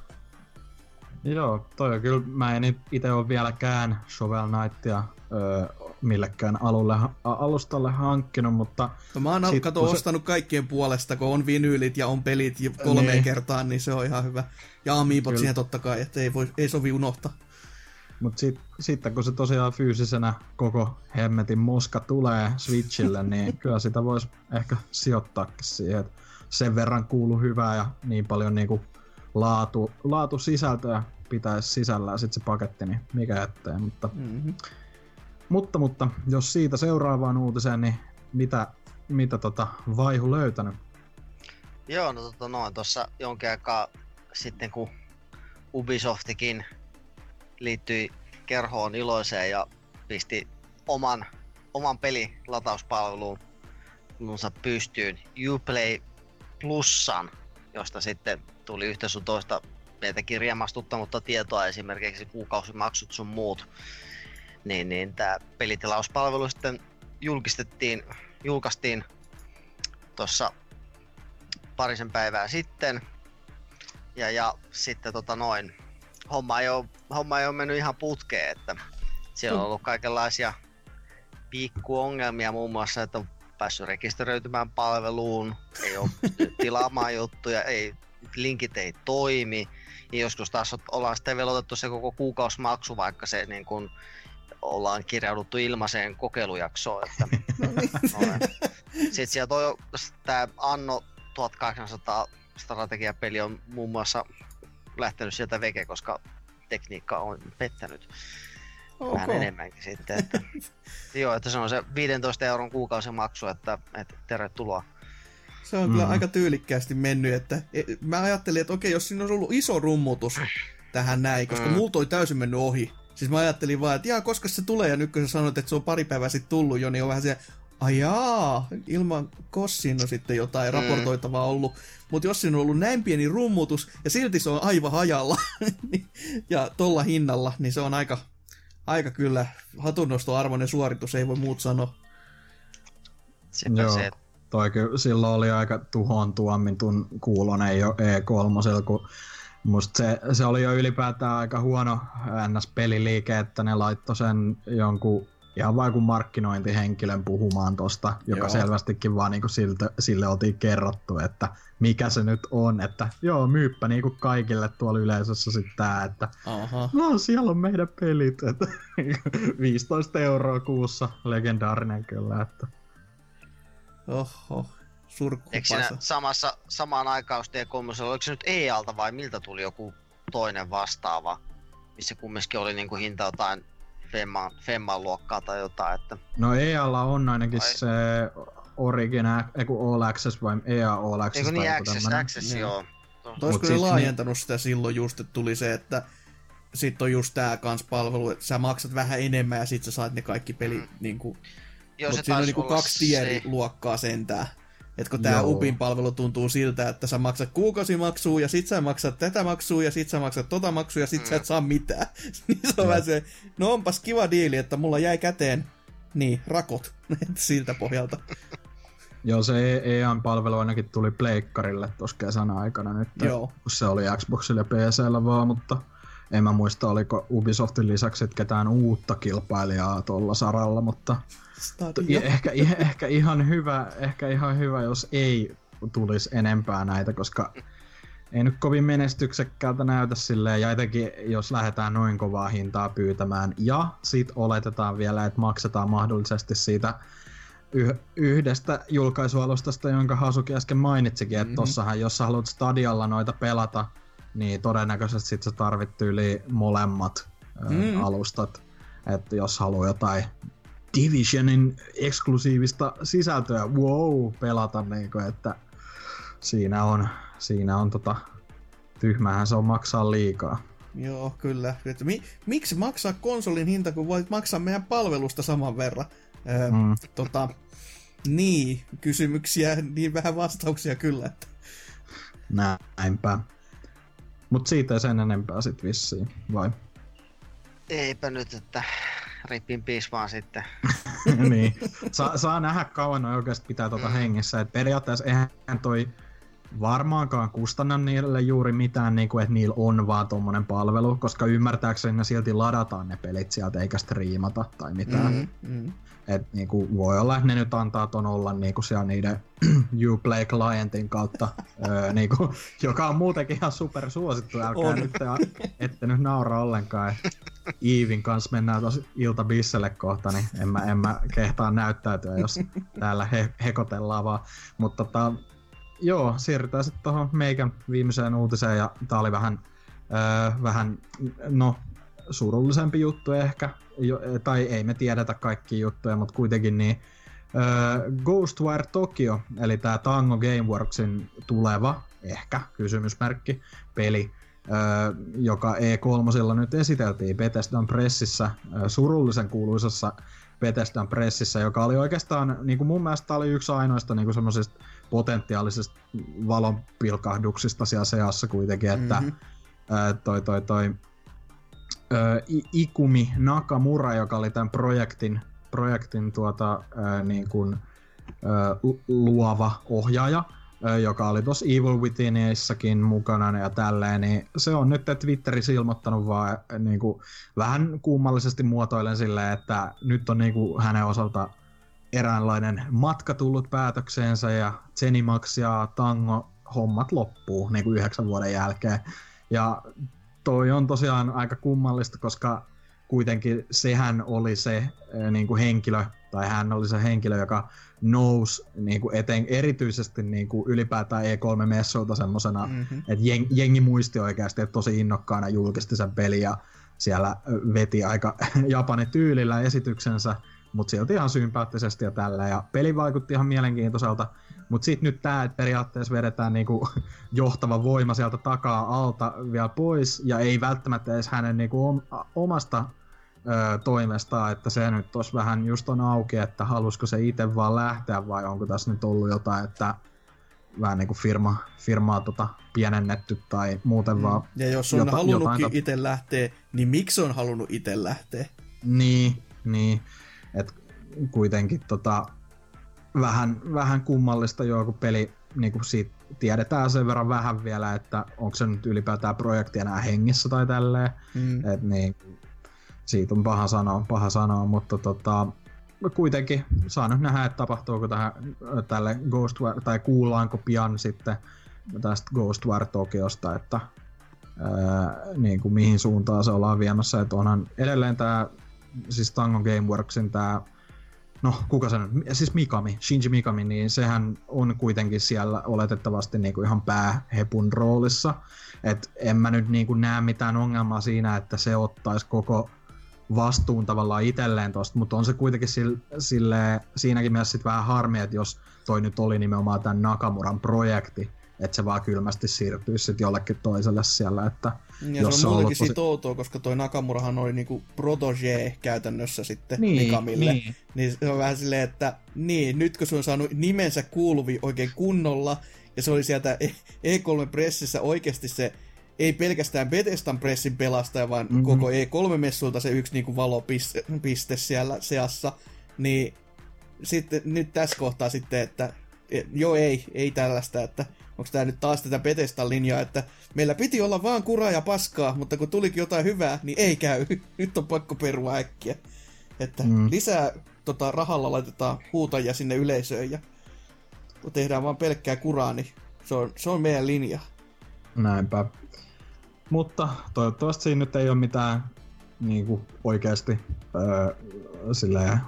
B: Joo, toi on kyllä, mä en itse ole vieläkään Shovel Knightia öö, millekään alulle, alustalle hankkinut, mutta
E: No mä oon
B: Sit,
E: kato
B: se-
E: ostanut kaikkien puolesta, kun on vinyylit ja on pelit jo kolmeen
B: Niin.
E: kertaan, niin se on ihan hyvä. Ja amiibot siihen totta kai, että ei, voi, ei sovi unohtaa.
B: Mut sit, sitten kun se tosiaan fyysisenä koko hemmetin moska tulee Switchille, niin kyllä sitä voisi ehkä sijoittaakin siihen. Et sen verran kuulu hyvää ja niin paljon niinku laatu, laatu sisältöä pitäisi sisällään sit se paketti, niin mikä ettei. Mutta,
E: Mm-hmm.
B: mutta, mutta jos siitä seuraavaan uutiseen, niin mitä, mitä tota Vaihu löytänyt?
D: Joo, no tota noin, tuossa jonkin aikaa sitten kun Ubisoftikin liittyi kerhoon iloiseen ja pisti oman, oman pelilatauspalveluun pystyyn Uplay Plussan, josta sitten tuli yhtä sun toista meitäkin riemastuttanutta tietoa, esimerkiksi kuukausimaksut sun muut. Niin, niin tämä pelitilauspalvelu sitten julkistettiin, julkaistiin tuossa parisen päivää sitten. Ja, ja sitten tota noin, homma ei, ole, homma ei ole mennyt ihan putkeen, että siellä on ollut kaikenlaisia pikkuongelmia muun muassa, että päässyt rekisteröitymään palveluun, ei ole tilaamaan juttuja, ei, linkit ei toimi. Ja joskus taas ollaan sitten velotettu se koko kuukausimaksu, vaikka se niin kuin, ollaan kirjauduttu ilmaiseen kokeilujaksoon. Että, no niin. Sitten sieltä on tämä Anno 1800 strategiapeli on muun muassa lähtenyt sieltä veke, koska tekniikka on pettänyt okay. vähän enemmänkin sitten. Että, joo, että se on se 15 euron kuukausimaksu, että, että tervetuloa.
E: Se on mm. kyllä aika tyylikkäästi mennyt, että e, mä ajattelin, että okei, jos siinä olisi ollut iso rummutus tähän näin, koska mm. multa oli täysin mennyt ohi. Siis mä ajattelin vaan, että jaa, koska se tulee, ja nyt kun sä sanoit, että se on pari päivää sitten tullut jo, niin on vähän se, ajaa, ilman kossin on sitten jotain mm. raportoitavaa ollut. Mutta jos siinä on ollut näin pieni rummutus, ja silti se on aivan hajalla, niin, ja tolla hinnalla, niin se on aika, aika kyllä hatunnostoarvoinen suoritus, ei voi muut sanoa.
B: Sepä Joo, se. Toi kyllä, silloin oli aika tuhon tuomintun kuulonen jo E3, kun Musta se, se oli jo ylipäätään aika huono NS-peliliike, että ne laittoi sen jonkun ihan vain kuin markkinointihenkilön puhumaan tosta, joka joo. selvästikin vaan niinku siltä, sille oltiin kerrottu, että mikä se nyt on, että joo, myyppä niinku kaikille tuolla yleisössä sitten tää, että Aha. no siellä on meidän pelit, että 15 euroa kuussa, legendaarinen kyllä, että
E: Oho,
D: Eikö siinä samassa, samaan aikaan, jos oliko se nyt EALta vai miltä tuli joku toinen vastaava, missä kumminkin oli niinku hinta jotain Femman, Femman luokkaa tai jotain. Että...
B: No EAlla on ainakin vai... se Origin, eiku All Access vai EA All Access.
D: Eiku niin Access, Access, niin. joo.
E: Olisiko siis laajentanut niin... sitä silloin just, että tuli se, että sitten on just tää kans palvelu, että sä maksat vähän enemmän ja sit sä saat ne kaikki pelit mm. niinku... Mutta siinä on niinku kaksi tieriluokkaa sentään. Et kun tämä Upin palvelu tuntuu siltä, että sä maksat kuukausimaksua ja sit sä maksat tätä maksua ja sit sä maksat tota maksua ja sit mm. sä et mm. saa mitään. niin se on vähän se, no onpas kiva diili, että mulla jäi käteen niin, rakot siltä pohjalta.
B: Joo, se EAN-palvelu ainakin tuli pleikkarille tuossa kesän aikana nyt, Joo. kun se oli Xboxilla ja PCllä vaan, mutta en mä muista, oliko Ubisoftin lisäksi ketään uutta kilpailijaa tuolla saralla, mutta Stadia. Ehkä, ehkä, ihan hyvä, ehkä ihan hyvä, jos ei tulisi enempää näitä, koska ei nyt kovin menestyksekkäältä näytä silleen, ja etenkin jos lähdetään noin kovaa hintaa pyytämään, ja sit oletetaan vielä, että maksetaan mahdollisesti siitä yhdestä julkaisualustasta, jonka Hasuki äsken mainitsikin, että mm-hmm. tossahan, jos sä haluat Stadialla noita pelata, niin todennäköisesti sit sä tarvit yli molemmat mm. alustat. Että jos haluaa jotain Divisionin eksklusiivista sisältöä, wow, pelata, niin kuin, että siinä on, siinä on tota, tyhmähän se on maksaa liikaa.
E: Joo, kyllä. Että mi- miksi maksaa konsolin hinta, kun voit maksaa meidän palvelusta saman verran? Öö, mm. tota, niin, kysymyksiä, niin vähän vastauksia kyllä. Että...
B: Näinpä. Mut siitä ei sen enempää sit vissiin, vai?
D: Eipä nyt, että ripin piis vaan sitten.
B: niin. Sa- saa nähdä kauan noin oikeasti pitää tuota mm. hengessä. Et periaatteessa eihän toi varmaankaan kustanna niille juuri mitään, niin kuin, että niillä on vaan tuommoinen palvelu, koska ymmärtääkseni ne silti ladataan ne pelit sieltä eikä striimata tai mitään. Mm, mm. Et niin kuin, voi olla, että ne nyt antaa ton olla niin kuin siellä niiden Uplay Clientin kautta, öö, niin kuin, joka on muutenkin ihan super suosittu. Älkää on. nyt, ette nyt naura ollenkaan. Iivin kanssa mennään tosi ilta bisselle kohta, niin en mä, en mä kehtaa näyttäytyä, jos täällä he, hekotellaan vaan. Mutta tota, joo, siirrytään sitten tuohon meikän viimeiseen uutiseen, ja tää oli vähän, öö, vähän no, surullisempi juttu ehkä, jo, tai ei me tiedetä kaikki juttuja, mutta kuitenkin niin öö, Ghostwire Tokyo, eli tämä Tango Gameworksin tuleva, ehkä, kysymysmerkki, peli, öö, joka E3 nyt esiteltiin Bethesdan pressissä, öö, surullisen kuuluisassa Bethesdan pressissä, joka oli oikeastaan, niin kuin mun mielestä oli yksi ainoista niin semmoisista potentiaalisista valonpilkahduksista siellä seassa kuitenkin, että mm-hmm. öö, toi, toi, toi Ikumi Nakamura, joka oli tämän projektin, projektin tuota, ää, niin kuin, ää, luova ohjaaja, joka oli tuossa Evil Withinissäkin mukana ja tälleen, niin se on nyt Twitterissä ilmoittanut vaan niin kuin, vähän kummallisesti muotoilen silleen, että nyt on niin kuin, hänen osalta eräänlainen matka tullut päätökseensä ja Zenimax ja Tango hommat loppuu niin kuin yhdeksän vuoden jälkeen. Ja toi on tosiaan aika kummallista, koska kuitenkin sehän oli se niin kuin henkilö, tai hän oli se henkilö, joka nousi niin kuin eten, erityisesti niin kuin ylipäätään E3-messuilta semmoisena, mm-hmm. että jeng, jengi muisti oikeasti, että tosi innokkaana julkisti sen peli ja siellä veti aika Japanin tyylillä esityksensä, mutta silti ihan sympaattisesti ja tällä. Ja peli vaikutti ihan mielenkiintoiselta, mutta sitten nyt tämä, että periaatteessa vedetään niinku johtava voima sieltä takaa alta vielä pois, ja ei välttämättä edes hänen niinku omasta ö, toimestaan, että se nyt olisi vähän just on auki, että halusiko se itse vaan lähteä vai onko tässä nyt ollut jotain, että vähän niin kuin firma, firmaa tota pienennetty tai muuten mm. vaan.
E: Ja jos on jota, halunnutkin itse lähteä, niin miksi on halunnut itse lähteä?
B: Niin, niin. Et kuitenkin tota, vähän, vähän kummallista jo, kun peli niin kuin siitä tiedetään sen verran vähän vielä, että onko se nyt ylipäätään projekti enää hengissä tai tälleen. Mm. Et niin, siitä on paha sanoa, paha sanoa mutta tota, kuitenkin saa nyt nähdä, että tapahtuuko tähän, tälle Ghostwire, tai kuullaanko pian sitten tästä Ghostwire Tokiosta, että ää, niin kuin mihin suuntaan se ollaan viemässä, että onhan edelleen tämä, siis Tango Gameworksin tämä no kuka se siis Mikami, Shinji Mikami, niin sehän on kuitenkin siellä oletettavasti niinku ihan päähepun roolissa. Et en mä nyt niinku näe mitään ongelmaa siinä, että se ottaisi koko vastuun tavallaan itselleen tosta, mutta on se kuitenkin sille, sille siinäkin mielessä sit vähän harmi, että jos toi nyt oli nimenomaan tämän Nakamuran projekti, että se vaan kylmästi siirtyisi sitten jollekin toiselle siellä. Että
E: ja jos se on muutenkin tosi... outoa, koska toi Nakamurahan oli niinku protege käytännössä sitten
B: niin,
E: Mikamille.
B: Niin.
E: niin se on vähän silleen, että niin, nyt kun se on saanut nimensä kuuluvi oikein kunnolla, ja se oli sieltä E3-pressissä oikeasti se ei pelkästään Bethesdan pressin pelastaja, vaan mm-hmm. koko E3-messulta se yksi niinku valopiste siellä seassa, niin sitten nyt tässä kohtaa sitten, että joo ei, ei tällaista, että onko tämä nyt taas tätä Bethesdan linjaa, että meillä piti olla vaan kuraa ja paskaa, mutta kun tulikin jotain hyvää, niin ei käy. Nyt on pakko perua äkkiä. Että mm. lisää tota, rahalla laitetaan huutajia sinne yleisöön ja kun tehdään vaan pelkkää kuraa, niin se on, se on meidän linja.
B: Näinpä. Mutta toivottavasti siinä nyt ei ole mitään niin kuin oikeasti öö,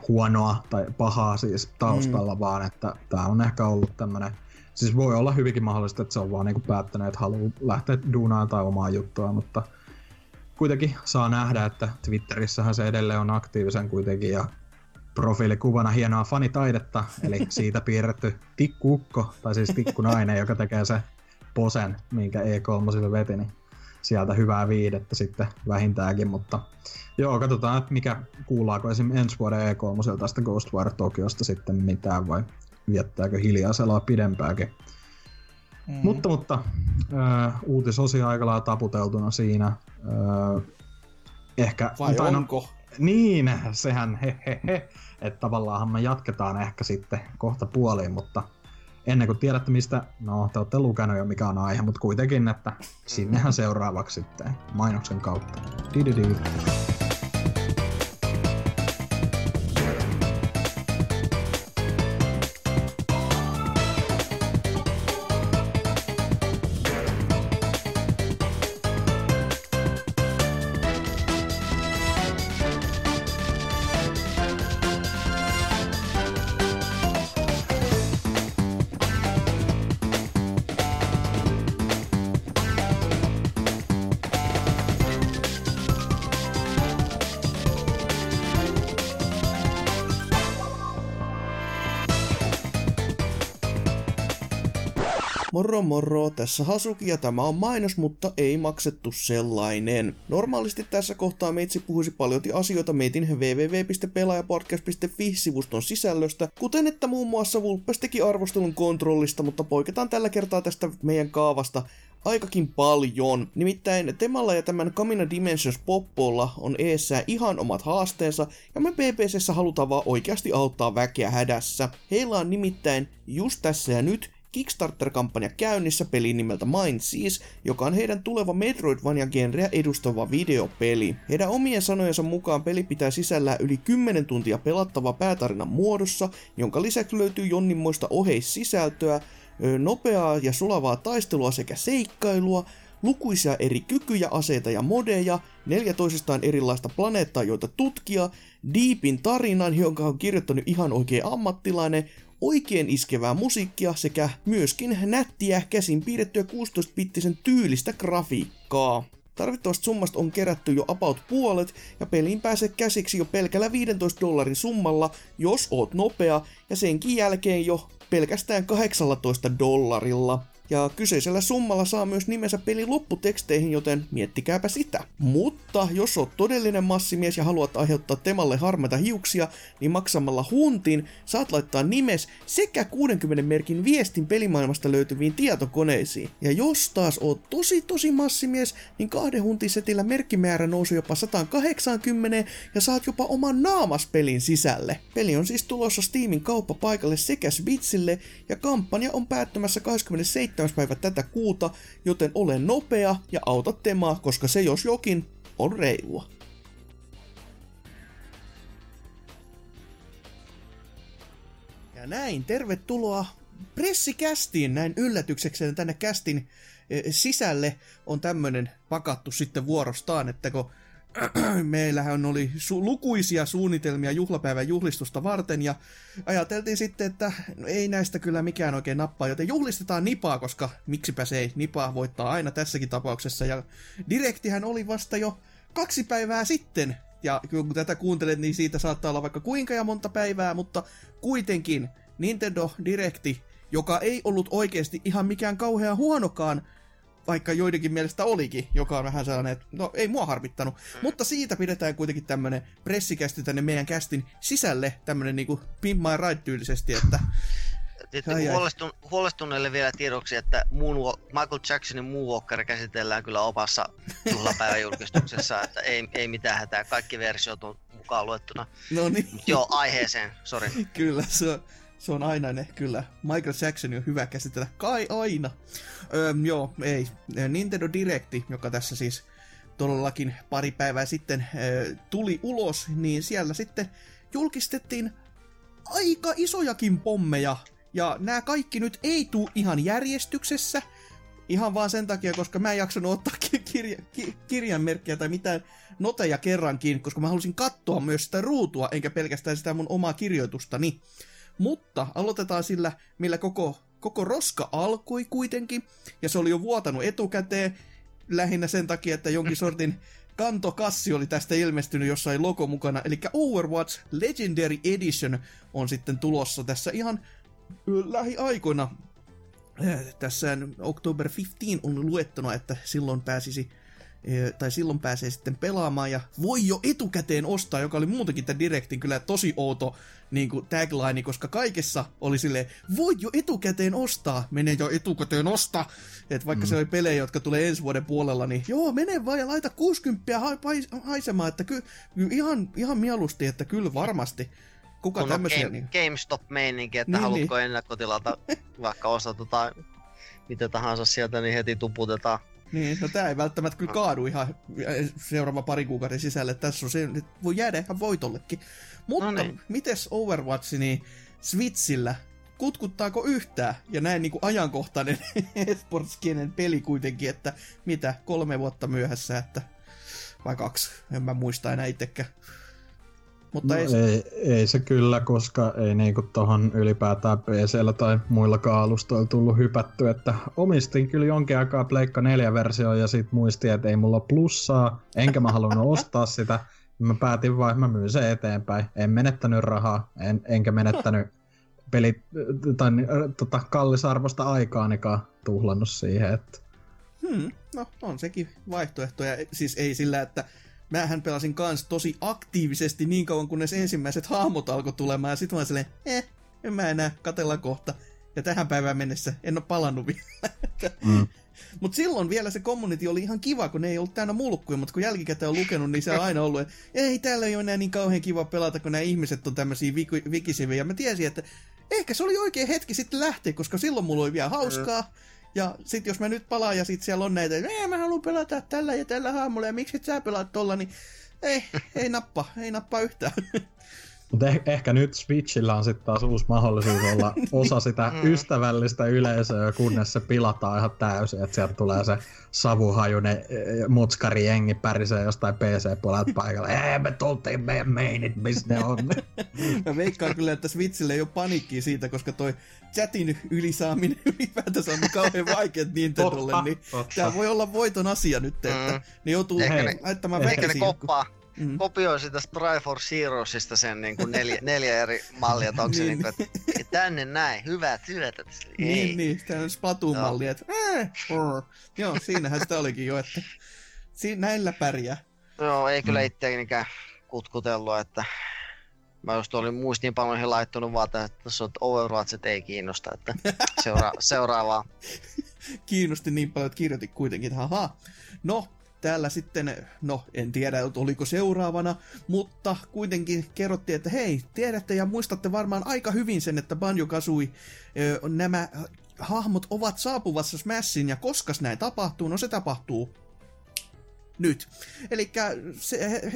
B: huonoa tai pahaa siis taustalla, mm. vaan että tämä on ehkä ollut tämmöinen Siis voi olla hyvinkin mahdollista, että se on vaan niinku päättänyt, että haluaa lähteä duunaan tai omaa juttua, mutta kuitenkin saa nähdä, että Twitterissähän se edelleen on aktiivisen kuitenkin ja profiilikuvana hienoa fanitaidetta, eli siitä piirretty tikkuukko, tai siis tikkunainen, joka tekee se posen, minkä E3 veti, niin sieltä hyvää viidettä sitten vähintäänkin, mutta joo, katsotaan, että mikä kuullaako esimerkiksi ensi vuoden E3 tästä Ghostwire Tokiosta sitten mitään, vai viettääkö hiljaisella pidempääkin. Mm. Mutta, mutta äh, uutisosia aika lailla taputeltuna siinä. Äh, ehkä...
E: Vai tai onko?
B: Niin, sehän he, he, he. Että tavallaan me jatketaan ehkä sitten kohta puoliin, mutta ennen kuin tiedätte mistä, no te olette lukenut jo mikä on aihe, mutta kuitenkin, että sinnehän seuraavaksi sitten mainoksen kautta. Dididi.
E: Tässä Hasuki ja tämä on mainos, mutta ei maksettu sellainen. Normaalisti tässä kohtaa meitsi puhuisi paljon asioita meitin www.pelaajapodcast.fi-sivuston sisällöstä, kuten että muun muassa Vulpes teki arvostelun kontrollista, mutta poiketaan tällä kertaa tästä meidän kaavasta aikakin paljon. Nimittäin Temalla ja tämän Camina Dimensions Poppolla on eessä ihan omat haasteensa, ja me PPCssä halutaan vaan oikeasti auttaa väkeä hädässä. Heillä on nimittäin just tässä ja nyt Kickstarter-kampanja käynnissä pelin nimeltä Mind Seas, joka on heidän tuleva Metroidvania-genreä edustava videopeli. Heidän omien sanojensa mukaan peli pitää sisällään yli 10 tuntia pelattavaa päätarinan muodossa, jonka lisäksi löytyy jonninmoista oheissisältöä, nopeaa ja sulavaa taistelua sekä seikkailua, lukuisia eri kykyjä, aseita ja modeja, neljä toisistaan erilaista planeettaa, joita tutkia, Deepin tarinan, jonka on kirjoittanut ihan oikein ammattilainen, oikein iskevää musiikkia sekä myöskin nättiä käsin piirrettyä 16-bittisen tyylistä grafiikkaa. Tarvittavasta summasta on kerätty jo about puolet, ja peliin pääsee käsiksi jo pelkällä 15 dollarin summalla, jos oot nopea, ja senkin jälkeen jo pelkästään 18 dollarilla. Ja kyseisellä summalla saa myös nimensä pelin lopputeksteihin, joten miettikääpä sitä. Mutta jos oot todellinen massimies ja haluat aiheuttaa temalle harmaita hiuksia, niin maksamalla huntin saat laittaa nimes sekä 60 merkin viestin pelimaailmasta löytyviin tietokoneisiin. Ja jos taas oot tosi tosi massimies, niin kahden huntin setillä merkkimäärä nousee jopa 180 ja saat jopa oman naamas pelin sisälle. Peli on siis tulossa Steamin kauppapaikalle sekä Switchille ja kampanja on päättymässä 27 7. päivä tätä kuuta, joten ole nopea ja auta temaa, koska se jos jokin on reilua. Ja näin, tervetuloa pressikästiin näin yllätyksekseen tänne kästin eh, sisälle on tämmönen pakattu sitten vuorostaan, että kun meillähän oli su- lukuisia suunnitelmia juhlapäivän juhlistusta varten ja ajateltiin sitten, että no ei näistä kyllä mikään oikein nappaa, joten juhlistetaan Nipaa, koska miksipä se ei, Nipaa voittaa aina tässäkin tapauksessa. Ja Direktihän oli vasta jo kaksi päivää sitten. Ja kun tätä kuuntelet, niin siitä saattaa olla vaikka kuinka ja monta päivää, mutta kuitenkin Nintendo Directi, joka ei ollut oikeasti ihan mikään kauhean huonokaan, vaikka joidenkin mielestä olikin, joka on vähän sellainen, että no ei mua harmittanut. Mm. Mutta siitä pidetään kuitenkin tämmönen pressikästi tänne meidän kästin sisälle, tämmönen niinku Pimp My Ride-tyylisesti, että...
F: Huolestun, huolestuneille vielä tiedoksi, että Moonwalk, Michael Jacksonin Moonwalker käsitellään kyllä opassa juhlapäivän julkistuksessa, että ei, ei mitään hätää, kaikki versiot on mukaan luettuna.
E: No niin.
F: Joo, aiheeseen, sorry.
E: kyllä, se on, se on aina ne, kyllä. Michael Jackson on hyvä käsitellä, kai aina. Öö, joo, ei. Nintendo Directi, joka tässä siis todellakin pari päivää sitten öö, tuli ulos, niin siellä sitten julkistettiin aika isojakin pommeja. Ja nämä kaikki nyt ei tuu ihan järjestyksessä, ihan vaan sen takia, koska mä en jaksanut ottaa kirja, ki, kirjanmerkkiä tai mitään noteja kerrankin, koska mä halusin katsoa myös sitä ruutua, enkä pelkästään sitä mun omaa kirjoitustani. Mutta aloitetaan sillä, millä koko, koko roska alkoi kuitenkin, ja se oli jo vuotanut etukäteen, lähinnä sen takia, että jonkin sortin kantokassi oli tästä ilmestynyt jossain logo mukana, eli Overwatch Legendary Edition on sitten tulossa tässä ihan lähiaikoina. Tässä October 15 on luettuna, että silloin pääsisi tai silloin pääsee sitten pelaamaan ja voi jo etukäteen ostaa, joka oli muutenkin tämän Directin kyllä tosi outo niin kuin tagline, koska kaikessa oli sille voi jo etukäteen ostaa, mene jo etukäteen osta, että vaikka mm. se oli pelejä, jotka tulee ensi vuoden puolella, niin joo, mene vaan ja laita 60 ha- haisemaan, että ky- ihan, ihan mieluusti, että kyllä varmasti. Kuka
F: Kun
E: tämmöisiä...
F: Game,
E: niin...
F: GameStop-meininki, että
E: Niin,
F: haluatko ennakkotilata vaikka osata tai mitä tahansa sieltä, niin heti tuputetaan.
E: Niin, no tää ei välttämättä kyllä kaadu ihan seuraava pari kuukauden sisälle. Tässä on se, voi jäädä ihan voitollekin. Mutta
F: No
E: niin.
F: niin.
E: mites Overwatch, niin Switchillä, kutkuttaako yhtään? Ja näin niinku ajankohtainen esportskenen peli kuitenkin, että mitä, kolme vuotta myöhässä, että vai kaksi, en mä muista enää itsekään. Mutta
B: No,
E: ei,
B: ei, ei se kyllä, koska ei niinku tohon ylipäätään PCllä tai muillakaan alustoilla tullut hypätty, että omistin kyllä jonkin aikaa Pleikka 4-versio ja sit muistin, että ei mulla plussaa, enkä mä halunnut ostaa sitä. Mä päätin vaan, että mä myyn sen eteenpäin. En menettänyt rahaa, en, enkä menettänyt pelit, tai tota, kallisarvosta aikaanikaan tuhlannut siihen, että
E: Hmm, no on sekin vaihtoehto. Ja siis ei sillä, että mähän pelasin kans tosi aktiivisesti niin kauan, kunnes ensimmäiset hahmot alkoi tulemaan. Ja sit mä olin silleen, eh, en mä enää, katellaan kohta. Ja tähän päivään mennessä en ole palannut vielä.
B: mm.
E: Mut silloin vielä se community oli ihan kiva, kun ne ei ollut täynnä mulkkuja, mutta kun jälkikäteen on lukenut, niin se on aina ollut, että ei täällä ei ole enää niin kauhean kiva pelata, kun nämä ihmiset on tämmöisiä viki- vikisiviä. Ja mä tiesin, että ehkä se oli oikein hetki sitten lähteä, koska silloin mulla oli vielä hauskaa. Mm. Ja sit jos mä nyt palaan ja sit siellä on näitä, että mä haluan pelata tällä ja tällä haamulla ja miksi et sä pelaat tolla, niin ei, ei nappa, ei nappa yhtään.
B: Mutta eh- ehkä nyt Switchillä on sitten taas uusi mahdollisuus olla osa sitä
F: Mm.
B: ystävällistä yleisöä, kunnes se pilataan ihan täysin, että sieltä tulee se savuhajunen eh, mutskari jengi pärisee jostain PC-puolelta paikalla. Ei, me tultiin meidän meinit, missä ne on.
E: Mä veikkaan kyllä, että Switchille ei ole paniikkiä siitä, koska toi chatin ylisaaminen ylipäätänsä on kauhean vaikeet Nintendolle, niin
B: totta.
E: tää voi olla voiton asia nyt, että
F: Mm.
E: ne joutuu
F: Ehkä
B: ne-
E: laittamaan
F: Ehkä ne koppaa,
E: Mm.
F: kopioi sitä Try for Zeroesista sen niin kuin neljä, neljä eri mallia, että onko se
E: Niin.
F: niin kuin, että tänne näin, hyvää työtä. tässä. Ei.
E: Niin, niin, tämä on Splatoon-malli, että äh. Joo, siinähän sitä olikin jo, että si- näillä pärjää.
F: Joo, ei kyllä
B: Mm.
F: itseänikään kutkutellut, että mä just olin muistiinpanoihin laittanut vaan, että tässä on että Overwatch ei kiinnosta, että seura- seuraavaa.
E: Kiinnosti niin paljon, että kirjoitin kuitenkin, että haha. No, täällä sitten, no en tiedä oliko seuraavana, mutta kuitenkin kerrottiin, että hei, tiedätte ja muistatte varmaan aika hyvin sen, että Banjo ö, nämä hahmot ovat saapuvassa Smashin ja koska näin tapahtuu, no se tapahtuu nyt. Eli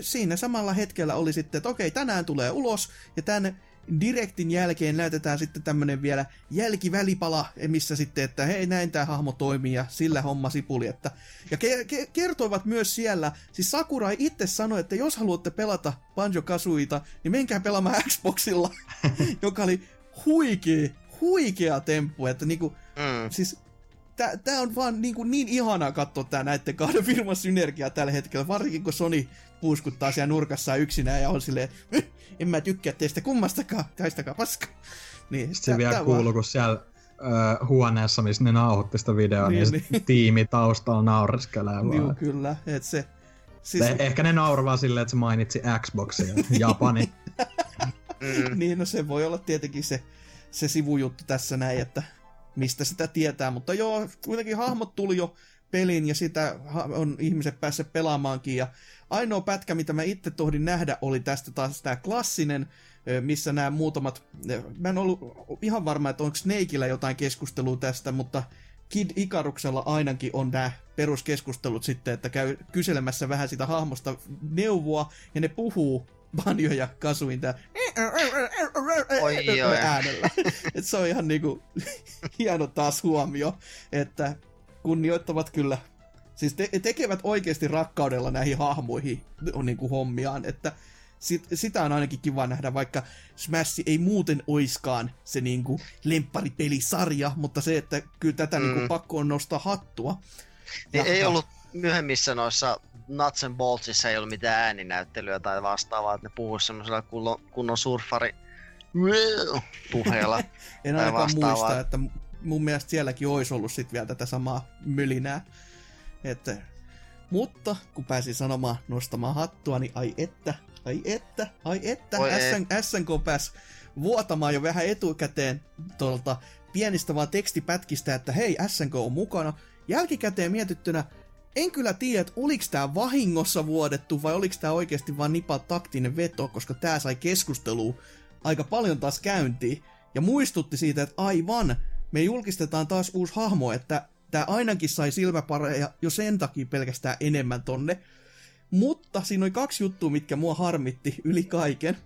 E: siinä samalla hetkellä oli sitten, että okei, tänään tulee ulos, ja tämän Direktin jälkeen näytetään sitten tämmönen vielä jälkivälipala, missä sitten, että hei, näin tämä hahmo toimii ja sillä homma sipuli. Että, ja ke- ke- kertoivat myös siellä, siis Sakurai itse sanoi, että jos haluatte pelata Banjo Kazooita, niin menkää pelaamaan Xboxilla, joka oli huikea, huikea temppu, että niinku,
F: Mm.
E: siis tää, tää on vaan niin, kuin niin ihanaa katsoa tää näiden kahden firman synergiaa tällä hetkellä, varsinkin kun Sony puuskuttaa siellä nurkassa yksinään ja on silleen, "Eh, en mä tykkää teistä kummastakaan, taistakaa paska. Niin,
B: Sitten se vielä kuuluu, kun siellä ö, huoneessa, missä ne nauhoitti sitä videoa, niin,
E: Niin,
B: niin, tiimi taustalla naureskelee vaan.
E: Joo, kyllä, että se... Siis,
B: Eh- Ehkä ne nauraa silleen, että se mainitsi Xboxia, Japani.
F: Mm.
E: niin, no se voi olla tietenkin se, se sivujuttu tässä näin, että mistä sitä tietää, mutta joo, kuitenkin hahmot tuli jo peliin ja sitä on ihmiset päässeet pelaamaankin. Ja ainoa pätkä, mitä mä itse tohdin nähdä, oli tästä taas tämä klassinen, missä nämä muutamat, mä en ollut ihan varma, että onko Snakeillä jotain keskustelua tästä, mutta Kid Ikaruksella ainakin on nämä peruskeskustelut sitten, että käy kyselemässä vähän sitä hahmosta neuvoa, ja ne puhuu Banjo ja Kasuin tää äänellä. Et se on ihan niinku hieno taas huomio, että kunnioittavat kyllä Siis te- tekevät oikeasti rakkaudella näihin hahmoihin on niinku hommiaan, että sit, sitä on ainakin kiva nähdä, vaikka Smash ei muuten oiskaan se niinku lempparipelisarja, mutta se, että kyllä tätä mm.
F: Mm.
E: niinku pakko on nostaa hattua. Ja-
F: ei
E: ja-
F: ollut myöhemmissä noissa Nuts and Boltsissa ei ollut mitään ääninäyttelyä tai vastaavaa, että ne puhuis semmoisella kunnon, kunnon surfari puheella.
E: En ainakaan muista, että mun mielestä sielläkin olisi ollut sit vielä tätä samaa mylinää. Että, mutta kun pääsin sanomaan nostamaan hattua, niin ai että, ai että, ai että,
F: Oi.
E: SN, SNK pääsi vuotamaan jo vähän etukäteen tuolta pienistä vaan tekstipätkistä, että hei, SNK on mukana. Jälkikäteen mietittynä, en kyllä tiedä, että oliko tämä vahingossa vuodettu vai oliko tämä oikeasti vaan nipa taktinen veto, koska tämä sai keskustelua aika paljon taas käyntiin. Ja muistutti siitä, että aivan, me julkistetaan taas uusi hahmo, että tämä ainakin sai silmäpareja jo sen takia pelkästään enemmän tonne. Mutta siinä oli kaksi juttua, mitkä mua harmitti yli kaiken.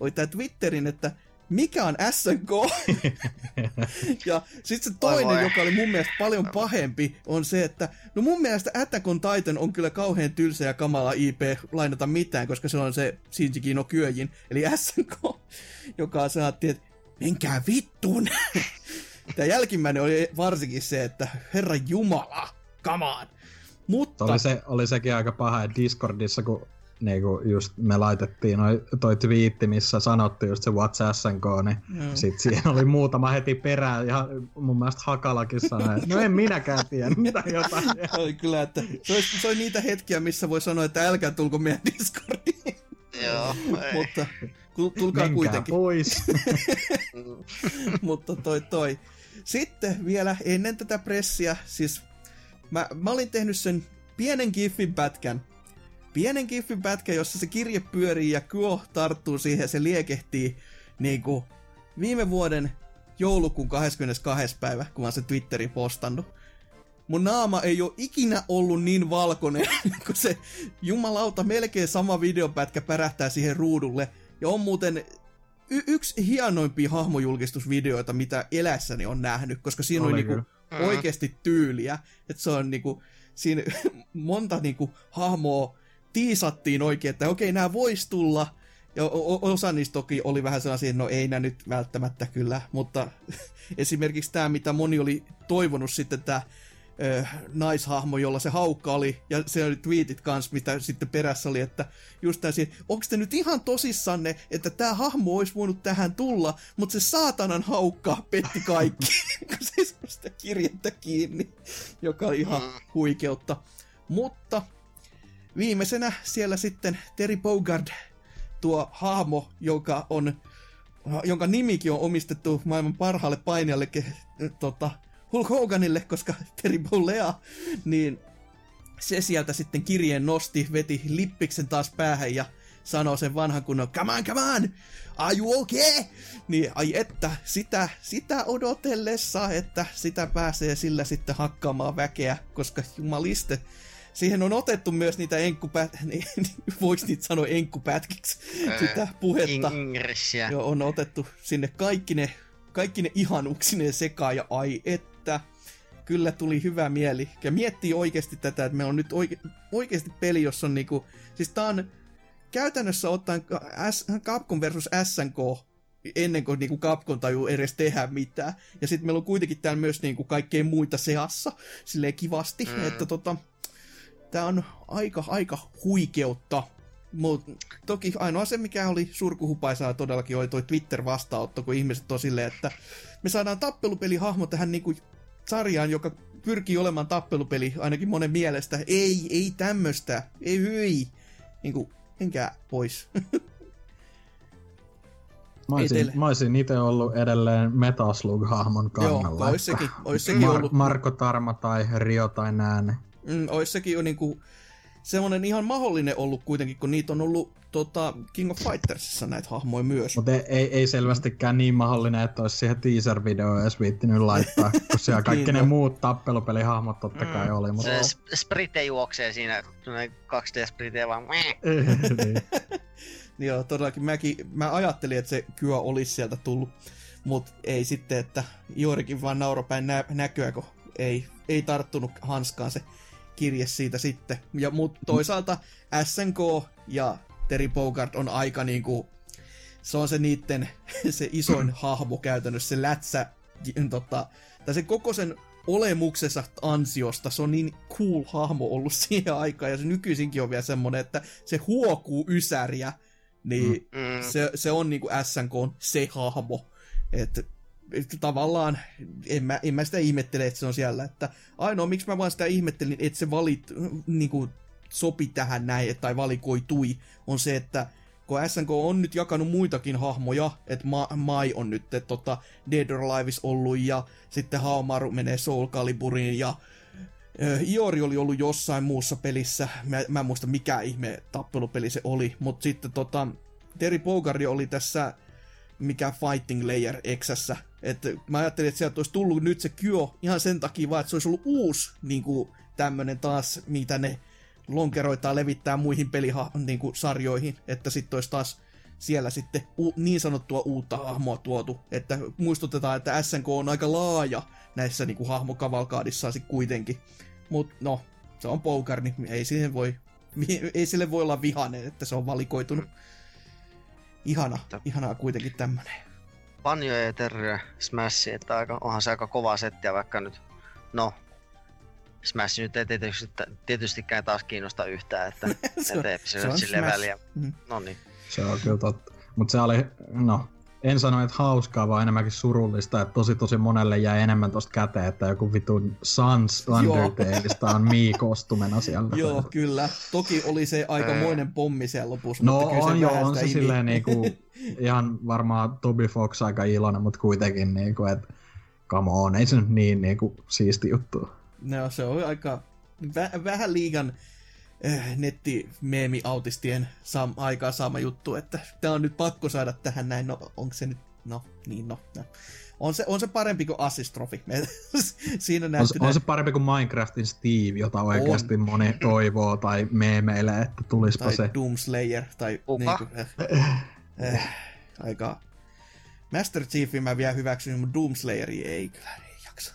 E: Oli tämä Twitterin, että mikä on SNK? ja sitten se toinen,
F: Oi
E: joka oli mun mielestä paljon pahempi, on se, että no mun mielestä Attack on Titan on kyllä kauhean tylsä ja kamala IP lainata mitään, koska se on se Shinji no Kyojin, eli SNK, joka saatti, että menkää vittuun. Tämä jälkimmäinen oli varsinkin se, että herra jumala, come on. Mutta,
B: oli, se, oli sekin aika paha, että Discordissa, kun niinku just me laitettiin noi, toi twiitti, missä sanottiin just se What's SNK, niin
E: Joo.
B: sit siihen oli muutama heti perään, ja mun mielestä Hakalakin sanoi, että no en minäkään tiedä, mitä jotain.
E: oli kyllä, että se oli, se oli niitä hetkiä, missä voi sanoa, että älkää tulko meidän Discordiin.
F: Joo, ei.
E: Mutta tulkaa
B: Menkää
E: kuitenkin.
B: pois.
F: Mm.
E: Mutta toi toi. Sitten vielä ennen tätä pressiä, siis mä, mä olin tehnyt sen pienen giffin pätkän. Pienen giffin pätkän, jossa se kirje pyörii ja Kuo tarttuu siihen ja se liekehtii niin kuin viime vuoden joulukuun 22. päivä, kun mä oon sen Twitterin postannut. Mun naama ei ole ikinä ollut niin valkoinen, kun se jumalauta melkein sama videopätkä pärähtää siihen ruudulle. Ja on muuten y- yksi hienoimpia hahmojulkistusvideoita, mitä elässäni on nähnyt, koska siinä
B: Oli
E: on niinku oikeasti tyyliä. Että se on niinku, siinä monta niinku hahmoa tiisattiin oikein, että okei, nämä vois tulla. Ja osa niistä toki oli vähän sellaisia, no ei nämä nyt välttämättä kyllä, mutta esimerkiksi tämä, mitä moni oli toivonut sitten, tämä naishahmo, jolla se haukka oli, ja se oli tweetit kanssa, mitä sitten perässä oli, että just täysin, onko te nyt ihan tosissanne, että tämä hahmo olisi voinut tähän tulla, mutta se saatanan haukka petti kaikki, kun se ei sitä kirjettä kiinni, joka oli ihan huikeutta. Mutta viimeisenä siellä sitten Terry Bogard, tuo hahmo, joka on, jonka nimikin on omistettu maailman parhaalle painijalle, tota, Hulk Hoganille, koska Terry Bollea, niin se sieltä sitten kirjeen nosti, veti lippiksen taas päähän ja sanoi sen vanhan kunnon, come on, come on, are you okay? Niin ai että, sitä, sitä odotellessa, että sitä pääsee sillä sitten hakkaamaan väkeä, koska jumaliste, siihen on otettu myös niitä enkkupät... Niin, voiko niitä sanoa enkkupätkiksi? Sitä puhetta.
F: Ingressiä.
E: Joo, on otettu sinne kaikki ne, kaikki ne ihanuksineen sekaan ja ai että. Kyllä tuli hyvä mieli. Ja miettii oikeasti tätä, että meillä on nyt oike, oikeasti peli, jossa on niinku... Siis tää on käytännössä ottaen S, Capcom versus SNK ennen kuin niinku Capcom tajuu edes tehdä mitään. Ja sitten meillä on kuitenkin täällä myös niinku kaikkea muita seassa, silleen kivasti, mm. että tota, tää on aika, aika huikeutta. Mut toki ainoa se, mikä oli surkuhupaisaa todellakin, oli toi Twitter-vastaanotto, kun ihmiset on silleen, että me saadaan tappelupelihahmo tähän niinku sarjaan, joka pyrkii olemaan tappelupeli, ainakin monen mielestä. Ei, ei tämmöstä, ei hyi. Niinku, menkää pois.
B: Mä olisin,
E: teille.
B: mä olisin itse ollut edelleen Metaslug-hahmon
E: Joo,
B: kannalla.
E: ois sekin, ois sekin
B: Mar-
E: ollut.
B: Marko Tarma tai Rio tai Nääne.
E: Mm, ois sekin jo niinku semmonen ihan mahdollinen ollut kuitenkin, kun niitä on ollut tota, King of Fightersissa näitä hahmoja myös.
B: Mutta ei, ei, ei selvästikään niin mahdollinen, että olisi siihen teaser-videoon edes viittinyt laittaa, kun siellä kaikki
E: Niin,
B: ne muut tappelupelihahmot totta kai oli. Mutta...
F: Se sp- sprite juoksee siinä, semmonen 2D-sprite vaan
B: niin.
E: Joo, todellakin mäkin, mä ajattelin, että se kyö olisi sieltä tullut, mutta ei sitten, että Juorikin vaan nauropäin nä- näköä, kun ei, ei tarttunut hanskaan se kirje siitä sitten. Ja mut toisaalta SNK ja Terry Bogard on aika niinku, se on se niitten, se isoin hahmo käytännössä, se lätsä, tota, tai se koko sen olemuksessa ansiosta, se on niin cool hahmo ollut siihen aikaan, ja se nykyisinkin on vielä semmonen, että se huokuu ysäriä, niin
F: Mm.
E: se, se on niinku SNK on se hahmo. Että et tavallaan en mä, en mä sitä ihmettele, että se on siellä. Että ainoa, miksi mä vaan sitä ihmettelin, että se valit, niinku, sopi tähän näin, tai valikoitui, on se, että kun SNK on nyt jakanut muitakin hahmoja, että Ma- Mai on nyt et, tota, Dead or Aliveis ollut, ja sitten Haomaru menee Soul Caliburiin, ja ö, Iori oli ollut jossain muussa pelissä, mä, mä en muista mikä ihme tappelupeli se oli, mutta sitten tota, Terry Bogard oli tässä mikä Fighting Layer Xssä. Että mä ajattelin, että sieltä olisi tullut nyt se Kyo ihan sen takia vaan, että se olisi ollut uusi niin kuin, tämmönen taas, mitä ne lonkeroitaan levittää muihin pelisarjoihin, niin kuin, sarjoihin, että sitten olisi taas siellä sitten u- niin sanottua uutta hahmoa tuotu, että muistutetaan, että SNK on aika laaja näissä niin kuin, hahmokavalkaadissaan sit kuitenkin. Mutta no, se on poukar, niin ei, siihen voi, ei sille voi olla vihainen, että se on valikoitunut. Ihana, ihanaa kuitenkin tämmönen.
F: Banjo ja Terry Smash, että aika, onhan se aika kova settiä, vaikka nyt, no, Smash nyt ei tietysti, tietystikään taas kiinnosta yhtään, että,
E: Se on-
F: se,
E: se on
F: silleen väliä.
E: Mm.
F: No niin.
B: Se on kyllä totta. Mutta se oli, no, en sano, että hauskaa, vaan enemmänkin surullista, että tosi tosi monelle jäi enemmän tosta käteen, että joku vitun Sans Undertaleista on Mii-kostumena siellä.
E: Joo, kyllä. Toki oli se aikamoinen pommi siellä lopussa,
B: No
E: mutta kyllä
B: on
E: se
B: jo,
E: vähän
B: on se
E: imi.
B: silleen niinku, ihan varmaan Toby Fox aika iloinen, mutta kuitenkin niinku, että come on, ei se nyt niin niinku siisti juttu.
E: No, se on aika vä- vähän liigan nettimeemi-autistien saam- aikaa saama juttu, että tää on nyt pakko saada tähän näin, no onko se nyt no, niin no. no. On, se, on se parempi kuin Assistrofi. Siinä
B: On, se- on se parempi kuin Minecraftin Steve, jota oikeasti moni toivoo tai meemeilee, että tulispa
E: tai
B: se.
E: Doomslayer, tai
F: Kuka?
E: niinku, äh, äh, aika... Master Chiefin mä vielä hyväksyn, mutta Doomslayeri ei kyllä, ei jaksa.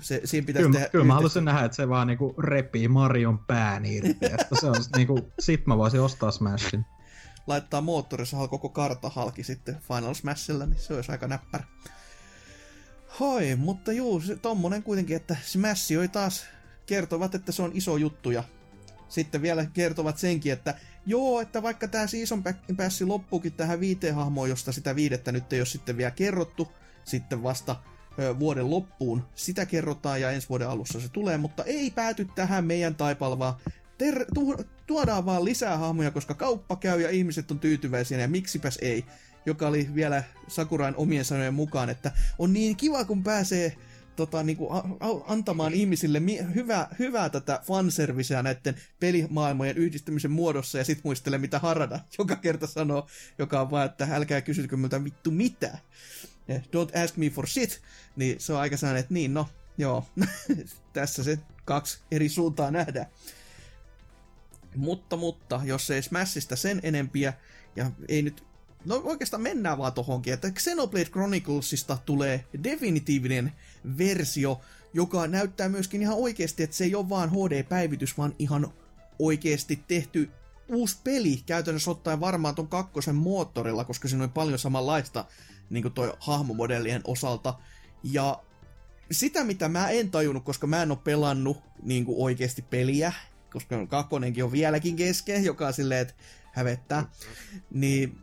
E: Se, siinä pitäisi
B: Kyllä,
E: tehdä
B: kyllä mä haluaisin nähdä, että se vaan niinku repii Marion pään irti. Että se on niinku, sit mä voisin ostaa Smashin.
E: laittaa moottorissa koko kartta halki sitten Final Smashilla, niin se olisi aika näppärä. Hoi, mutta juu, se, tommonen kuitenkin, että Smash oli taas kertovat, että se on iso juttu ja sitten vielä kertovat senkin, että joo, että vaikka tämä season päässi loppuukin tähän viiteen hahmoon, josta sitä viidettä nyt ei ole sitten vielä kerrottu, sitten vasta vuoden loppuun sitä kerrotaan ja ensi vuoden alussa se tulee, mutta ei pääty tähän meidän taipalvaan. Ter- tu- tuodaan vaan lisää hahmoja, koska kauppa käy ja ihmiset on tyytyväisiä ja miksipäs ei. Joka oli vielä Sakurain omien sanojen mukaan, että on niin kiva kun pääsee tota, niinku, a- antamaan ihmisille mi- hyvää, hyvää tätä fanserviceä näiden pelimaailmojen yhdistämisen muodossa ja sit muistele mitä Harada joka kerta sanoo, joka on vaan, että älkää kysykö miltä vittu mitä. Don't ask me for shit. Niin se on aika sellainen, että niin no, joo, tässä se kaksi eri suuntaa nähdään. Mutta, mutta, jos ei Smashista sen enempiä, ja ei nyt, no oikeastaan mennään vaan tohonkin, että Xenoblade Chroniclesista tulee definitiivinen versio, joka näyttää myöskin ihan oikeasti, että se ei ole vaan HD-päivitys, vaan ihan oikeasti tehty uusi peli, käytännössä ottaen varmaan ton kakkosen moottorilla, koska siinä on paljon samanlaista niin kuin toi hahmomodellien osalta. Ja sitä, mitä mä en tajunnut, koska mä en ole pelannut niin kuin oikeasti peliä, koska kakkonenkin on vieläkin kesken, joka on silleen, että hävettää, niin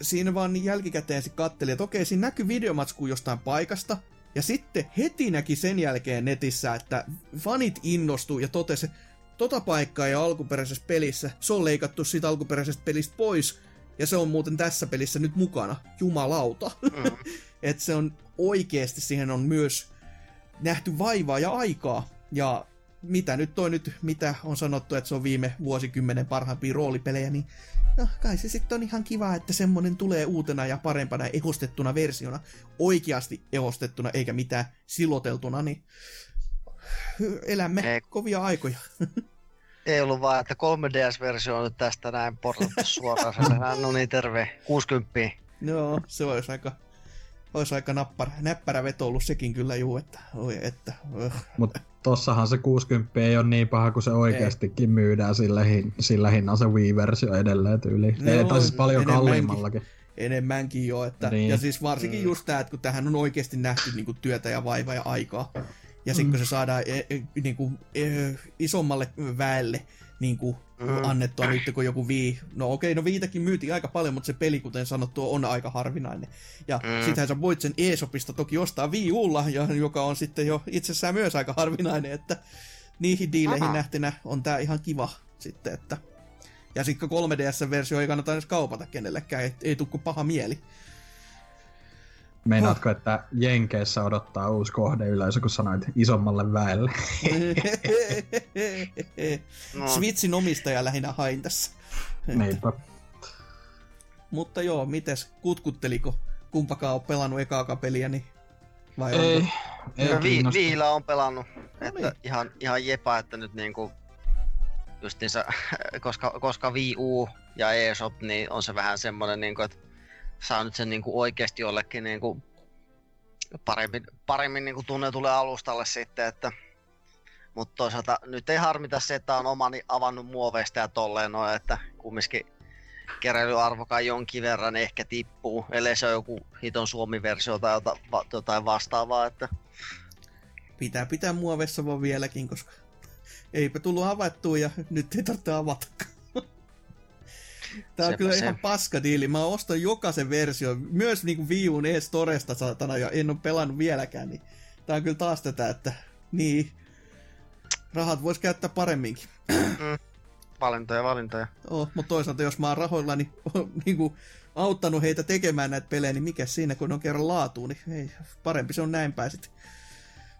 E: siinä vaan jälkikäteen se katteli, että okei, siinä näkyy videomatsku jostain paikasta, ja sitten heti näki sen jälkeen netissä, että fanit innostuu ja totesi, tota paikkaa ja alkuperäisessä pelissä, se on leikattu siitä alkuperäisestä pelistä pois, ja se on muuten tässä pelissä nyt mukana. Jumalauta.
F: Mm.
E: että se on oikeasti, siihen on myös nähty vaivaa ja aikaa. Ja mitä nyt toi nyt, mitä on sanottu, että se on viime vuosikymmenen parhaimpia roolipelejä, niin no kai se sitten on ihan kiva, että semmonen tulee uutena ja parempana ja ehostettuna versiona. Oikeasti ehostettuna, eikä mitään siloteltuna, niin elämme
F: Ei.
E: kovia aikoja.
F: Ei ollut vaan, että 3DS-versio on nyt tästä näin portattu suoraan. Sellainen, no niin, terve. 60.
E: Joo, se olisi aika, olisi aika nappara, näppärä veto ollut sekin kyllä juu, että, oi, että uh.
B: Mutta tossahan se 60 ei ole niin paha, kuin se oikeastikin myydään sillä, hin- sillä hinnalla se Wii-versio edelleen tyyli.
E: No,
B: No, tai siis paljon
E: enemmänkin.
B: kalliimmallakin.
E: enemmänkin jo, että,
B: Niin.
E: ja siis varsinkin
F: Mm.
E: just tämä, että kun tähän on oikeasti nähty niin kuin, työtä ja vaivaa ja aikaa, ja sitten kun se saadaan e, e, niin kuin, e, isommalle väelle niin kuin,
F: Mm.
E: annettua nyt, kun joku vii, no okei, no viitäkin myytiin aika paljon, mutta se peli, kuten sanottu, on aika harvinainen. Ja
F: Mm.
E: mm. sittenhän sä voit sen eShopista toki ostaa Wii Ulla, joka on sitten jo itsessään myös aika harvinainen, että niihin diileihin
F: Aha.
E: nähtynä on tää ihan kiva sitten, että ja sitten 3DS-versio ei kannata edes kaupata kenellekään, ei, ei tule kuin paha mieli.
B: Meinaatko, että Jenkeissä odottaa uusi kohdeyleisö, kun sanoit isommalle väelle?
F: No,
E: Switchin omistaja lähinnä hain tässä.
B: Niinpä.
E: Mutta joo, mites, kutkutteliko kumpakaan on pelannut ekaakaan peliä, niin vai
B: Ei,
E: onko?
B: ei
F: no, vi-. Viila on pelannut. Että
E: niin.
F: ihan, ihan jepa, että nyt niinku justiinsa, koska, koska Wii U ja eShop, niin on se vähän semmonen niinku, että saa nyt sen niinku oikeesti jollekin niinku paremmin, paremmin niinku tunnetulle alustalle sitten, että mutta toisaalta nyt ei harmita se, että on omani avannut muoveista ja tolleen noin, että kumminkin keräilyarvokaan jonkin verran ehkä tippuu, ellei se on joku hiton Suomi-versio tai jotain vastaavaa, että
E: Pitää pitää muovessa vaan vieläkin, koska eipä tullut avattua ja nyt ei tarvitse avata. Tää on
F: Sepä
E: kyllä
F: se.
E: ihan paska diili. Mä ostan jokaisen version, myös niinku Wii Uun e-storesta saatana, ja en ole pelannut vieläkään, niin tää on kyllä taas tätä, että niin, rahat vois käyttää paremminkin.
F: valintoja, valintoja.
E: Oh, mutta toisaalta jos mä oon rahoilla niin, niinku, auttanut heitä tekemään näitä pelejä, niin mikä siinä, kun ne on kerran laatuun, niin ei, parempi se on näin päin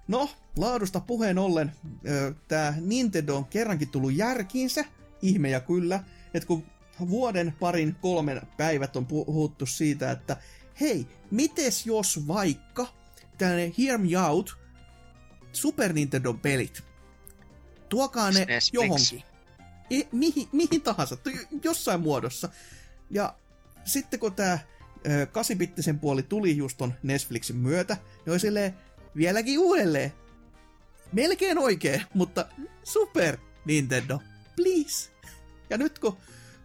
E: No, laadusta puheen ollen, tämä Nintendo on kerrankin tullut järkiinsä, ihme ja kyllä, että kun vuoden parin kolmen päivät on puhuttu siitä, että hei, mites jos vaikka tällainen Hear Me Out Super Nintendo pelit, tuokaa ne
F: SNES
E: johonkin. E, mihin, mihin tahansa, jossain muodossa. Ja sitten kun tämä 8-bittisen puoli tuli just ton Netflixin myötä, niin oli silleen vieläkin uudelleen. Melkein oikein, mutta Super Nintendo, please. Ja nyt kun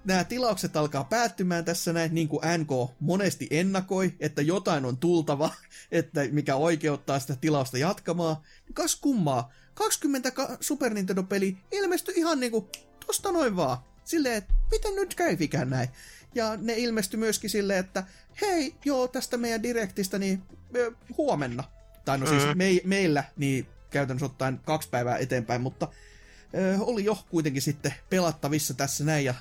E: nämä tilaukset alkaa päättymään tässä näin, niin kuin NK monesti ennakoi, että jotain on tultava, että mikä oikeuttaa sitä tilausta jatkamaan, niin kas kummaa, 20 ka- Super Nintendo-peli ilmestyi ihan niinku tosta noin vaan. Silleen, että miten nyt käyfikään näin? Ja ne ilmestyi myöskin silleen, että hei, joo, tästä meidän direktistä niin ö, huomenna. Tai no siis
F: Mhm.
E: me, meillä, niin käytännössä ottaen kaksi päivää eteenpäin, mutta oli jo kuitenkin sitten pelattavissa tässä näin. Ja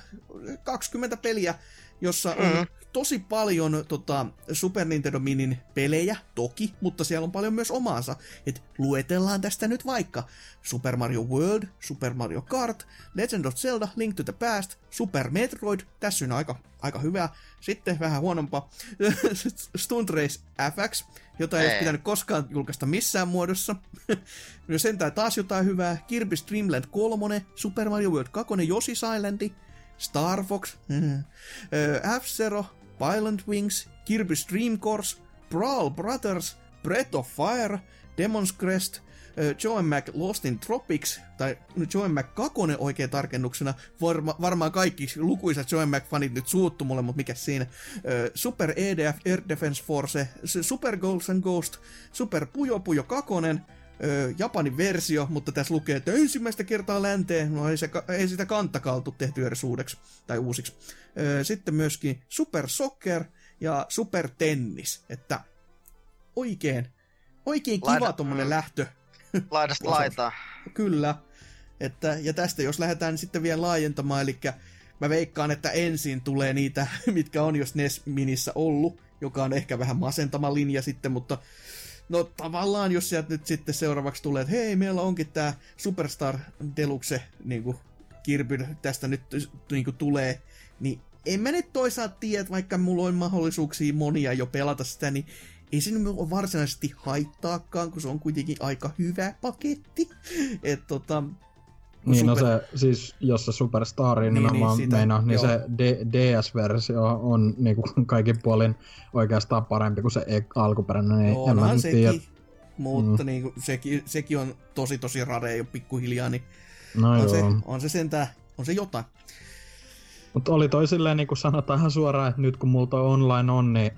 E: 20 peliä, jossa on
F: Mhm.
E: tosi paljon tota, Super Nintendo Minin pelejä, toki, mutta siellä on paljon myös omaansa. Et luetellaan tästä nyt vaikka Super Mario World, Super Mario Kart, Legend of Zelda, Link to the Past, Super Metroid, tässä on aika, aika hyvä. Sitten vähän huonompaa, Stunt Race FX, jota ei,
F: Ei.
E: olisi pitänyt koskaan julkaista missään muodossa. no sentään taas jotain hyvää. Kirby's Dream Land 3, Super Mario World 2, Yoshi's Island, Star Fox, F-Zero, Violent Wings, Kirby's Dream Course, Brawl Brothers, Breath of Fire, Demon's Crest, ö, Joe Mac Lost in Tropics, tai Joe Mac 2 oikein tarkennuksena. Varma, varmaan kaikki lukuisat Joe Mac-fanit nyt suuttu mulle, mutta mikä siinä. Ö, Super EDF Air Defense Force, Super Ghost and Ghost, Super Puyo Puyo 2, ö, Japanin versio, mutta tässä lukee, että ensimmäistä kertaa länteen, no ei, se, ei sitä kantakaan oltu tehty edes uudeksi tai uusiksi. Ö, sitten myöskin Super Soccer ja Super Tennis, että oikein, oikein kiva
F: Laida-
E: tommonen
F: mm.
E: lähtö,
F: Laidasta laitaa.
E: kyllä. Että, ja tästä jos lähdetään sitten vielä laajentamaan, eli mä veikkaan, että ensin tulee niitä, mitkä on jos NES Minissä ollut, joka on ehkä vähän masentama linja sitten, mutta no tavallaan jos sieltä nyt sitten seuraavaksi tulee, että hei, meillä onkin tää Superstar Deluxe niin kuin Kirby tästä nyt niin kuin tulee, niin en mä nyt toisaalta tiedä, että vaikka mulla on mahdollisuuksia monia jo pelata sitä, niin ei se nyt ole varsinaisesti haittaakaan, kun se on kuitenkin aika hyvä paketti. Et tota,
B: Niin, no
E: super-
B: se, siis jos se Superstari
E: Niin,
B: niin, nimenomaan
E: niin,
B: niin,
E: sitä,
B: meinaa, niin
E: joo.
B: se D- DS-versio on niinku kaikin puolin oikeastaan parempi kuin se e- alkuperäinen, niin en mä
E: onhan sekin,
B: tiedä.
E: mutta
B: Mm.
E: niin kuin, sekin, sekin on tosi tosi rade jo pikkuhiljaa, niin
B: No
E: on,
B: joo.
E: se, on se sentään, on se jotain.
B: Mutta oli toi silleen, niin kuin sanotaan ihan suoraan, että nyt kun mulla toi online on, niin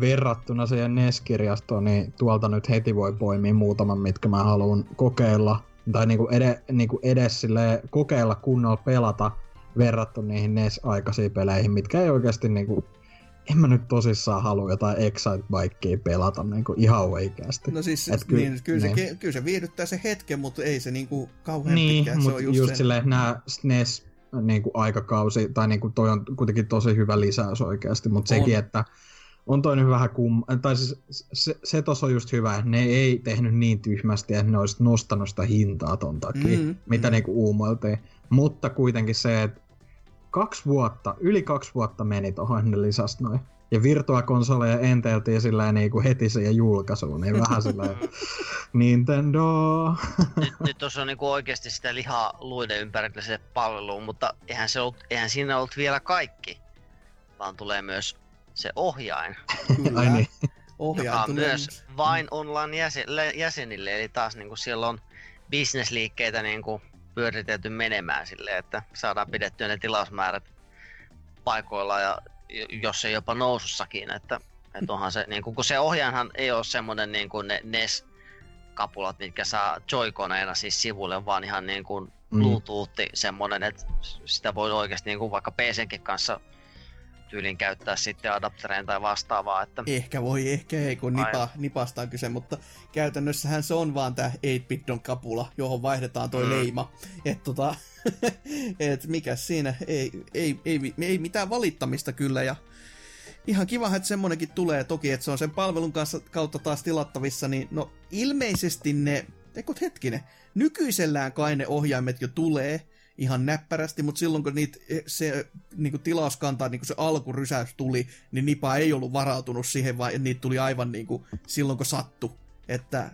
B: verrattuna siihen NES-kirjastoon, niin tuolta nyt heti voi poimia muutaman, mitkä mä haluan kokeilla. Tai niinku ede, niinku edes silleen kokeilla kunnolla pelata verrattuna niihin NES-aikaisiin peleihin, mitkä ei oikeasti niinku... En mä nyt tosissaan halua jotain Excite-bikea pelata niinku ihan oikeasti.
E: No siis,
B: Et ky-
E: niin, kyllä, se,
B: niin.
E: kyllä se viihdyttää se hetken, mutta ei se niinku kauhean
B: Niin,
E: pitkään. Se
B: mutta
E: on
B: just,
E: just,
B: just
E: se,
B: silleen nämä SNES niinku aikakausi, tai niinku toi on kuitenkin tosi hyvä lisäys oikeasti, mutta
E: On.
B: sekin, että on toi nyt vähän kum... Tai siis se, se tossa on just hyvä, ne ei tehnyt niin tyhmästi, että ne olisi nostanut sitä hintaa ton takia,
E: Mm,
B: mitä
E: mm.
B: niinku uumoiltiin. Mutta kuitenkin se, että kaksi vuotta, yli kaksi vuotta meni tohon, ne lisäs noin. Ja virtuakonsoleja enteltiin silleen niinku heti siihen julkaisuun, niin vähän silleen Nintendo.
F: nyt, nyt tuossa on niinku oikeasti sitä lihaa luiden ympärillä se palveluun, mutta eihän, se ollut, eihän siinä ollut vielä kaikki, vaan tulee myös se ohjain,
E: kyllä,
B: Ai niin.
F: joka on myös vain online jäsen, lä- jäsenille, eli taas niinku siellä on bisnesliikkeitä niinku pyöritelty menemään silleen, että saadaan pidettyä ne tilausmäärät paikoilla ja jos ei jopa nousussakin, että, että onhan se, niin kun se ohjaanhan ei ole semmoinen niin kuin ne NES kapulat, mitkä saa joikoneina siis sivulle, vaan ihan niin kuin
B: Mm.
F: Bluetooth semmoinen, että sitä voi oikeasti niin kuin vaikka PCnkin kanssa tyylin käyttää sitten adaptereen tai vastaavaa, että
E: Ehkä voi, ehkä ei, kun nipa, nipasta on kyse, mutta käytännössähän se on vaan tää 8-bit kapula, johon vaihdetaan toi
F: Mm.
E: mm. leima. Et tota, et mikä siinä, ei, ei, ei, ei, mitään valittamista kyllä, ja ihan kiva, että semmonenkin tulee toki, että se on sen palvelun kanssa, kautta taas tilattavissa, niin no ilmeisesti ne, eikö hetkinen, nykyisellään kai ne ohjaimet jo tulee, ihan näppärästi, mutta silloin kun niitä, se niin kuin tilauskantaa, niin kuin se alkurysäys tuli, niin Nipa ei ollut varautunut siihen, vaan niitä tuli aivan niin kuin silloin kun sattu. Että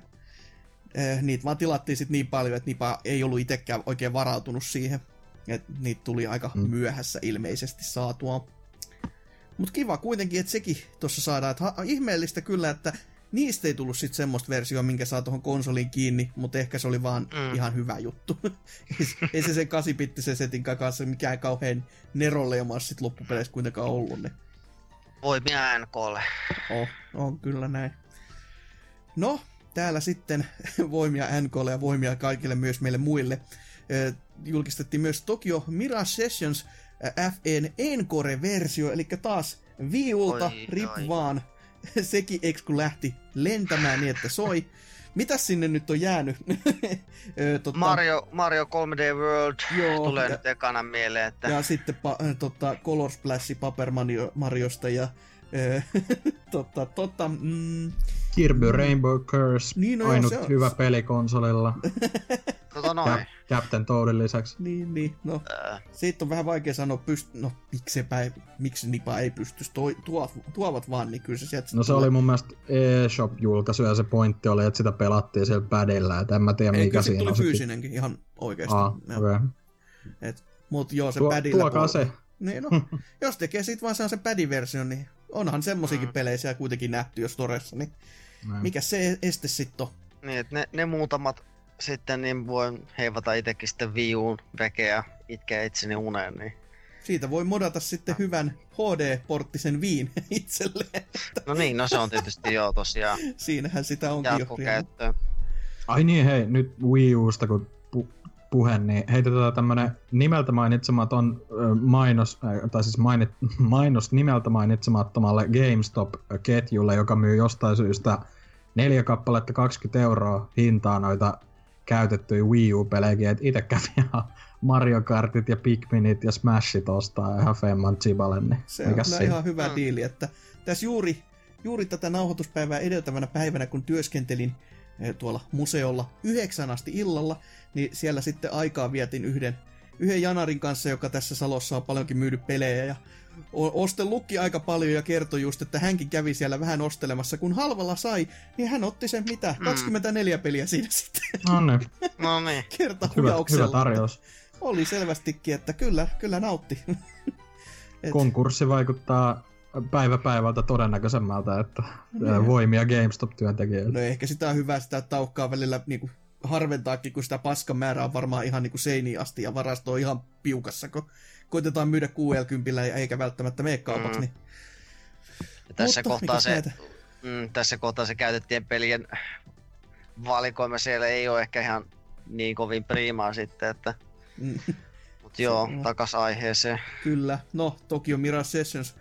E: eh, niitä vaan tilattiin sitten niin paljon, että Nipa ei ollut itsekään oikein varautunut siihen. Et niitä tuli aika mm. myöhässä ilmeisesti saatua. Mutta kiva kuitenkin, että sekin tuossa saadaan. Että ha- ihmeellistä kyllä, että niistä ei tullut sitten semmoista versiota, minkä saa tuohon konsoliin kiinni, mutta ehkä se oli vaan mm. ihan hyvä juttu. ei, ei se sen 8 setin kanssa mikään kauhean neroleimaus sitten loppupeleissä kuitenkaan ollut. Niin.
F: Voimia NKlle.
E: Oh, on kyllä näin. No, täällä sitten voimia NKlle ja voimia kaikille myös meille muille. julkistettiin myös Tokyo Mirage Sessions FN Encore-versio, eli taas viulta, rip vaan. Sekin eks kun lähti lentämään niin, että soi. Mitäs sinne nyt on jäänyt?
F: tota, Mario, Mario 3D World joo, tulee ja, nyt ekana mieleen. Että...
E: Ja sitten pa, tota, Color Splash Paper Mariosta ja totta, totta, mm,
B: Kirby Rainbow Curse, niin, no, ainut on... hyvä peli konsolilla.
F: Tota noin.
B: Captain Toadin lisäksi.
E: Niin, niin. No, äh. siitä on vähän vaikea sanoa, pyst... no, miksi, päin, miksi Nipa ei pysty, toi, tuo, tuovat vaan, niin kyllä se sieltä...
B: No se tulee. oli mun mielestä eShop-julkaisu ja se pointti oli, että sitä pelattiin siellä padilla, että en mä tiedä mikä siinä
E: tuli on. fyysinenkin ihan oikeasti. Ah, okay. Et, mut joo, se
B: Tuo,
E: padilla...
B: Tuokaa se.
E: Niin, no, jos tekee sit vaan sen padin-version, niin onhan semmosiakin mm. pelejä siellä kuitenkin nähty jos toressa, niin näin. mikä se este sitten on?
F: Niin, että ne, ne muutamat sitten niin voin heivata itsekin sitten viuun vekeä itkeä itseni uneen, niin
E: siitä voi modata sitten hyvän HD-porttisen viin itselleen.
F: No niin, no se on tietysti joo tosiaan.
E: Siinähän sitä onkin jo.
B: Ai niin, hei, nyt Wii Usta kun pu- puhe, niin heitetään tämmönen nimeltä mainitsematon mainos, tai siis mainit, mainos nimeltä mainitsemattomalle GameStop-ketjulle, joka myy jostain syystä neljä kappaletta 20 euroa hintaa noita käytettyjä Wii U-pelejä, että itse kävi ihan Mario Kartit ja Pikminit ja Smashit ostaa ihan femman chiballe, niin
E: Se on siinä? ihan hyvä mm. diili, että tässä juuri, juuri tätä nauhoituspäivää edeltävänä päivänä, kun työskentelin eh, tuolla museolla yhdeksän asti illalla, niin siellä sitten aikaa vietin yhden, yhden Janarin kanssa, joka tässä salossa on paljonkin myydy pelejä ja ostellutkin aika paljon ja kertoi just, että hänkin kävi siellä vähän ostelemassa. Kun halvalla sai, niin hän otti sen mitä? 24 mm. peliä siinä sitten.
B: No niin.
F: no niin.
E: Kerta
B: hyvä, hyvä tarjous.
E: Oli selvästikin, että kyllä, kyllä nautti.
B: Et... Konkurssi vaikuttaa päivä päivältä todennäköisemmältä, että niin. voimia GameStop-työntekijöille.
E: No ehkä sitä on hyvä sitä taukkaa välillä niin kuin harventaakin, kun sitä paskan määrää on varmaan ihan niin kuin seiniin asti ja varasto on ihan piukassa, kun koitetaan myydä QL-kympillä eikä välttämättä mene kaupaksi. Mm. Niin...
F: Ja tässä, Mutta, kohtaa se, mm, tässä kohtaa se käytettiin pelien valikoima siellä ei ole ehkä ihan niin kovin priimaa sitten, että mm. Mut joo, takas aiheeseen.
E: Kyllä. No, Tokyo Mirage Sessions.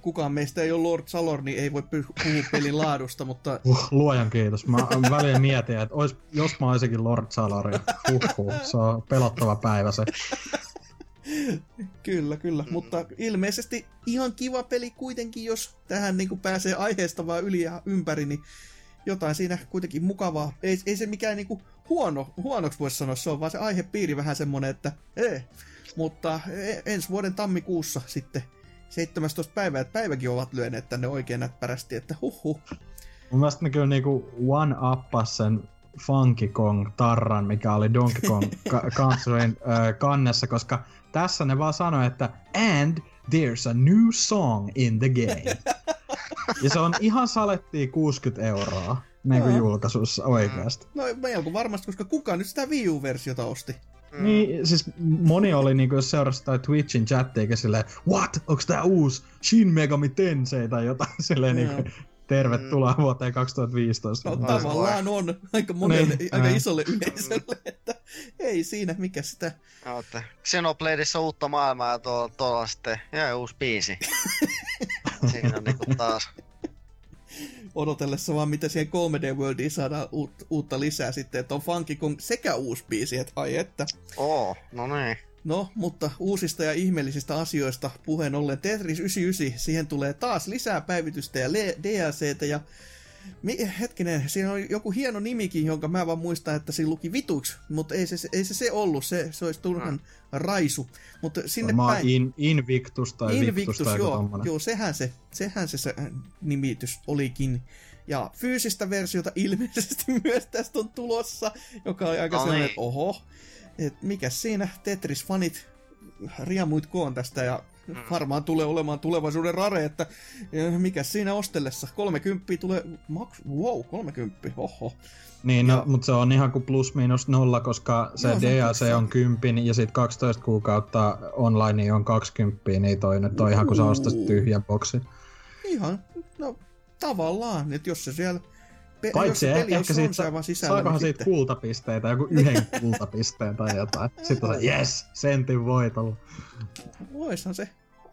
E: Kukaan meistä ei ole Lord Salor, niin ei voi puhua pelin laadusta, mutta...
B: Uh, luojan kiitos. Mä väliin mietin, että ois, jos mä olisinkin Lord Salor, uh, se on pelottava päivä se.
E: kyllä, kyllä. Mm. Mutta ilmeisesti ihan kiva peli kuitenkin, jos tähän niin kuin pääsee aiheesta vaan yli ja ympäri, niin jotain siinä kuitenkin mukavaa. Ei, ei se mikään niin kuin huono, huonoksi voisi sanoa, se on vaan se aihepiiri vähän semmonen, että ei. Mutta e, ensi vuoden tammikuussa sitten 17. päivä, että päiväkin ovat lyöneet tänne oikein näppärästi, että huhu.
B: Mun mielestä ne kyllä niinku one uppas sen Funky Kong-tarran, mikä oli Donkey Kong Countryn äh, kannessa, koska tässä ne vaan sanoi, että and there's a new song in the game. ja se on ihan salettiin 60 euroa niin kuin julkaisussa oikeasti.
E: No melko varmasti, koska kukaan nyt sitä Wii U-versiota osti.
B: Mm. Niin, siis moni oli niinku, jos seurasi tai Twitchin chattia, silleen, what? Onks tää uusi Shin Megami Tensei tai jotain silleen mm. niinku, tervetuloa mm. vuoteen 2015.
E: No tavallaan on aika monelle, niin, aika isolle yleisölle, että ei siinä, mikä sitä...
F: No, Xenobladeissa uutta maailmaa ja tuolla, tuolla sitten, ja uusi biisi. siinä on niinku taas
E: odotellessa vaan, mitä siihen 3D Worldiin saadaan uut, uutta lisää sitten, että on Funky Kong sekä uusi biisi, että ai että.
F: Oo, no niin.
E: No, mutta uusista ja ihmeellisistä asioista puheen ollen Tetris 99, siihen tulee taas lisää päivitystä ja DLCtä ja Mi- hetkinen, siinä on joku hieno nimikin, jonka mä vaan muistan, että siinä luki vituks, mutta ei se, ei se, se ollut, se, se olisi turhan mm. raisu. Mutta sinne
B: Varmaan
E: päin...
B: in, Invictus tai
E: Invictus,
B: Victus tai joku
E: joo,
B: tommonen.
E: joo sehän, se, sehän se, se nimitys olikin. Ja fyysistä versiota ilmeisesti myös tästä on tulossa, joka on aika
F: No
E: sellainen,
F: niin.
E: että oho, et mikä siinä Tetris-fanit riemuitkoon tästä ja
F: Mm.
E: varmaan tulee olemaan tulevaisuuden rare, että mikä siinä ostellessa, 30 tulee, maks, wow, 30, oho.
B: Niin, no,
E: Ja-
B: mutta se on ihan kuin plus miinus nolla, koska se
E: Joo, se on
B: DAC
E: tossa.
B: on 10 ja sitten 12 kuukautta online on 20, niin toi nyt on ihan kuin sä ostaisit
E: Uu.
B: tyhjän boksi.
E: Ihan, no tavallaan, että jos se siellä, pe-
B: Paitsi
E: jos se peli
B: ehkä siitä,
E: sonsaiva sisällä,
B: saakohan
E: niin
B: siitä
E: sitten,
B: kultapisteitä, joku yhden kultapisteen tai jotain. Sitten on se, yes, sentin voitolla.
E: Voishan se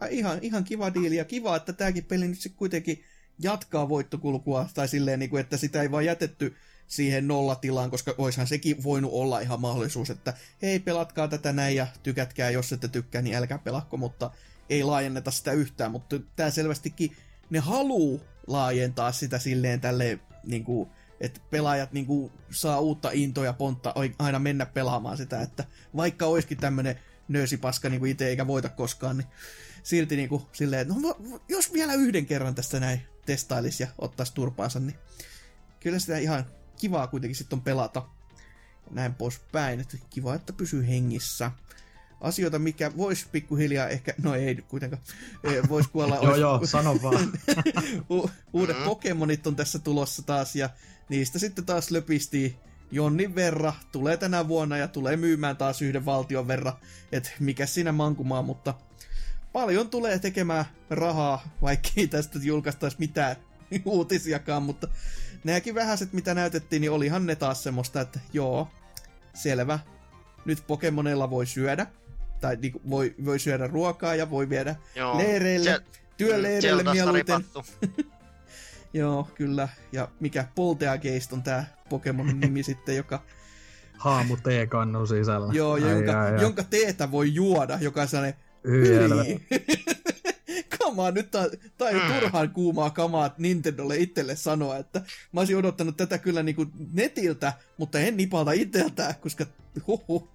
E: ihan, ihan kiva diili ja kiva, että tämäkin peli nyt sitten kuitenkin jatkaa voittokulkua tai silleen, niin kuin, että sitä ei vaan jätetty siihen nollatilaan, koska oishan sekin voinut olla ihan mahdollisuus, että hei pelatkaa tätä näin ja tykätkää, jos ette tykkää, niin älkää pelakko, mutta ei laajenneta sitä yhtään, mutta tämä selvästikin ne haluu laajentaa sitä silleen tälleen, niin kuin, että pelaajat niin kuin, saa uutta intoa ja pontta aina mennä pelaamaan sitä, että vaikka olisikin tämmönen nöösipaska niin itse eikä voita koskaan, niin silti niin kuin, silleen, että no, jos vielä yhden kerran tästä näin testailisi ja ottaisi turpaansa, niin kyllä sitä ihan kivaa kuitenkin sitten on pelata. Näin poispäin, että kiva, että pysyy hengissä. Asioita, mikä voisi pikkuhiljaa ehkä, no ei nyt kuitenkaan, voisi kuolla.
B: Joo,
E: ois-
B: joo, sano vaan.
E: U- uudet
F: Mm.
E: Pokemonit on tässä tulossa taas ja niistä sitten taas löpisti jonnin verran. Tulee tänä vuonna ja tulee myymään taas yhden valtion verran. Et mikä siinä mankumaa, mutta paljon tulee tekemään rahaa, vaikkei tästä julkaistaisi mitään uutisiakaan, mutta nämäkin vähäiset, mitä näytettiin, niin olihan ne taas semmoista, että joo, selvä. Nyt Pokemonilla voi syödä, tai niinku voi, voi syödä ruokaa ja voi viedä
F: Joo.
E: leireille,
F: Se-
E: työleireille mieluiten. Joo, kyllä. Ja mikä Polteageist on tää Pokemonin nimi sitten, joka,
B: Haamu T-kannu sisällä.
E: joo,
B: Ai,
E: jonka,
B: ai, ai.
E: jonka teetä voi juoda, joka on sellainen. Kamaa, nyt on jo
F: Mm.
E: turhaan kuumaa kamaa Nintendolle itselle sanoa, että mä olisin odottanut tätä kyllä niinku netiltä, mutta en nipalta itseltään, koska huhu.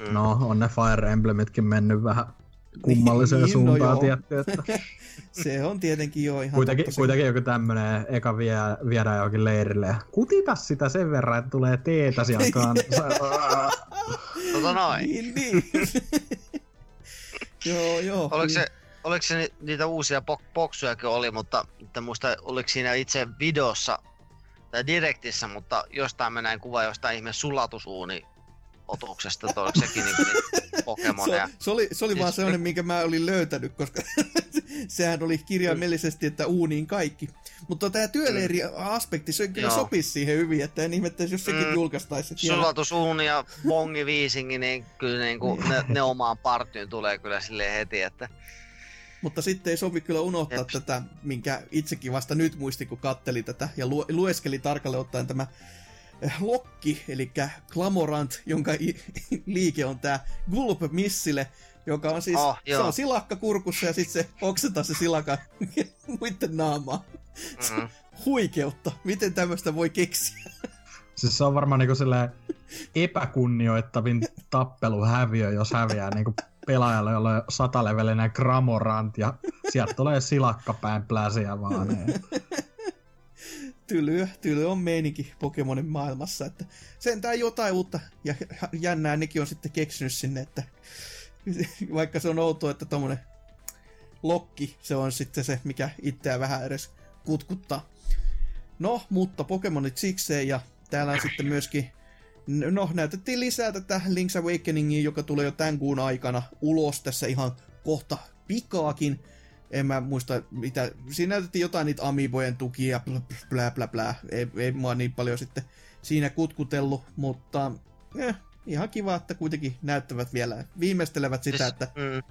F: Mm.
B: No, on ne Fire Emblemitkin mennyt vähän kummalliseen
E: Niin, no
B: suuntaan,
E: joo.
B: tietty, että
E: Se on tietenkin jo ihan
B: kuitenkin, kuitenkin joku tämmönen eka vie, viedään johonkin leirille ja kutita sitä sen verran, että tulee teetä sieltä kanssa.
F: Tota noin.
E: Niin, niin. joo, joo.
F: Oliko se, oliko se ni- niitä uusia bok- boksujakin oli, mutta että muista oliko siinä itse videossa tai direktissä, mutta jostain mä näin kuva jostain ihme sulatusuuni otuksesta, että oliko sekin niinku niitä Pokemoneja.
E: Se, se oli, se oli
F: Siis-
E: vaan sellainen, minkä mä olin löytänyt, koska sehän oli kirjaimellisesti, että uuniin kaikki. Mutta tämä työleiri-aspekti, se kyllä
F: Joo.
E: sopisi siihen hyvin, että en ihmettäisi, jos sekin
F: Mm.
E: julkaistaisi.
F: Sulatusuuni ja bongi viisingi, niin kyllä niinku ne, ne omaan partyyn tulee kyllä silleen heti, että
E: Mutta sitten ei sovi kyllä unohtaa
F: Jep.
E: tätä, minkä itsekin vasta nyt muistin, kun katteli tätä ja lu- lueskeli tarkalleen ottaen tämä Lokki, eli Clamorant, jonka i- liike on tämä Gulp Missile, joka on siis,
F: Oh,
E: se on silakka kurkussa ja sitten se oksentaa se silaka muiden naamaa.
F: mm,
E: Huikeutta. Miten tämmöistä voi keksiä?
B: siis se on varmaan niinku silleen epäkunnioittavin tappeluhäviö, jos häviää niinku pelaajalle, jolla on satalevelinen Gramorant ja sieltä tulee silakkapäin pläsiä vaan. Niin.
E: Tylyä, tyly on meininki Pokemonin maailmassa, että sentään jotain uutta ja jännää nekin on sitten keksinyt sinne, että vaikka se on outoa, että tommonen lokki, se on sitten se, mikä itseä vähän edes kutkuttaa. No, mutta Pokemonit sikseen ja täällä on sitten myöskin No, näytettiin lisää tätä Link's Awakeningia, joka tulee jo tämän kuun aikana ulos tässä ihan kohta pikaakin. En mä muista mitä. Siinä näytettiin jotain niitä Amiibojen tukia, blä blä blä blä. Ei, ei mua niin paljon sitten siinä kutkutellut, mutta eh, ihan kiva, että kuitenkin näyttävät vielä, viimeistelevät sitä,
F: Siis,
E: että
F: mm.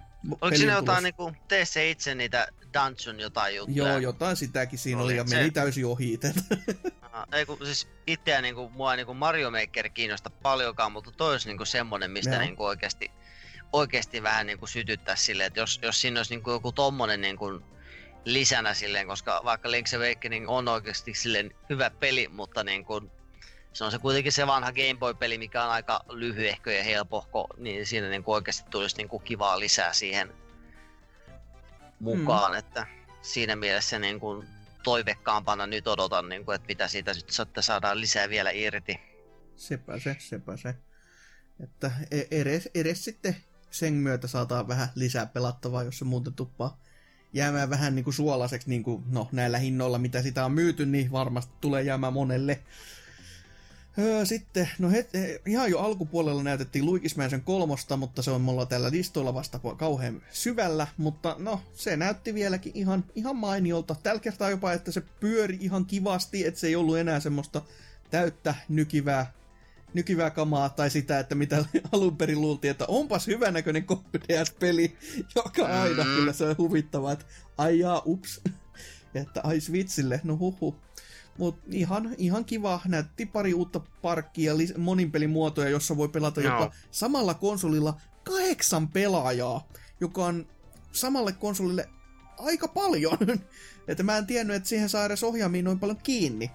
F: Oliko siinä jotain niinku, tee se itse niitä dungeon jotain juttuja?
E: Joo, jotain sitäkin siinä oli,
F: Oli,
E: ja
F: se-
E: meni täysin ohi itse.
F: Ei kun siis itseä niinku, mua niinku Mario Maker kiinnosta paljonkaan, mutta toi olisi niinku semmonen, mistä niinku oikeesti, oikeesti vähän niinku sytyttää silleen, että jos, jos siinä olisi niinku joku tommonen niinku
D: lisänä silleen, koska vaikka Link's Awakening on oikeasti silleen hyvä peli, mutta niin kuin, se on se kuitenkin se vanha Game Boy-peli, mikä on aika lyhyehkö ja helpohko, niin siinä niin kuin oikeasti tulisi niin kuin kivaa lisää siihen mukaan, mm. että siinä mielessä niin kuin toivekkaampana nyt odotan, niin kuin, että mitä siitä nyt saadaan lisää vielä irti.
E: Sepä se, sepä se. Että e- edes, edes sitten sen myötä saadaan vähän lisää pelattavaa, jos se muuten tuppaa jäämään vähän niin kuin suolaiseksi, niin kuin, no näillä hinnoilla, mitä sitä on myyty, niin varmasti tulee jäämään monelle. Öö, sitten, no het, ihan jo alkupuolella näytettiin Luikismäisen kolmosta, mutta se on mulla tällä listoilla vasta kauhean syvällä, mutta no, se näytti vieläkin ihan, ihan mainiolta. Tällä kertaa jopa, että se pyöri ihan kivasti, että se ei ollut enää semmoista täyttä nykivää nykivää kamaa tai sitä, että mitä alun perin luultiin, että onpas hyvänäköinen DS-peli, joka aina mm. kyllä se on huvittavaa, että ai jaa, ups, että ai switchille, no huhu. Mutta ihan, ihan kiva, näytti pari uutta parkkia, lis- moninpelimuotoja, jossa voi pelata no. jopa samalla konsolilla kahdeksan pelaajaa, joka on samalle konsolille aika paljon. että mä en tiennyt, että siihen saa edes ohjaamiin noin paljon kiinni.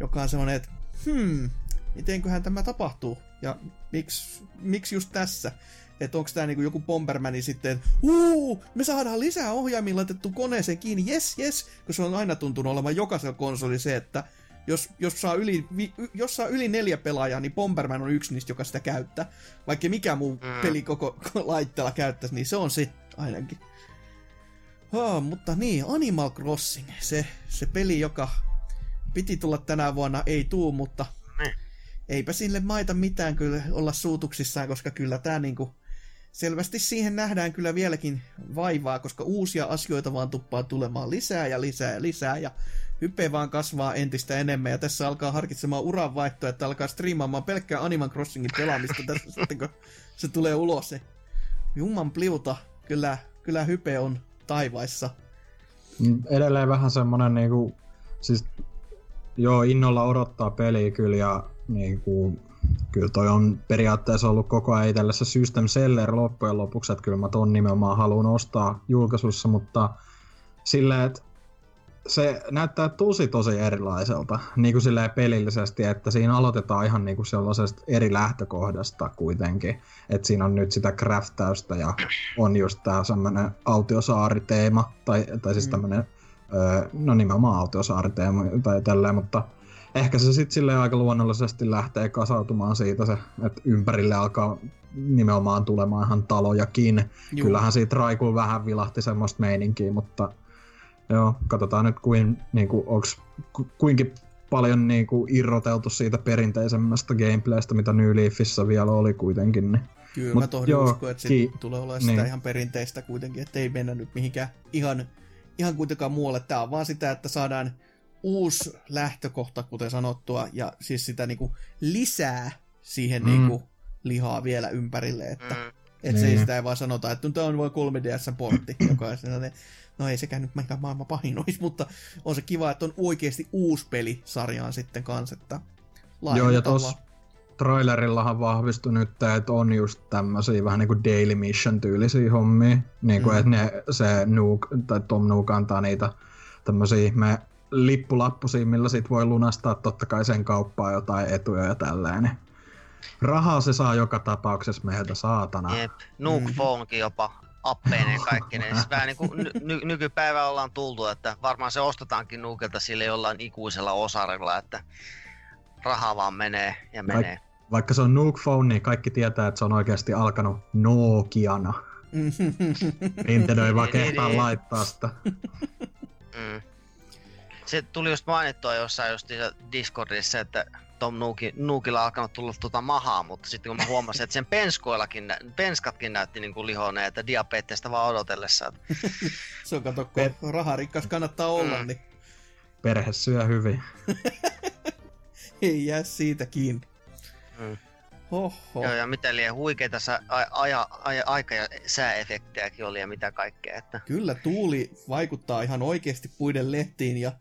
E: Joka on semmonen, että hmm, mitenköhän tämä tapahtuu ja miksi, miksi just tässä. Että onko tämä niinku joku Bombermani sitten, että uu, me saadaan lisää ohjaimia laitettu koneeseen kiinni, yes, yes, kun se on aina tuntunut olevan jokaisella konsoli se, että jos, jos, saa yli, vi, jos saa yli neljä pelaajaa, niin Bomberman on yksi niistä, joka sitä käyttää. Vaikka mikä muu mm. peli koko laitteella käyttäisi, niin se on se ainakin. Oh, mutta niin, Animal Crossing, se, se peli, joka piti tulla tänä vuonna, ei tuu, mutta eipä sille maita mitään kyllä olla suutuksissaan, koska kyllä tämä niinku, selvästi siihen nähdään kyllä vieläkin vaivaa, koska uusia asioita vaan tuppaa tulemaan lisää ja lisää ja lisää ja hype vaan kasvaa entistä enemmän ja tässä alkaa harkitsemaan uranvaihtoa, että alkaa striimaamaan pelkkää Animal Crossingin pelaamista tässä sitten, kun se tulee ulos. Se jumman pliuta, kyllä, kyllä hype on taivaissa.
B: Mm, edelleen vähän semmonen niinku, siis joo, innolla odottaa peliä kyllä ja niin kuin, kyllä toi on periaatteessa ollut koko ajan itselle se system seller loppujen lopuksi, että kyllä mä ton nimenomaan haluan ostaa julkaisussa, mutta silleen, että se näyttää tosi tosi erilaiselta niin kuin silleen pelillisesti, että siinä aloitetaan ihan niin kuin sellaisesta eri lähtökohdasta kuitenkin. Että siinä on nyt sitä craftäystä ja on just tää semmonen autiosaariteema, tai, tai siis mm. tämmönen, no nimenomaan autiosaariteema tai tälleen, mutta ehkä se sitten sille aika luonnollisesti lähtee kasautumaan siitä se, että ympärille alkaa nimenomaan tulemaan ihan talojakin. Juu. Kyllähän siitä Raikuun vähän vilahti semmoista meininkiä, mutta joo, katsotaan nyt kuin, niinku, onks, ku, kuinkin paljon niinku irroteltu siitä perinteisemmästä gameplaystä, mitä New Leafissä vielä oli kuitenkin. Niin.
E: Kyllä Mut, mä tohdin joo, usko, että ki- tulee olemaan sitä niin. ihan perinteistä kuitenkin, että ei mennä nyt mihinkään ihan, ihan kuitenkaan muualle. Tämä on vaan sitä, että saadaan uusi lähtökohta, kuten sanottua, ja siis sitä niinku lisää siihen mm. niinku lihaa vielä ympärille, että mm. et niin. se ei sitä ei vaan sanota, että tämä on vain 3DS-portti, joka on sellainen, no ei sekään nyt mikään maailman pahin olisi, mutta on se kiva, että on oikeasti uusi peli sarjaan sitten kanssa, että
B: Joo, ja tuossa trailerillahan vahvistui nyt, että on just tämmöisiä vähän niin kuin Daily Mission-tyylisiä hommia, niin kuin, mm. että ne, se Nook, tai Tom Nook antaa niitä tämmöisiä me lippulappusia, millä sit voi lunastaa totta kai sen kauppaa jotain etuja ja tälleen. Rahaa se saa joka tapauksessa meiltä saatana.
D: Jep, Nook mm. Phonekin jopa appeineen kaikki. Siis vähän niin kuin ny- nykypäivä ollaan tultu, että varmaan se ostetaankin Nukelta sille jollain ikuisella osarilla, että raha vaan menee ja menee. Vaik-
B: vaikka se on Nook Phone, niin kaikki tietää, että se on oikeasti alkanut Nokiana. Nintendo ei vaan kehtaa laittaa sitä.
D: Mm se tuli just mainittua jossain just Discordissa, että Tom Nuuki, Nuukilla on alkanut tulla tuota mahaa, mutta sitten kun mä huomasin, että sen penskoillakin, penskatkin näytti niin kuin lihoneet, että diabeettista vaan odotellessa.
E: se on kato, kun per... raharikkas kannattaa olla, mm. niin...
B: Perhe syö hyvin.
E: Ei jää siitä kiinni.
D: Mm. Oho. Joo, ja mitä liian huikeita sä, aja, aja, aika- ja sääefektejäkin oli ja mitä kaikkea. Että...
E: Kyllä, tuuli vaikuttaa ihan oikeasti puiden lehtiin ja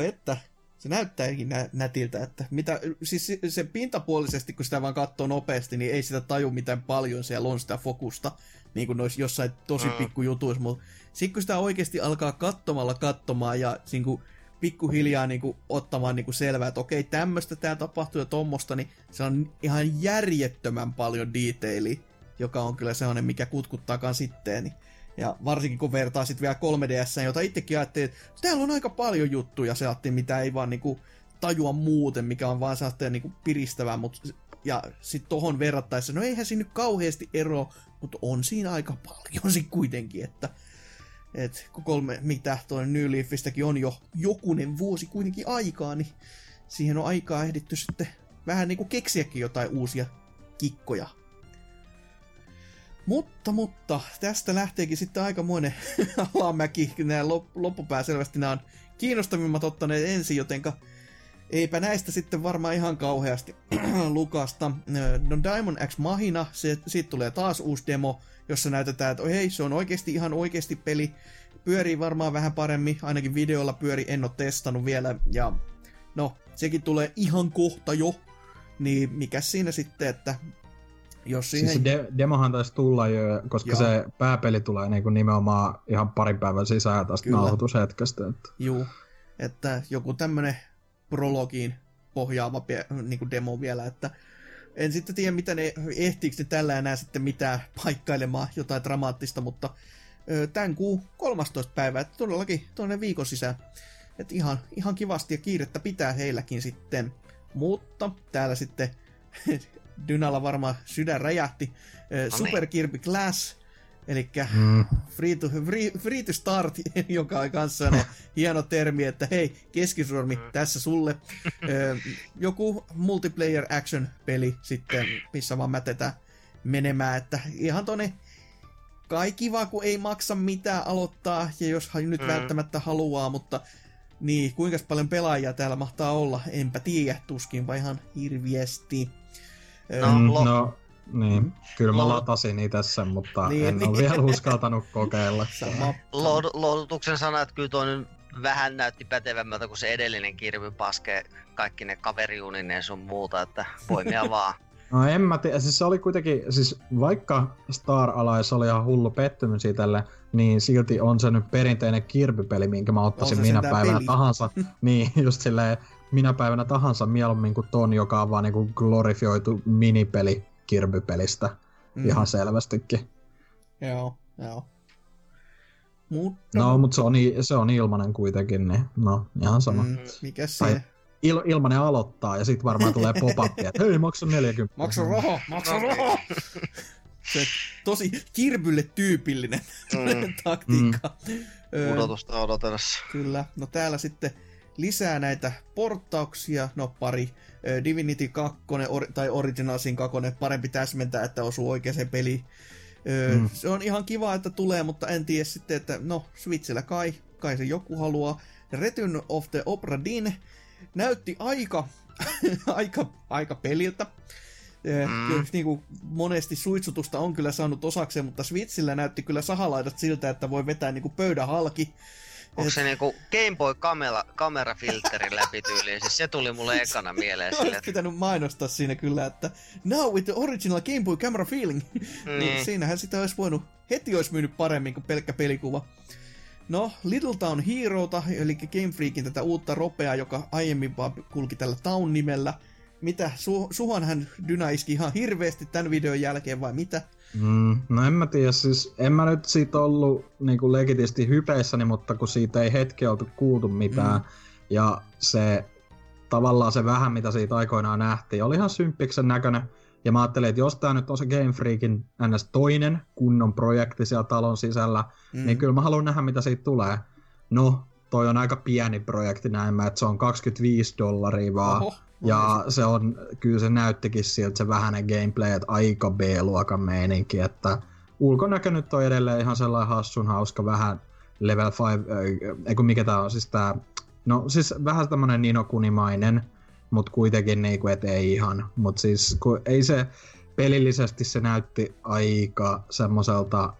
E: että se näyttääkin nä- nätiltä, että mitä, siis se, se pintapuolisesti, kun sitä vaan katsoo nopeasti, niin ei sitä taju miten paljon siellä on sitä fokusta niin kuin noissa jossain tosi
F: Mm.
E: pikkujutuissa, mutta sitten kun sitä oikeasti alkaa katsomalla katsomaan ja niin kuin, pikkuhiljaa niin kuin, ottamaan niin kuin selvää, että okei, tämmöistä tää tapahtuu ja tommosta, niin se on ihan järjettömän paljon detailia, joka on kyllä sellainen, mikä kutkuttaakaan sitten. Ja varsinkin kun vertaa sitten vielä 3DS, jota itsekin ajattelin, että täällä on aika paljon juttuja, se ajattelin, mitä ei vaan niinku tajua muuten, mikä on vaan sellaista niinku piristävää, mutta ja sitten tohon verrattaessa, no eihän siinä nyt kauheasti ero, mutta on siinä aika paljon sitten kuitenkin, että et kun kolme, mitä toi New Leafistäkin on jo jokunen vuosi kuitenkin aikaa, niin siihen on aikaa ehditty sitten vähän niinku keksiäkin jotain uusia kikkoja. Mutta, mutta, tästä lähteekin sitten aikamoinen alamäki. Nämä lop- loppupää selvästi nämä on kiinnostavimmat ottaneet ensin, jotenka eipä näistä sitten varmaan ihan kauheasti lukasta. No Diamond X Mahina, se, siitä tulee taas uusi demo, jossa näytetään, että hei, se on oikeasti ihan oikeasti peli. Pyörii varmaan vähän paremmin, ainakin videolla pyöri, en ole testannut vielä. Ja no, sekin tulee ihan kohta jo. Niin mikä siinä sitten, että jos siihen...
B: Siis de- demohan taisi tulla jo, koska
E: Joo.
B: se pääpeli tulee niinku nimenomaan ihan parin päivän sisään tästä
E: Kyllä.
B: nauhoitushetkestä. Että.
E: Juu, että joku tämmönen prologiin pohjaava pe- niinku demo vielä, että en sitten tiedä, mitä ne, ehtiikö ne tällä enää sitten mitään paikkailemaan jotain dramaattista, mutta ö, tämän kuun 13. päivä, että todellakin tuonne viikon sisään. Että ihan, ihan kivasti ja kiirettä pitää heilläkin sitten. Mutta täällä sitten Dynalla varmaan sydän räjähti. Ö, Super Kirby Glass, eli
B: Mm.
E: free to, free, free to start, joka on kanssa sellainen hieno termi, että hei, keskisormi, tässä sulle. Joku multiplayer action peli sitten, missä vaan mätetään menemään, että ihan tonne kai kiva, kun ei maksa mitään aloittaa, ja jos nyt
F: Mm.
E: välttämättä haluaa, mutta niin, kuinka paljon pelaajia täällä mahtaa olla, enpä tiedä, tuskinpa ihan hirviesti.
F: No,
B: Mm,
F: lo-
B: no, niin. Kyllä mä
F: Lo-
B: latasin itse sen, mutta
E: Niin,
B: en
E: niin.
B: ole vielä uskaltanut kokeilla.
E: sama,
F: lohdutuksen sana, että kyllä toi nyt vähän näytti pätevämmältä kuin se edellinen Kirby Paske, kaikki ne kaveriunineen sun muuta, että voimia vaan.
B: No en mä tiedä, siis se oli kuitenkin, siis vaikka Star Allies oli ihan hullu pettymys itselle, niin silti on se nyt perinteinen Kirby-peli, minkä mä ottaisin minä päivänä
E: peli.
B: tahansa. niin, just silleen, minä päivänä tahansa mieluummin kuin ton, joka on vaan niinku glorifioitu minipeli Kirby-pelistä.
E: Mm,
B: Ihan selvästikin.
E: Joo, joo. Mutta,
B: No, mutta se on, se on ilmanen kuitenkin, niin no, ihan sama. Mm.
E: mm, mikä se?
B: Tai- Il, ilmanen aloittaa ja sitten varmaan tulee pop-up, että hei, maksa 40.
E: Maksa rahaa, maksa rahaa! Se tosi kirbylle tyypillinen
F: Mm,
E: taktiikka. Öö,
F: odotusta odotellessa.
E: Kyllä. No täällä sitten lisää näitä porttauksia, no pari. Divinity 2 or, tai Original Sin 2, parempi täsmentää, että osuu oikeaan peliin.
B: Mm.
E: Se on ihan kiva, että tulee, mutta en tiedä sitten, että no Switchillä kai, kai se joku haluaa. Return of the Opera Dinn näytti aika, aika, aika peliltä. Mm. Niin kuin monesti suitsutusta on kyllä saanut osakseen, mutta Switchillä näytti kyllä sahalaidat siltä, että voi vetää niin kuin pöydän halki.
F: Onko se niinku Game Boy kamera, kamerafilterin läpi tyyliin? Siis se tuli mulle ekana mieleen sille, että
E: pitänyt mainostaa siinä kyllä, että Now with the original Game Boy camera feeling. niin.
F: niin,
E: siinähän sitä olisi voinut, heti olisi myynyt paremmin kuin pelkkä pelikuva. No, Little Town Heroota, eli Game Freakin tätä uutta ropeaa, joka aiemmin vaan kulki tällä Town-nimellä. Mitä, Su- Suhanhan Dyna iski ihan hirveästi tämän videon jälkeen vai mitä?
B: Mm, no en mä tiedä, siis en mä nyt siitä ollut niinku legitisti hypeissäni, mutta kun siitä ei hetki oltu kuultu mitään, mm. ja se tavallaan se vähän, mitä siitä aikoinaan nähtiin, oli ihan symppiksen näköinen. Ja mä ajattelin, että jos tää nyt on se Game Freakin ns. toinen kunnon projekti siellä talon sisällä, mm. niin kyllä mä haluan nähdä, mitä siitä tulee. No, toi on aika pieni projekti näin mä, että se on 25 dollaria vaan.
E: Oho,
B: Ja se on, kyllä se näyttikin siltä se vähäinen gameplay, että aika B-luokan meininki, että ulkonäkö nyt on edelleen ihan sellainen hassun hauska, vähän level 5, ei kun mikä tää on, siis tää, no siis vähän tämmönen ninokunimainen, mutta kuitenkin niinku, et ei ihan, mutta siis kun ei se, pelillisesti se näytti aika semmoiselta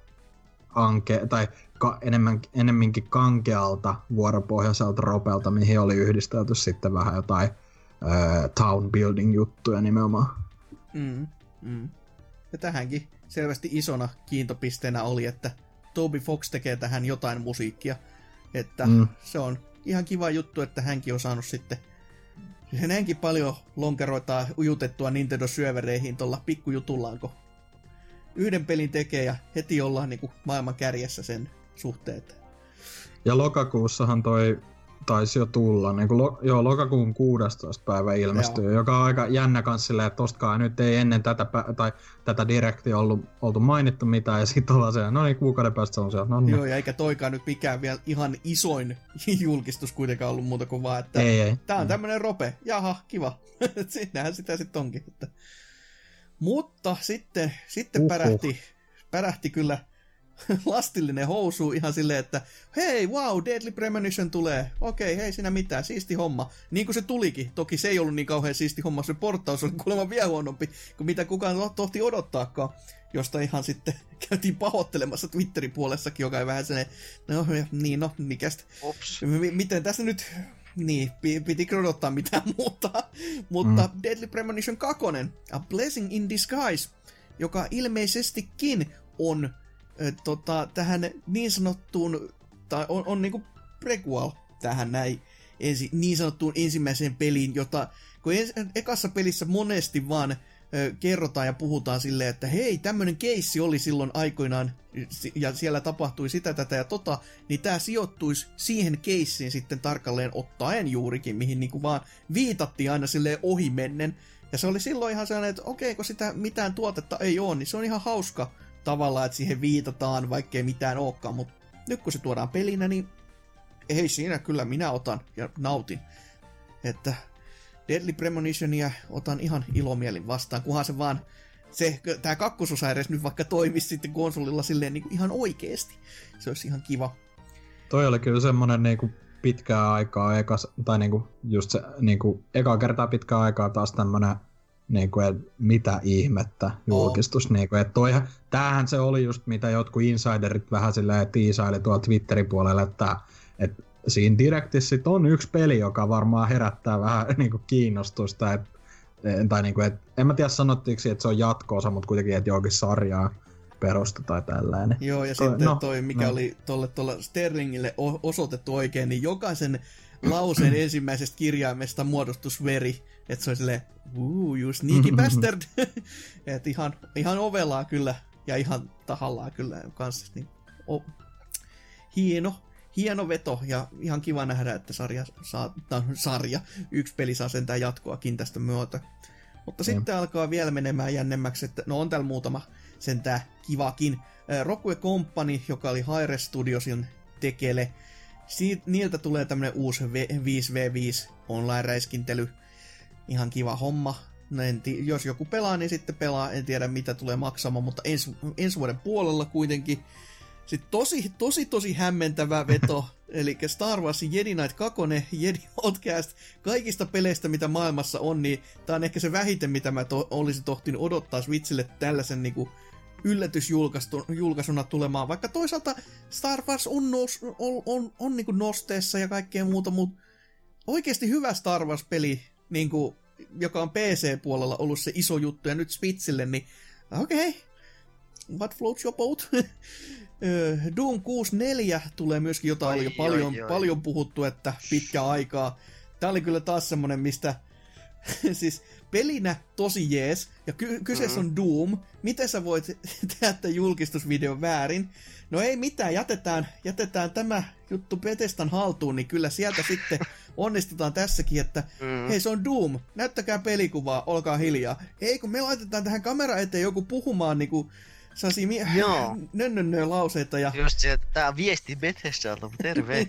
B: anke, tai ka, enemmän, enemminkin kankealta vuoropohjaiselta ropelta, mihin oli yhdistelty sitten vähän jotain ö, town building juttuja nimenomaan.
E: Mm, mm. Ja tähänkin selvästi isona kiintopisteenä oli, että Toby Fox tekee tähän jotain musiikkia. Että mm. se on ihan kiva juttu, että hänkin on saanut sitten sen hänkin paljon lonkeroita ujutettua Nintendo-syövereihin tuolla pikkujutullaan, kun yhden pelin tekee ja heti ollaan niin kuin maailman kärjessä sen suhteen.
B: Ja lokakuussahan toi taisi jo tulla, niin kuin lo, joo, lokakuun 16. päivä ilmestyy, joo. joka on aika jännä kans silleen, että tostakaan nyt ei ennen tätä, tai tätä direktiä ollut, oltu mainittu mitään, ja sitten ollaan se, no niin, kuukauden päästä se on siellä, no niin.
E: Joo, ja eikä toikaan nyt mikään vielä ihan isoin julkistus kuitenkaan ollut muuta kuin vaan, että
B: ei, ei.
E: tää on tämmönen rope, jaha, kiva, sinnehän sitä sitten onkin. Että. Mutta sitten, sitten Uhuh. pärähti, pärähti kyllä lastillinen housu ihan silleen, että hei, wow, Deadly Premonition tulee. Okei, hei sinä mitään, siisti homma. Niin kuin se tulikin. Toki se ei ollut niin kauhean siisti homma, se portaus oli kuulemma vielä huonompi kuin mitä kukaan tohti odottaakaan. Josta ihan sitten käytiin pahoittelemassa Twitterin puolessakin, joka ei vähän sen, no niin, no mikästä. M- miten tässä nyt niin, piti odottaa mitään muuta. Mutta mm. Deadly Premonition 2, A Blessing in Disguise, joka ilmeisestikin on tota, tähän niin sanottuun, tai on, on niinku prequel tähän näin ensi, niin sanottuun ensimmäiseen peliin, jota kun ens, ekassa pelissä monesti vaan ö, kerrotaan ja puhutaan silleen, että hei, tämmönen keissi oli silloin aikoinaan, ja siellä tapahtui sitä, tätä ja tota, niin tämä sijoittuisi siihen keissiin sitten tarkalleen ottaen juurikin, mihin niinku vaan viitattiin aina silleen ohimennen. Ja se oli silloin ihan sellainen, että okei, kun sitä mitään tuotetta ei ole, niin se on ihan hauska tavallaan, että siihen viitataan, vaikkei mitään olekaan, mutta nyt kun se tuodaan pelinä, niin ei siinä kyllä minä otan ja nautin. Että Deadly Premonitionia otan ihan ilomielin vastaan, kunhan se vaan se, tämä kakkososa edes nyt vaikka toimisi sitten konsolilla silleen niin ihan oikeesti. Se olisi ihan kiva.
B: Toi oli kyllä semmonen niinku pitkää aikaa, ekas, tai niinku just se niinku, eka kertaa pitkää aikaa taas tämmönen niin kuin, että mitä ihmettä julkistus. Oh. Niin kuin, että toihan, tämähän se oli just, mitä jotkut insiderit vähän silleen tiisaili tuolla Twitterin puolella, että, että siinä Directissä on yksi peli, joka varmaan herättää vähän niin kuin kiinnostusta. Että, tai niin kuin, että, en mä tiedä sanottiinko, että se on jatkoosa, mutta kuitenkin, että johonkin sarjaa perusta tai tällainen.
E: Joo, ja toi, sitten no, toi, mikä no. oli tuolle tuolla Sterlingille osoitettu oikein, niin jokaisen lauseen ensimmäisestä kirjaimesta muodostus veri. Että se oli silleen, Ooh, you sneaky bastard. että ihan, ihan ovelaa kyllä ja ihan tahallaan kyllä kanssa. Niin, oh, hieno, hieno veto ja ihan kiva nähdä, että sarja saa, sarja, yksi peli saa sentään jatkoakin tästä myötä. Mutta mm. sitten alkaa vielä menemään jännemmäksi, että no on täällä muutama sentään kivakin. Rockwe Company, joka oli Haire Studiosin tekele, Siit, niiltä tulee tämmönen uusi 5v5 online-räiskintely. Ihan kiva homma. No en tii, jos joku pelaa, niin sitten pelaa. En tiedä mitä tulee maksamaan, mutta ensi, ensi vuoden puolella kuitenkin. Sitten tosi, tosi, tosi hämmentävä veto. Eli Star Wars Jedi Knight 2, Jedi Outcast, kaikista peleistä, mitä maailmassa on, niin tämä on ehkä se vähiten, mitä mä to- olisin tohtinut odottaa Switchille tällaisen niinku yllätysjulkaisuna tulemaan, vaikka toisaalta Star Wars on, nous, on, on, on niin kuin nosteessa ja kaikkea muuta, mutta oikeasti hyvä Star Wars-peli, niin kuin, joka on PC-puolella ollut se iso juttu, ja nyt Switchille, niin okei, okay. what floats your boat? Doom 64 tulee myöskin, jota oli jo paljon, oi, oi. paljon puhuttu, että pitkä aikaa. Tämä oli kyllä taas semmonen, mistä siis pelinä tosi jees, ja ky- kyseessä mm. on Doom. Miten sä voit tehdä julkistusvideon väärin? No ei mitään, jätetään, jätetään tämä juttu Petestan haltuun, niin kyllä sieltä sitten onnistutaan tässäkin, että mm. hei se on Doom, näyttäkää pelikuvaa, olkaa hiljaa. Ei kun me laitetaan tähän kamera eteen joku puhumaan niinku sellaisia nönnönnö lauseita. Ja...
F: Just se, että tää viesti Bethesdalta, terve.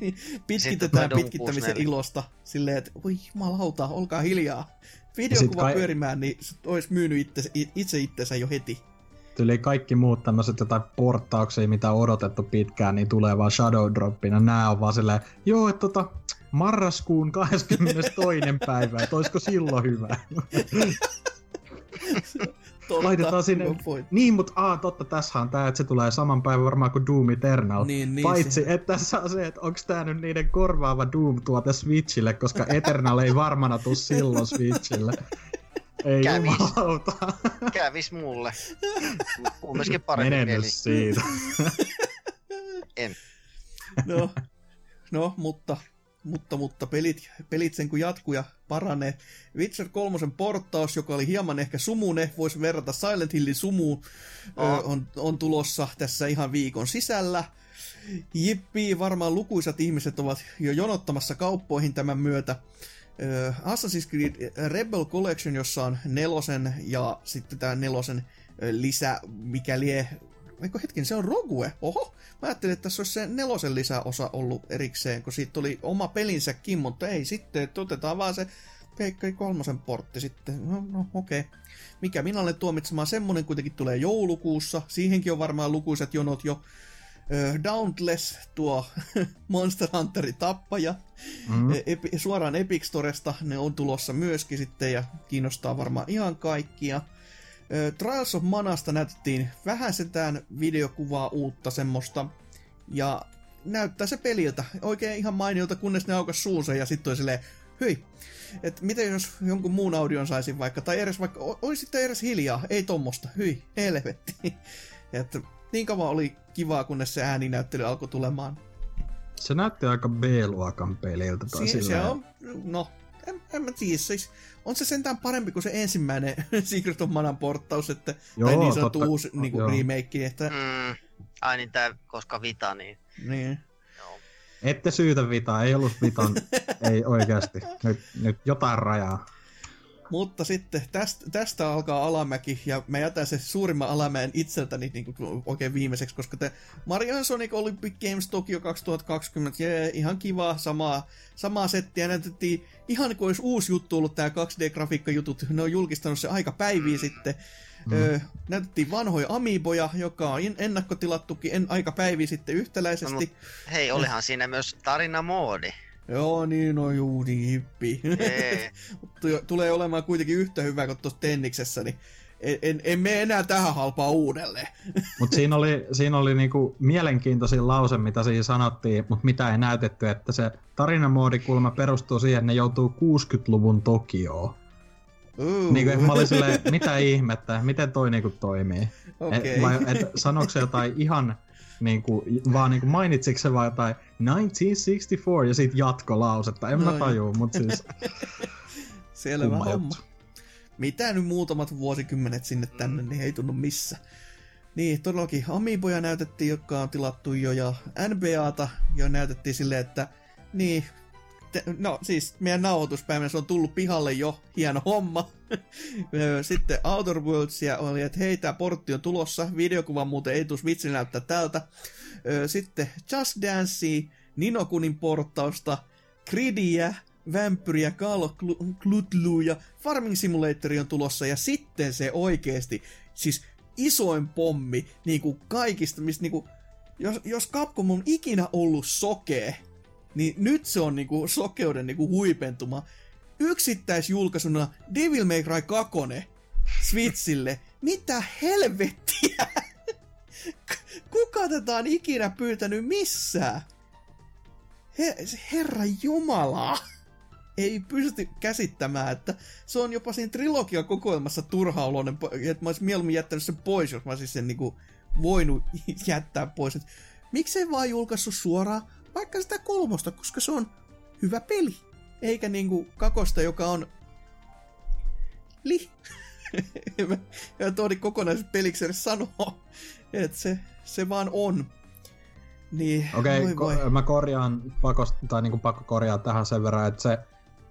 E: Pitkitetään pitkittämisen ilosta silleen, että voi jumalauta, olkaa hiljaa videokuva kai... pyörimään, niin olisi myynyt itse, itse itsensä jo heti.
B: Tyli kaikki muut tämmöiset jotain porttauksia, mitä on odotettu pitkään, niin tulee vaan Shadow Droppina. Nää on vaan silleen, joo, että tota, marraskuun 22. päivä, että olisiko silloin hyvä?
E: Totta, Laitetaan sinne.
B: Niin, mutta aa, totta, tässä on tää, että se tulee saman päivän varmaan kuin Doom Eternal.
E: Niin, niin,
B: Paitsi, se... että tässä on se, että onko tää nyt niiden korvaava Doom-tuote Switchille, koska Eternal ei varmana tuu silloin Switchille. Ei
F: Kävis.
B: jumalauta.
F: Kävis mulle. Kumminkin parempi
B: Mene
F: peli.
B: nyt siitä.
F: En.
E: No, no mutta, mutta, mutta pelit, pelit sen kun jatkuu ja paranee. Witcher 3 porttaus, joka oli hieman ehkä sumune, voisi verrata Silent Hillin sumuun,
F: Oh.
E: ö, on, on tulossa tässä ihan viikon sisällä. Jippi, varmaan lukuisat ihmiset ovat jo jonottamassa kauppoihin tämän myötä. Ö, Assassin's Creed Rebel Collection, jossa on nelosen ja sitten tämä nelosen lisä, mikä lie... Eikö hetken, se on Rogue. Oho, mä ajattelin, että tässä olisi se nelosen lisäosa ollut erikseen, kun siitä oli oma pelinsäkin, mutta ei sitten, että otetaan vaan se Peikkari kolmosen portti sitten. No, no okei. Okay. Mikä minä olen tuomitsemaan, semmonen kuitenkin tulee joulukuussa. Siihenkin on varmaan lukuisat jonot jo. Ö, Dauntless, tuo Monster Hunterin tappaja,
B: mm.
E: Epi, suoraan Epic Storesta, ne on tulossa myöskin sitten ja kiinnostaa varmaan ihan kaikkia. Trials of Manasta näytettiin vähän sentään videokuvaa uutta semmoista, ja näyttää se peliltä. Oikein ihan mainiolta, kunnes ne aukas suunsa ja sitten oli silleen, hyi, että miten jos jonkun muun audion saisin vaikka, tai edes vaikka, o- olisi sitten edes hiljaa, ei tommosta, hyi, helvetti. että niin kauan oli kivaa, kunnes se ääninäyttely alkoi tulemaan.
B: Se näytti aika B-luokan peliltä. Tai
E: Si- se on, no, en, en mä tiedä, siis, on se sentään parempi kuin se ensimmäinen Secret of Manan porttaus, että,
B: Joo,
E: tai niin sanottu
B: totta-
E: uusi niin
B: joo.
E: remake, että, mm.
F: Mm. Ai niin tää, koska Vita, niin
E: niin.
F: joo.
B: Ette syytä vitaa, ei ollut vitan, ei oikeasti. Nyt, nyt jotain rajaa.
E: Mutta sitten tästä, tästä alkaa alamäki, ja mä jätän se suurimman alamäen itseltäni niin kuin oikein viimeiseksi, koska te Mario Sonic Olympic Games Tokyo 2020, jee, ihan kiva, samaa, samaa settiä näytettiin, ihan kuin olisi uusi juttu ollut tämä 2D-grafiikkajutut, ne on julkistanut se aika päiviä sitten,
B: Mm.
E: Öö, näytettiin vanhoja Amiiboja, joka on en- ennakkotilattukin en, aika päiviä sitten yhtäläisesti.
F: No, Hei, olihan siinä myös tarinamoodi.
E: Joo, niin no juu, niin hippi.
F: Ee,
E: Tu- tulee olemaan kuitenkin yhtä hyvä kuin tuossa Tenniksessä, niin en, en, en mene enää tähän halpaa uudelleen.
B: Mutta siinä oli, siinä oli niinku mielenkiintoisin lause, mitä siinä sanottiin, mutta mitä ei näytetty, että se tarinamoodikulma perustuu siihen, että ne joutuu 60-luvun Tokioon.
E: Uh,
B: Niinku, mä olin silleen, mitä ihmettä, miten toi niinku toimii?
E: Okei.
B: Et, vai, et, sanoiko se jotain ihan, niinku, vaan niinku, mainitsiko se vaan jotain 1964 ja sitten jatkolausetta, en
E: No
B: mä tajuu, mutta siis
E: Selvä
B: kumma
E: homma.
B: juttu.
E: Mitä nyt muutamat vuosikymmenet sinne tänne, niin ei tunnu missä. Niin, todellakin Amiiboja näytettiin, jotka on tilattu jo, ja NBAta jo näytettiin silleen, että niin, te, no siis meidän nauhoituspäivänä se on tullut pihalle jo, hieno homma. Sitten Outer Worldsia oli, että hei, tää portti on tulossa, videokuva muuten ei tuu Switchillä näyttää tältä. Sitten Just Dance, Ninokunin porttausta, Gridiä, Vampyriä, Call Cthulhu ja Farming Simulator on tulossa ja sitten se oikeesti, siis isoin pommi niin kuin kaikista, mistä niin kuin, jos, jos Capcom on ikinä ollut sokee, niin nyt se on niin kuin sokeuden niin kuin huipentuma. Yksittäisjulkaisuna Devil May Cry 2 Switchille. Mitä helvettiä? Kuka tätä on ikinä pyytänyt missään? He, herra Jumala! Ei pysty käsittämään, että se on jopa siinä trilogian kokoelmassa turhauloinen, että mä olisin mieluummin jättänyt sen pois, jos mä olisin sen niinku voinut jättää pois. Et miksei vaan julkaissut suoraan vaikka sitä kolmosta, koska se on hyvä peli. Eikä niinku kakosta, joka on li. En mä- ja tohdi kokonaisen peliksi sanoa, että se, se vaan on. Niin,
B: Okei,
E: voi.
B: ko- mä korjaan pakosta, tai niinku pakko korjaa tähän sen verran, että se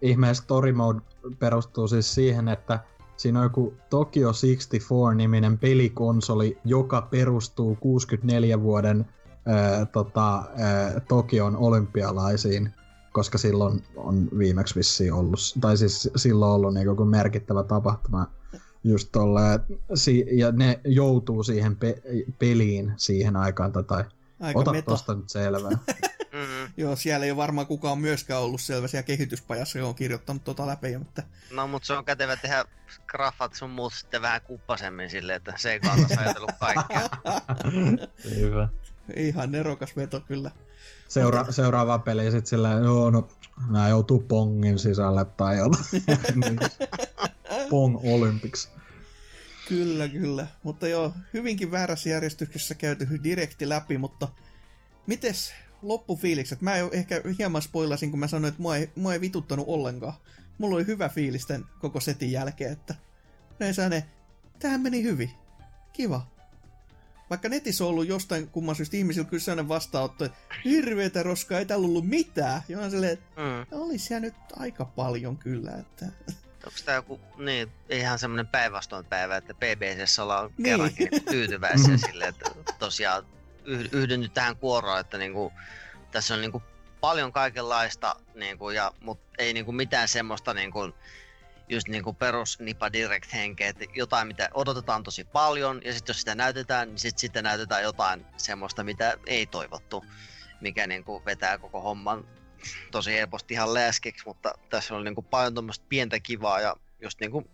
B: ihmeen story mode perustuu siis siihen, että siinä on joku Tokyo 64-niminen pelikonsoli, joka perustuu 64 vuoden ää, tota, ää, Tokion olympialaisiin, koska silloin on viimeksi vissiin ollut, tai siis silloin ollut niin joku merkittävä tapahtuma just tolleen, si- ja ne joutuu siihen pe- peliin siihen aikaan, tai
E: Aika
B: Ota
E: meto.
B: tosta nyt selvää.
F: mm,
E: Joo, siellä ei ole varmaan kukaan myöskään ollut selvä siellä kehityspajassa, jo on kirjoittanut tota läpi, mutta
F: no mut se on kätevä tehdä graffat sun muut sitten vähän kuppasemmin silleen, että se ei kannattaisi ajatellut kaikkea.
B: Hyvä.
E: ihan nerokas veto kyllä.
B: Seura- seuraava peli sit silleen, joo no, nää joutuu pongin sisälle tai jotain. Niin. Pong Olympics.
E: Kyllä, kyllä. Mutta joo, hyvinkin väärässä järjestyksessä käyty direkti läpi, mutta mites loppufiilikset? Mä jo ehkä hieman spoilasin, kun mä sanoin, että mua ei, mua ei vituttanut ollenkaan. Mulla oli hyvä fiilis tämän koko setin jälkeen, että yleensä ne, tähän meni hyvin. Kiva. Vaikka netissä on ollut jostain kumman syystä ihmisillä kyllä sellainen vastaanotto, että hirveetä roskaa, ei täällä ollut mitään. Ja mä silleen, että
D: Mm.
E: olisi siellä nyt aika paljon kyllä, että...
D: Onko tää joku, niin, ihan semmonen päinvastoin päivä, että PBCssä ollaan
E: Niin.
D: kerrankin tyytyväisiä silleen, että tosiaan yh- yhdyn nyt tähän kuoroon, että niinku, tässä on niinku paljon kaikenlaista, niinku, ja, mut ei niinku mitään semmoista niinku, just niinku perus Nipa Direct henkeä, että jotain mitä odotetaan tosi paljon, ja sitten jos sitä näytetään, niin sit sitten näytetään jotain semmoista, mitä ei toivottu, mikä niinku vetää koko homman tosi helposti ihan läskiksi, mutta tässä oli niinku paljon tuommoista pientä kivaa ja just niinku,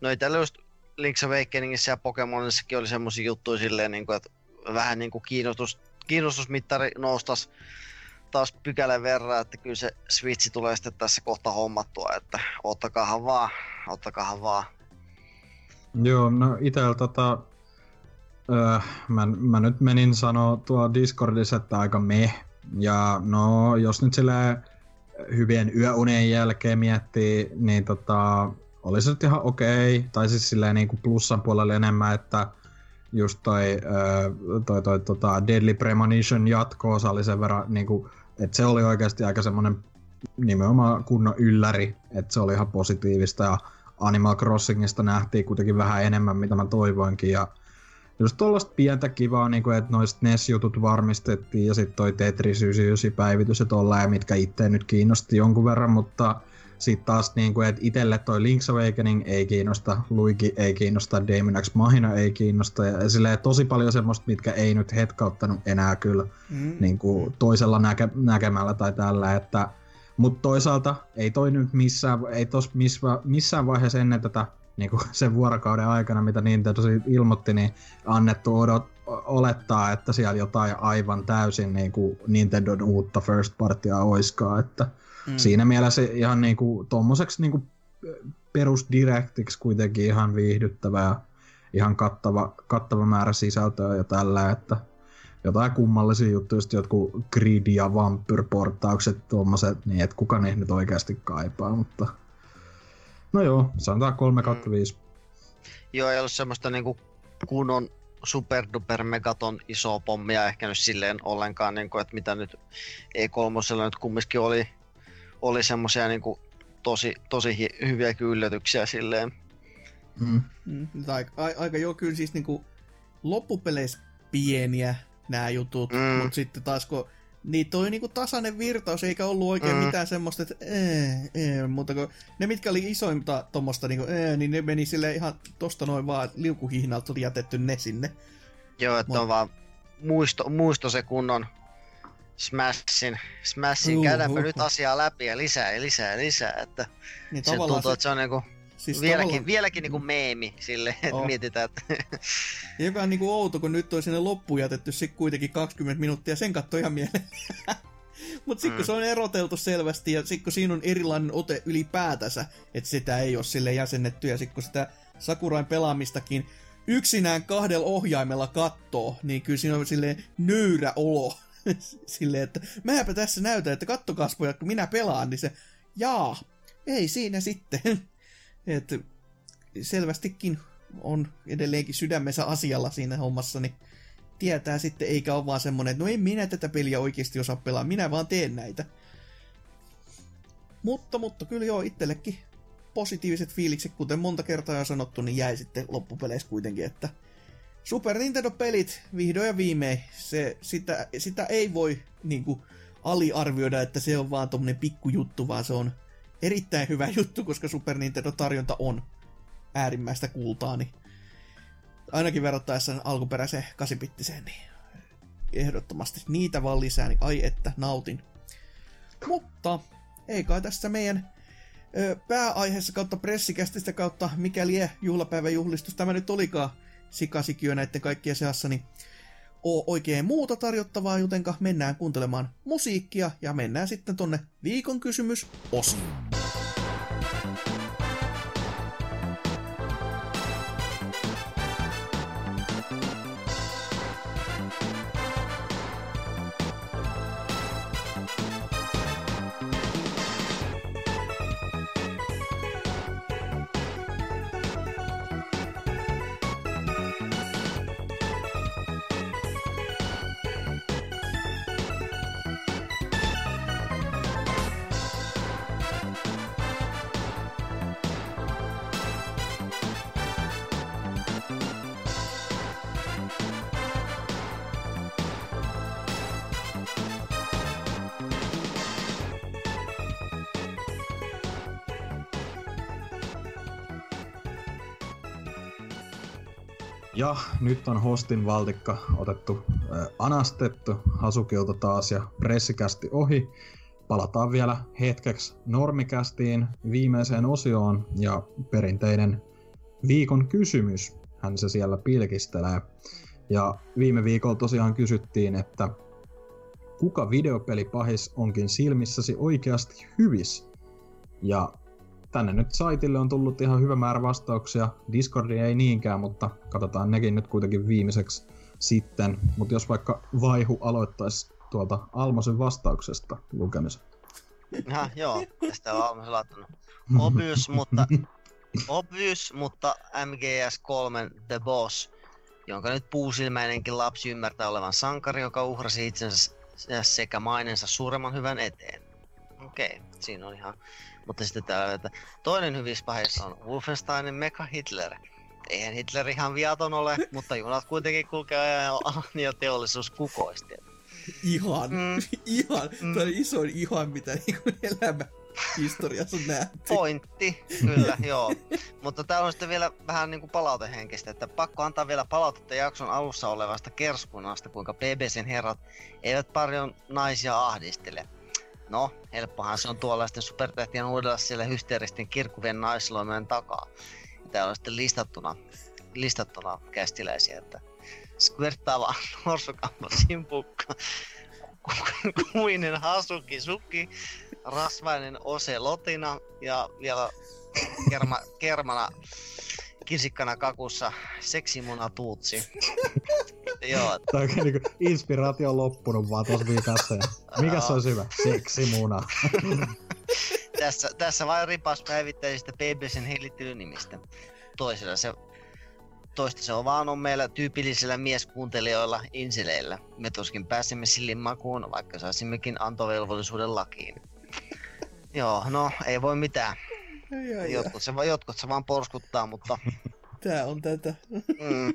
D: no itsellä just Link's Awakeningissa ja Pokemonissakin oli semmosia juttuja silleen, niinku, että vähän niinku kiinnostus, kiinnostusmittari noustas taas pykälän verran, että kyllä se Switchi tulee sitten tässä kohta hommattua, että ottakaahan vaan, ottakaahan vaan.
B: Joo, no itellä tota... Öö, mä, mä, nyt menin sanoa tuo Discordissa, että aika meh. Ja no, jos nyt sillä hyvien yöunien jälkeen miettii, niin tota, oli se nyt ihan okei. Tai siis silleen niin kuin plussan puolella enemmän, että just toi, öö, toi, toi tota Deadly Premonition jatko-osa oli sen verran, niin kuin, että se oli oikeasti aika semmonen nimenomaan kunnon ylläri, että se oli ihan positiivista ja Animal Crossingista nähtiin kuitenkin vähän enemmän, mitä mä toivoinkin. Ja just tuollaista pientä kivaa, niin kuin, että noista NES-jutut varmistettiin ja sitten toi Tetris 99 päivitys ja tolleen, mitkä itse nyt kiinnosti jonkun verran, mutta sitten taas niin kuin, että itelle toi Link's Awakening ei kiinnosta, Luigi ei kiinnosta, Damon X Machina ei kiinnosta ja silleen tosi paljon semmoista, mitkä ei nyt hetkauttanut enää kyllä
E: Mm.
B: niin kuin toisella näke, näkemällä tai tällä, että mutta toisaalta ei toi nyt missään, ei tos missä, missään vaiheessa ennen tätä niin kuin sen vuorokauden aikana, mitä Nintendo siitä ilmoitti, niin annettu odot, olettaa, että siellä jotain aivan täysin niin kuin Nintendon uutta first partya oiskaa, että
E: Mm.
B: siinä mielessä ihan niin kuin, tommoseksi niin kuin perusdirektiksi kuitenkin ihan viihdyttävä ja ihan kattava, kattava määrä sisältöä ja tällä, että jotain kummallisia juttuja, just jotkut grid- ja vampyrportaukset tommoset, niin et kuka ne nyt oikeasti kaipaa, mutta no joo, sanotaan 3 kautta 5.
D: Joo, ei ollut semmoista niinku kunnon super duper megaton isoa pommia ehkä nyt silleen ollenkaan, niinku, että mitä nyt E3 nyt kumminkin oli, oli semmosia niinku tosi, tosi hi- hyviä yllätyksiä silleen.
B: Mm.
E: Mm, aika, aika joo, kyllä siis niinku loppupeleissä pieniä nämä jutut,
D: Mm.
E: mutta sitten taas kun niitä oli niinku tasainen virtaus, eikä ollut oikein
D: Mm.
E: mm. mitään semmoista, että ee, ee, mutta kun ne, mitkä oli isointa tuommoista, niinku, ee, niin ne meni sille ihan tosta noin vaan liukuhihnalta oli jätetty ne sinne.
D: Joo, että
E: Mut-
D: on vaan muisto, muisto se kunnon Smashin, Smashin
E: Juu,
D: käydäänpä nyt asiaa läpi ja lisää ja lisää ja lisää, että
E: Niin
D: se tuntuu, että se on niinku
E: siis
D: vieläkin,
E: tavallaan-
D: vieläkin niinku meemi sille, että
E: Oh.
D: mietitään, että
E: Ja joka on niinku outo, kun nyt on sinne loppuun jätetty sit kuitenkin 20 minuuttia, sen katto ihan mieleen. Mutta sitten kun
D: Mm.
E: se on eroteltu selvästi ja sitten kun siinä on erilainen ote ylipäätänsä, että sitä ei ole sille jäsennetty ja sitten kun sitä Sakurain pelaamistakin yksinään kahdella ohjaimella kattoo, niin kyllä siinä on silleen nöyrä olo. silleen, että mäpä tässä näytän, että kattokaas pojat, kun minä pelaan, niin se, jaa, ei siinä sitten. että selvästikin on edelleenkin sydämensä asialla siinä hommassa, niin tietää sitten, eikä ole vaan semmonen, että no en minä tätä peliä oikeasti osaa pelaa, minä vaan teen näitä. Mutta, mutta kyllä joo, itsellekin positiiviset fiilikset, kuten monta kertaa jo sanottu, niin jäi sitten loppupeleissä kuitenkin, että Super Nintendo-pelit vihdoin ja viimein, se, sitä, sitä ei voi niin kuin, aliarvioida, että se on vaan tommonen pikkujuttu, vaan se on erittäin hyvä juttu, koska Super Nintendo-tarjonta on äärimmäistä kultaa, niin ainakin verrattaessa alkuperäiseen 8 niin ehdottomasti niitä vaan lisää, niin ai että nautin. Mutta ei kai tässä meidän ö, pääaiheessa kautta pressikästistä kautta mikäli juhlapäivän juhlistus tämä nyt olikaan sikasikiö näiden kaikkien seassa, niin oo oikein muuta tarjottavaa, jotenka mennään kuuntelemaan musiikkia ja mennään sitten tonne viikon kysymys osioon.
B: Nyt on hostin valtikka otettu äh, anastettu Hasukilta taas ja pressikästi ohi. Palataan vielä hetkeksi normikästiin viimeiseen osioon ja perinteinen viikon kysymys hän se siellä pilkistelee. Ja viime viikolla tosiaan kysyttiin, että kuka videopelipahis onkin silmissäsi oikeasti hyvis? Ja tänne nyt saitille on tullut ihan hyvä määrä vastauksia. Discordi ei niinkään, mutta katsotaan nekin nyt kuitenkin viimeiseksi sitten. Mutta jos vaikka Vaihu aloittaisi tuolta Almosen vastauksesta lukemisen.
D: Ja, joo, tästä on Almosen laittanut. Obvious, mutta, obvious, mutta MGS3 The Boss, jonka nyt puusilmäinenkin lapsi ymmärtää olevan sankari, joka uhrasi itsensä sekä mainensa suuremman hyvän eteen. Okei, okay, siinä on ihan mutta sitten täällä, että toinen hyvissä pahissa on Wolfensteinin Mecha Hitler. Eihän Hitler ihan viaton ole, mutta junat kuitenkin kulkee ja teollisuus kukoisti.
E: Ihan, mm. ihan. Mm. Tämä on isoin ihan, mitä niinku elämä historiassa nähty.
D: Pointti, kyllä, joo. Mutta täällä on sitten vielä vähän niin kuin palautehenkistä, että pakko antaa vielä palautetta jakson alussa olevasta kerskunasta, kuinka BBCn herrat eivät paljon naisia ahdistele. No, helppohan se on tuollaisten supertähtien uudella siellä hysteeristen kirkkuvien naisloimien takaa. Täällä on sitten listattuna, listattuna kästiläisiä, että skverttaava norsukampa simpukka, kuinen hasuki suki, rasvainen ose lotina ja vielä kerma, kermana kisikkana kakussa seksimuna tuutsi. Joo.
B: Tämä on niinku inspiraatio on loppunut vaan tuossa viikassa. Mikä se on hyvä? Seksimuna.
D: tässä, tässä vain ripas päivittäisistä BBCn hellittelynimistä. Toisella se toista se on vaan on meillä tyypillisillä mieskuuntelijoilla insileillä. Me tuskin pääsemme sillin makuun, vaikka saisimmekin antovelvollisuuden lakiin. Joo, no ei voi mitään. Jotkut se, jotkut se vaan porskuttaa, mutta...
E: Tää on tätä. Mm.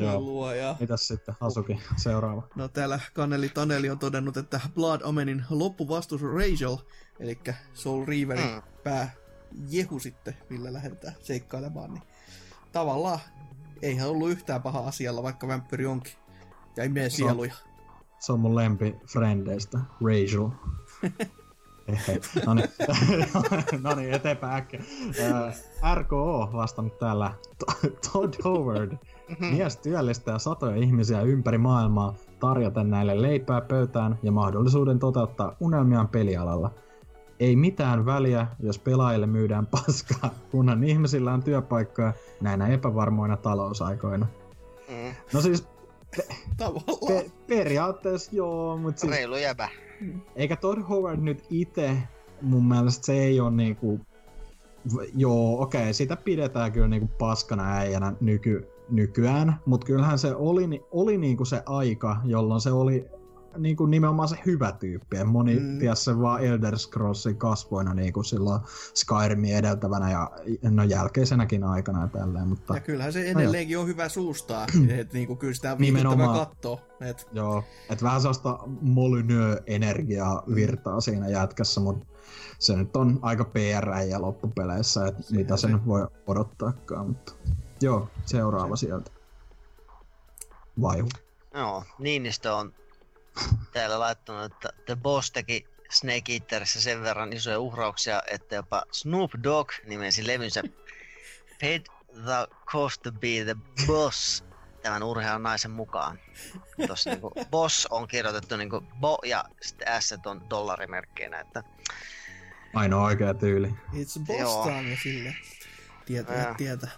B: Joo. Ja... Mitäs sitten Hasuki seuraava?
E: No täällä Kanneli Taneli on todennut, että Blood Omenin loppuvastus Rachel, eli Soul Reaverin mm. pää Jehu sitten, millä lähdetään seikkailemaan, niin tavallaan eihän ollut yhtään paha asialla, vaikka vampyri onkin. Ja ei mene sieluja.
B: Se on mun lempi frendeistä, Rachel. no niin, no niin eteenpäin äkkiä. RKO vastannut täällä Todd Howard. Mm-hmm. Mies työllistää satoja ihmisiä ympäri maailmaa tarjoten näille leipää pöytään ja mahdollisuuden toteuttaa unelmiaan pelialalla. Ei mitään väliä, jos pelaajille myydään paskaa, kunhan ihmisillä on työpaikkoja näinä epävarmoina talousaikoina. Mm. No siis Pe- Pe- periaatteessa joo, mutta siis...
D: Reilu jäbä.
B: Eikä Todd Howard nyt itse, mun mielestä se ei ole niinku... Joo, okei, okay, sitä pidetään kyllä niinku paskana äijänä nyky, nykyään, mutta kyllähän se oli, oli niinku se aika, jolloin se oli niinku nimenomaan se hyvä tyyppi. Moni mm. tiesi sen vaan Elder Scrollsin kasvoina niinku silloin Skyrimin edeltävänä ja no jälkeisenäkin aikana ja tälleen. Mutta...
E: Ja kyllähän se edelleenkin no, on hyvä suustaa, että niinku kyllä sitä nimenomaan katsoa. Et...
B: Joo, että vähän sellaista Molyneux-energiaa virtaa siinä jätkässä, mutta se nyt on aika PR ja loppupeleissä, että mitä se, se nyt voi odottaakaan. Mutta... Joo, seuraava se. sieltä. Vaihu.
D: Joo, Niinistö on täällä laittanut, että The Boss teki Snake Eaterissä sen verran isoja uhrauksia, että jopa Snoop Dogg nimesi levynsä Paid the cost to be the boss tämän urhean naisen mukaan. Tuossa niinku boss on kirjoitettu niinku bo ja sitten S on dollarimerkkeinä, että
B: Ainoa oikea tyyli.
E: It's boss time sille. Tietää, tietää.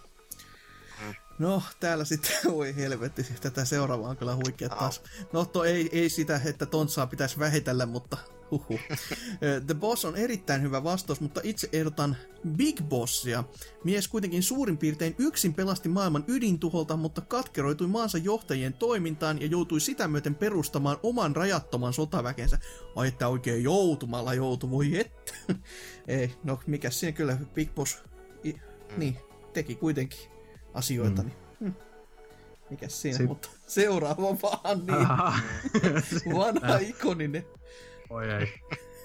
E: No, täällä sitten, voi helvetti, tätä seuraavaa on kyllä huikea taas. No, to ei, ei sitä, että Tontsaa pitäisi vähitellä, mutta huhu. The Boss on erittäin hyvä vastaus, mutta itse ehdotan Big Bossia. Mies kuitenkin suurin piirtein yksin pelasti maailman ydintuholta, mutta katkeroitui maansa johtajien toimintaan ja joutui sitä myöten perustamaan oman rajattoman sotaväkensä. Ai että oikein joutumalla joutu, voi että. ei, no mikä siinä kyllä Big Boss, i, niin, teki kuitenkin asioita, mm. niin hm. mikäs siinä, si- mutta seuraava vaan niin. vanha ikoninen.
B: Oi ei.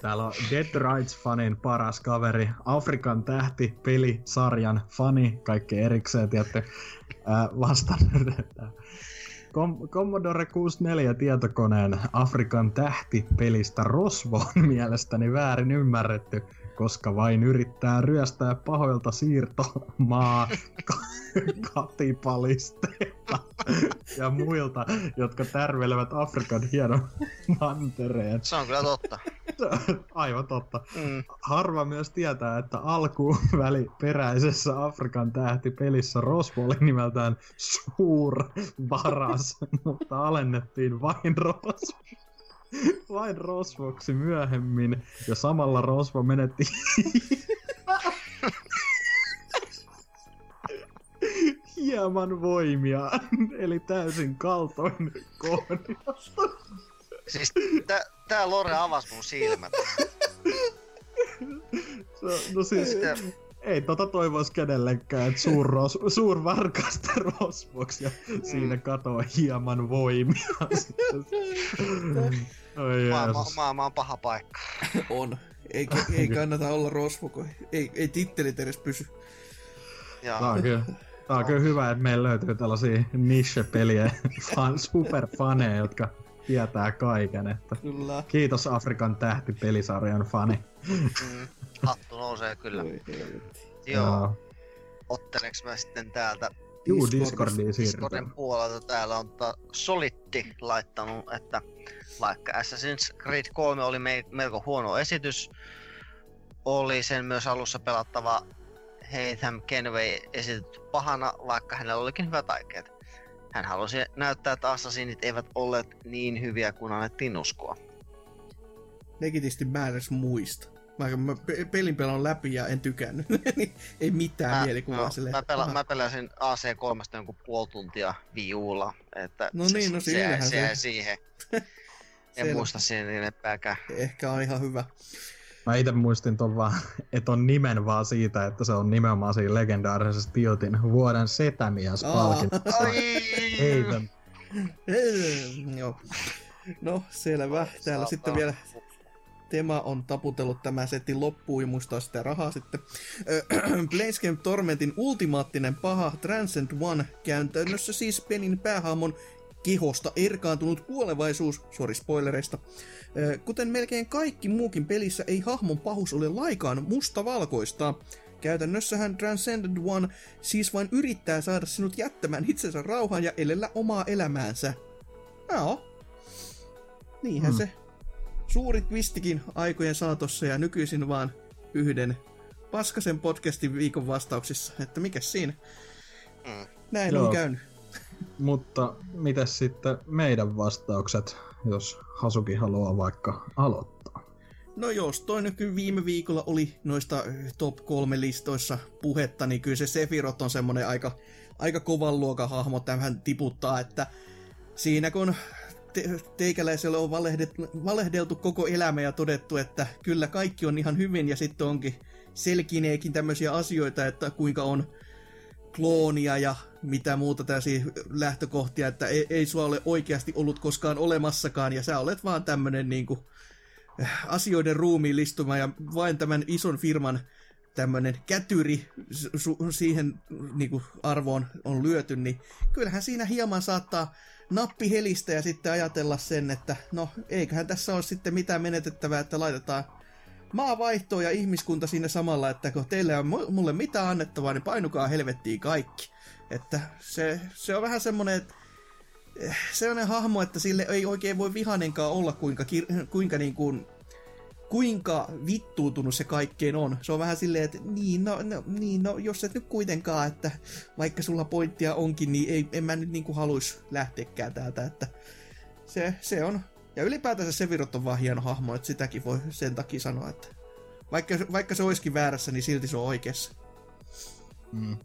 B: Täällä on Dead Rights-fanin paras kaveri, Afrikan tähti, peli, sarjan fani, kaikki erikseen, tiedätte, ää, vastannut, Com- Commodore 64 tietokoneen Afrikan tähti pelistä Rosvo on mielestäni väärin ymmärretty, koska vain yrittää ryöstää pahoilta siirtomaa katipalisteilta ja muilta, jotka tärvelevät Afrikan hienon mantereen.
D: Se on kyllä totta.
B: Aivan totta.
D: Mm.
B: Harva myös tietää, että alkuväliperäisessä Afrikan tähti-pelissä Rosvo oli nimeltään Suur Varas, mutta alennettiin vain Rosvo. Vain Rosvoksi myöhemmin, ja samalla Rosvo menetti hieman voimia, eli täysin kaltoin kohdasta.
D: Siis tää, tää Lore avasi mun silmät.
B: Se- No siis,
D: Sitä-
B: ei tota toivois kenellekään, että suur, ros, suur varkasta rosvoksi ja siinä katoaa hieman voimia. sitten. Oi
D: Maailma, maailma on paha paikka.
E: On. Ei, ei kannata olla rosvo, kun ei, ei tittelit edes pysy.
D: Ja
B: Tää on kyllä, on kyllä hyvä, että meillä löytyy tällaisia niche-pelien fan, superfaneja, jotka tietää kaiken. Että
E: Kyllä.
B: kiitos Afrikan tähti pelisarjan fani.
D: mm, hattu nousee kyllä.
E: Helvetti.
D: Joo, otteleks mä sitten täältä
B: Juu,
E: Discordista-
B: Discordiin siirrytään.
D: Discordin puolelta täällä on ta- Solitti laittanut, että vaikka Assassin's Creed 3 oli me- melko huono esitys, oli sen myös alussa pelattava Haytham Kenway esitetty pahana, vaikka hänellä olikin hyvät aikeet. Hän halusi näyttää, että Assassinit eivät olleet niin hyviä kuin annettiin uskoa.
E: Legitisti mä en edes muista. Vaikka mä pe- pelin pelaan läpi ja en tykännyt, niin ei mitään
D: Mä,
E: mielikuvaa
D: no,
E: silleen.
D: mä, pela, mä pelasin AC3 jonkun puoli tuntia viulla, että
E: No niin, no
D: se, se,
E: se-
D: se siihen. En muista siihen enempääkään.
E: Ehkä on ihan hyvä.
B: Mä itse muistin ton vaan, että on nimen vaan siitä, että se on nimenomaan siinä legendaarisessa Tiltin vuoden setämies palkinnossa.
E: Ei, Joo. No, selvä. Täällä sitten vielä Tema on taputellut tämän setin loppuun ja muistaa sitä rahaa sitten. Planescape Tormentin ultimaattinen paha Transcend One käytännössä siis pelin päähahmon kehosta erkaantunut kuolevaisuus, sori spoilereista. Ö, Kuten melkein kaikki muukin pelissä, ei hahmon pahus ole laikaan mustavalkoista. Käytännössähän Transcended One siis vain yrittää saada sinut jättämään itsensä rauhaan ja elellä omaa elämäänsä. Joo. Niinhän
B: Hmm.
E: se suuri twistikin aikojen saatossa ja nykyisin vaan yhden paskasen podcastin viikon vastauksissa. Että mikä siinä?
D: Mm.
E: Näin
B: Joo.
E: on käynyt.
B: Mutta mitäs sitten meidän vastaukset, jos Hasuki haluaa vaikka aloittaa?
E: No jos toi nyt kyllä viime viikolla oli noista top kolme listoissa puhetta, niin kyllä se Sephiroth on semmonen aika, aika kovan luokan hahmo tähän tiputtaa, että siinä kun te- teikäläiselle on valehdeltu koko elämä ja todettu, että kyllä kaikki on ihan hyvin ja sitten onkin selkineekin tämmöisiä asioita, että kuinka on kloonia ja mitä muuta tällaisia lähtökohtia, että ei, ei sua ole oikeasti ollut koskaan olemassakaan. Ja sä olet vaan tämmönen niinku asioiden ruumiin listuma ja vain tämän ison firman tämmönen kätyri su- siihen niinku arvoon on lyöty, niin kyllähän siinä hieman saattaa nappi helistä ja sitten ajatella sen, että no eiköhän tässä ole sitten mitään menetettävää, että laitetaan maa vaihtoon ja ihmiskunta siinä samalla, että kun teillä mu- mulle mitään annettavaa, niin painukaa helvettiin kaikki. Että se, se on vähän semmonen, että eh, sellainen hahmo, että sille ei oikein voi vihanenkaan olla, kuinka, kuinka niin kuin, kuinka vittuutunut se kaikkeen on. Se on vähän silleen, että niin no, no, niin, no jos et nyt kuitenkaan, että vaikka sulla pointtia onkin, niin ei, en mä nyt niinku haluis lähteäkään täältä, että se, se on. Ja ylipäätänsä Sevirot on vaan hieno hahmo, että sitäkin voi sen takia sanoa, että vaikka, vaikka se olisikin väärässä, niin silti se on oikeassa.
B: Mm.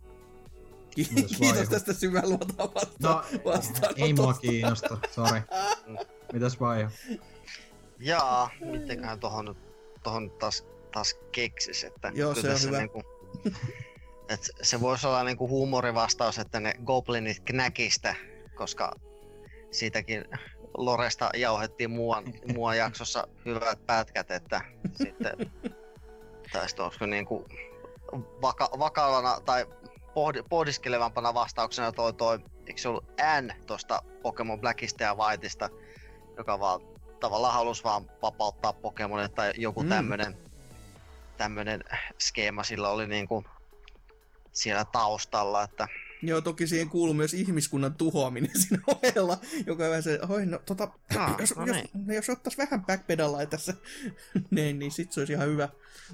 E: Kiitos
B: Vaiho?
E: tästä syvän luotaan
B: No,
E: vastaan.
B: ei mua kiinnosta, sori. Mitäs vai?
D: Jaa, mitenköhän tohon nyt, tohon nyt taas, taas keksis, että
E: Joo, se on hyvä.
D: Niinku, et se voisi olla niinku huumorivastaus, että ne goblinit knäkistä, koska siitäkin
F: Loresta jauhettiin muuan, muuan jaksossa hyvät pätkät, että sitten tästä olisiko niinku vaka, vakavana tai pohdi, pohdiskelevampana vastauksena toi toi, eikö se ollut N tosta Pokemon Blackista ja Whiteista, joka vaan tavallaan halusi vaan vapauttaa Pokemonin tai joku
E: Mm.
F: tämmönen, tämmönen skeema sillä oli niinku siellä taustalla, että
E: Joo, toki siihen kuuluu myös ihmiskunnan tuhoaminen siinä ohella, joka on vähän se, oi no tota,
F: Ah,
E: jos,
F: no
E: jos,
F: niin.
E: jos ottais vähän backpedalaa tässä, niin, niin sit se olisi ihan hyvä.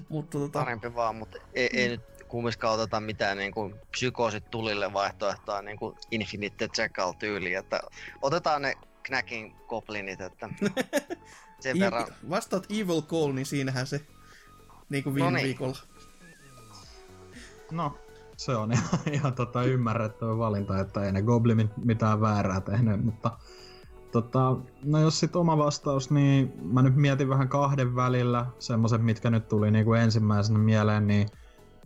E: Mutta tota,
F: parempi vaan, mutta ei, ei nyt kumminkaan oteta mitään niinku psykoosit tulille vaihtoehtoa niinku Infinite Jackal tyyliin, että otetaan ne Knackin goblinit, että sen
E: i-
F: verran
E: vastaat Evil Call, niin siinähän se, niin kuin viime
F: No niin.
E: viikolla.
B: No, se on ihan, ihan tota ymmärrettävä valinta, että ei ne Goblimit mitään väärää tehnyt, mutta tota, no jos sit oma vastaus, niin mä nyt mietin vähän kahden välillä, semmoset mitkä nyt tuli niinku ensimmäisenä mieleen, niin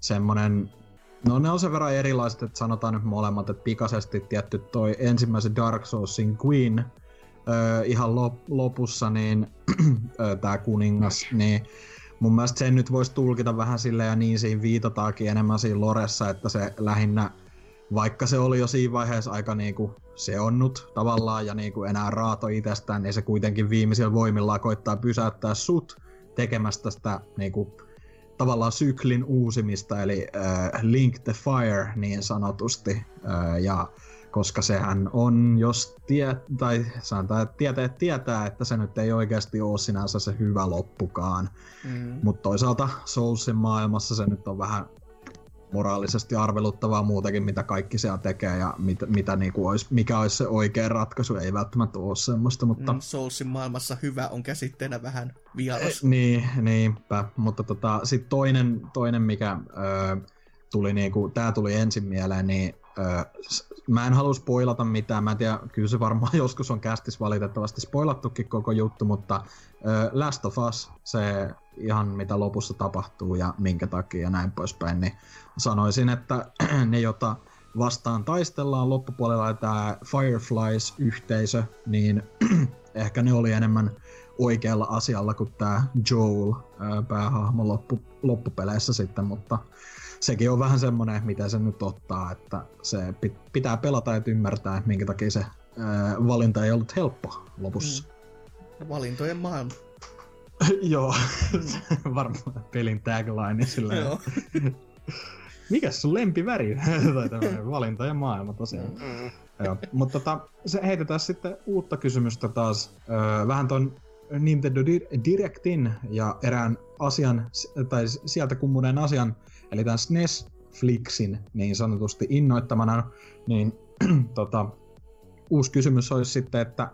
B: semmonen, no ne on sen verran erilaiset, että sanotaan nyt molemmat, että pikaisesti tietty toi ensimmäisen Dark Soulsin Queen, öö, ihan lop, lopussa, niin öö, tää kuningas, niin mun mielestä sen nyt voisi tulkita vähän silleen ja niin siinä viitataankin enemmän siinä Loressa, että se lähinnä, vaikka se oli jo siinä vaiheessa aika niinku seonnut tavallaan ja niinku enää raato itsestään, niin se kuitenkin viimeisillä voimillaan koittaa pysäyttää sut tekemästä sitä niinku tavallaan syklin uusimista, eli äh, Link the Fire niin sanotusti. Äh, ja koska sehän on, jos tie, tai sanotaan, että tietäjät tietää, että se nyt ei oikeasti ole sinänsä se hyvä loppukaan.
E: Mm.
B: Mutta toisaalta Soulsin maailmassa se nyt on vähän moraalisesti arveluttavaa muutakin, mitä kaikki siellä tekee ja mit, mitä niinku olisi, mikä olisi se oikea ratkaisu. Ei välttämättä ole semmoista, mutta...
E: Mm, Soulsin maailmassa hyvä on käsitteenä vähän vieras.
B: Niin, niinpä. Mutta tota, sitten toinen, toinen, mikä ö, tuli niinku, tää tuli ensin mieleen, niin mä en halua spoilata mitään. Mä en tiedä, kyllä se varmaan joskus on kästis valitettavasti spoilattukin koko juttu, mutta Last of Us, se ihan mitä lopussa tapahtuu ja minkä takia ja näin poispäin, niin sanoisin, että ne, jota vastaan taistellaan loppupuolella tämä Fireflies-yhteisö, niin ehkä ne oli enemmän oikealla asialla kuin tämä Joel ää, päähahmo loppu, loppupeleissä sitten, mutta sekin on vähän semmoinen, mitä se nyt ottaa, että se pit- pitää pelata ja ymmärtää, että minkä takia se ää, valinta ei ollut helppo lopussa.
E: Valintojen maailma.
B: Joo, varmaan pelin tagline sillä
E: Joo.
B: Mikäs sun lempiväri? tai tämmöinen valintojen maailma tosiaan.
F: mm,
B: Joo. Mutta tota, se heitetään sitten uutta kysymystä taas. Öö, vähän ton Nintendo Di- Directin ja erään asian, tai sieltä kummuneen asian, eli tämän SNES Flixin niin sanotusti innoittamana, niin tota, uusi kysymys olisi sitten, että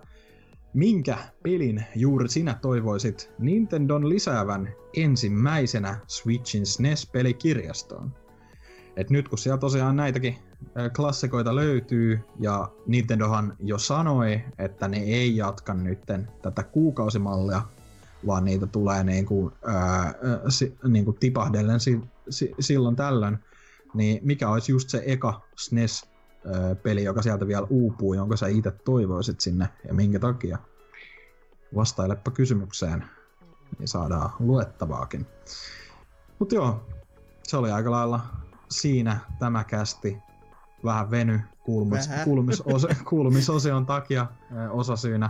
B: minkä pelin juuri sinä toivoisit Nintendon lisäävän ensimmäisenä Switchin SNES-pelikirjastoon? Et nyt kun siellä tosiaan näitäkin klassikoita löytyy, ja Nintendohan jo sanoi, että ne ei jatka nytten tätä kuukausimallia, vaan niitä tulee niinku, ää, si, niinku tipahdellen si, si, silloin tällöin, niin mikä olisi just se eka SNES-peli, joka sieltä vielä uupuu, jonka sä itse toivoisit sinne, ja minkä takia? Vastailepa kysymykseen, niin saadaan luettavaakin. Mutta joo, se oli aika lailla siinä tämä kästi vähän veny kuulumis,
E: Vähän.
B: kuulumisose, kuulumisosion takia osasyynä.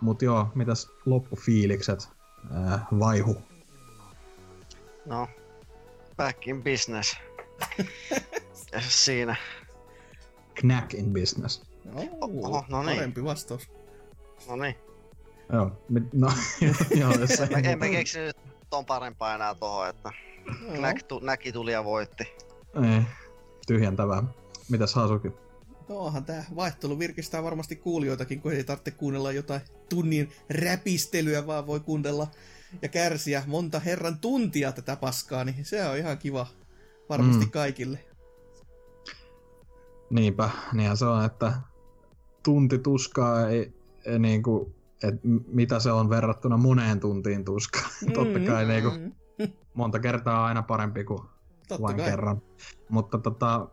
B: Mut joo, mitäs loppufiilikset vaihu?
F: no, back in business. ja siinä.
B: Knack in business.
E: Oho,
F: no niin.
E: Parempi vastaus.
F: No niin,
B: Joo, mit, no joo, jos se,
F: en, en mä keksinyt ton parempaa enää tohon, että Knack tu, näki tuli ja voitti.
B: ei, tyhjentävää. Mitäs Hasuki?
E: No onhan tää vaihtelu virkistää varmasti kuulijoitakin, kun ei tarvitse kuunnella jotain tunnin räpistelyä, vaan voi kuunnella ja kärsiä monta herran tuntia tätä paskaa, niin se on ihan kiva varmasti
B: Mm.
E: kaikille.
B: Niinpä, niinhän se on, että tunti tuskaa ei, ei niinku, et m- mitä se on verrattuna moneen tuntiin tuskaa. Totta kai niinku,
E: Mm,
B: monta kertaa aina parempi kuin
E: Totta
B: vain
E: kai.
B: kerran. Mutta tota,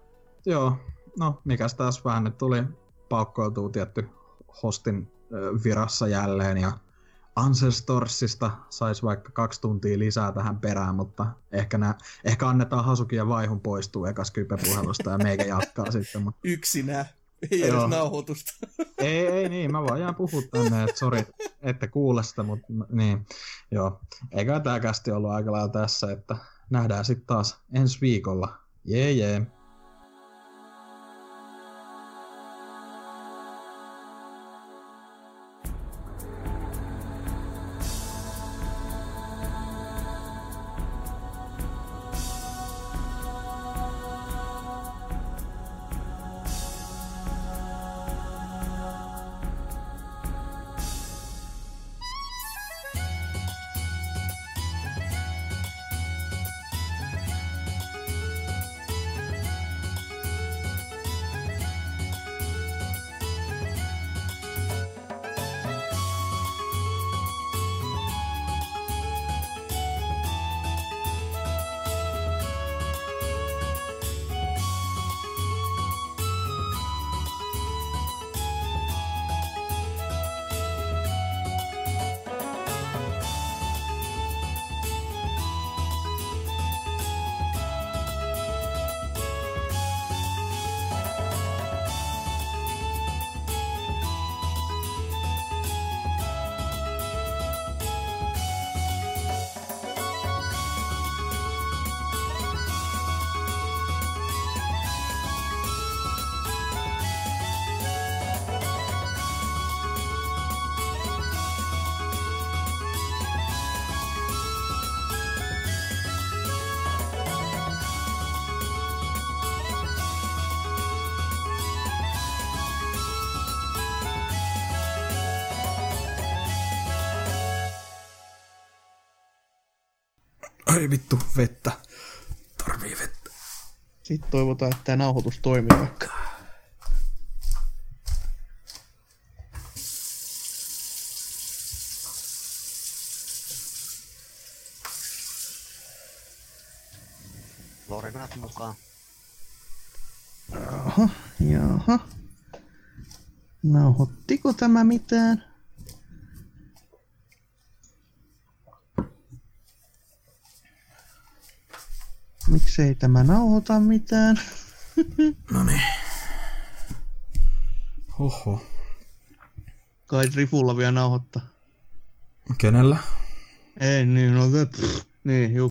B: joo, no mikäs taas vähän nyt tuli paukkoiltua tietty hostin virassa jälleen ja Ancestorsista saisi vaikka kaksi tuntia lisää tähän perään, mutta ehkä, nää, ehkä annetaan Hasuki ja Vaihun poistua ekas kypepuhelusta ja meikä jatkaa sitten. Mutta
E: Yksinä. Ei edes
B: Joo.
E: nauhoitusta.
B: ei, ei niin, mä vaan jään puhua tänne, että sori, ette kuule sitä, mutta niin, joo. Eikä tää kästi ollut aika lailla tässä, että nähdään sitten taas ensi viikolla. Jee, jee.
E: Toivotaan, että tämä nauhoitus toimii vaikka.
F: Lorinat mukaan.
E: Jaha, jaha. Nauhoittiko tämä mitään? Miksei tämä nauhoita mitään?
B: No niin. Oho.
E: Kai Rifulla vielä nauhoittaa.
B: Kenellä?
E: Ei niin, no pff, niin, juu.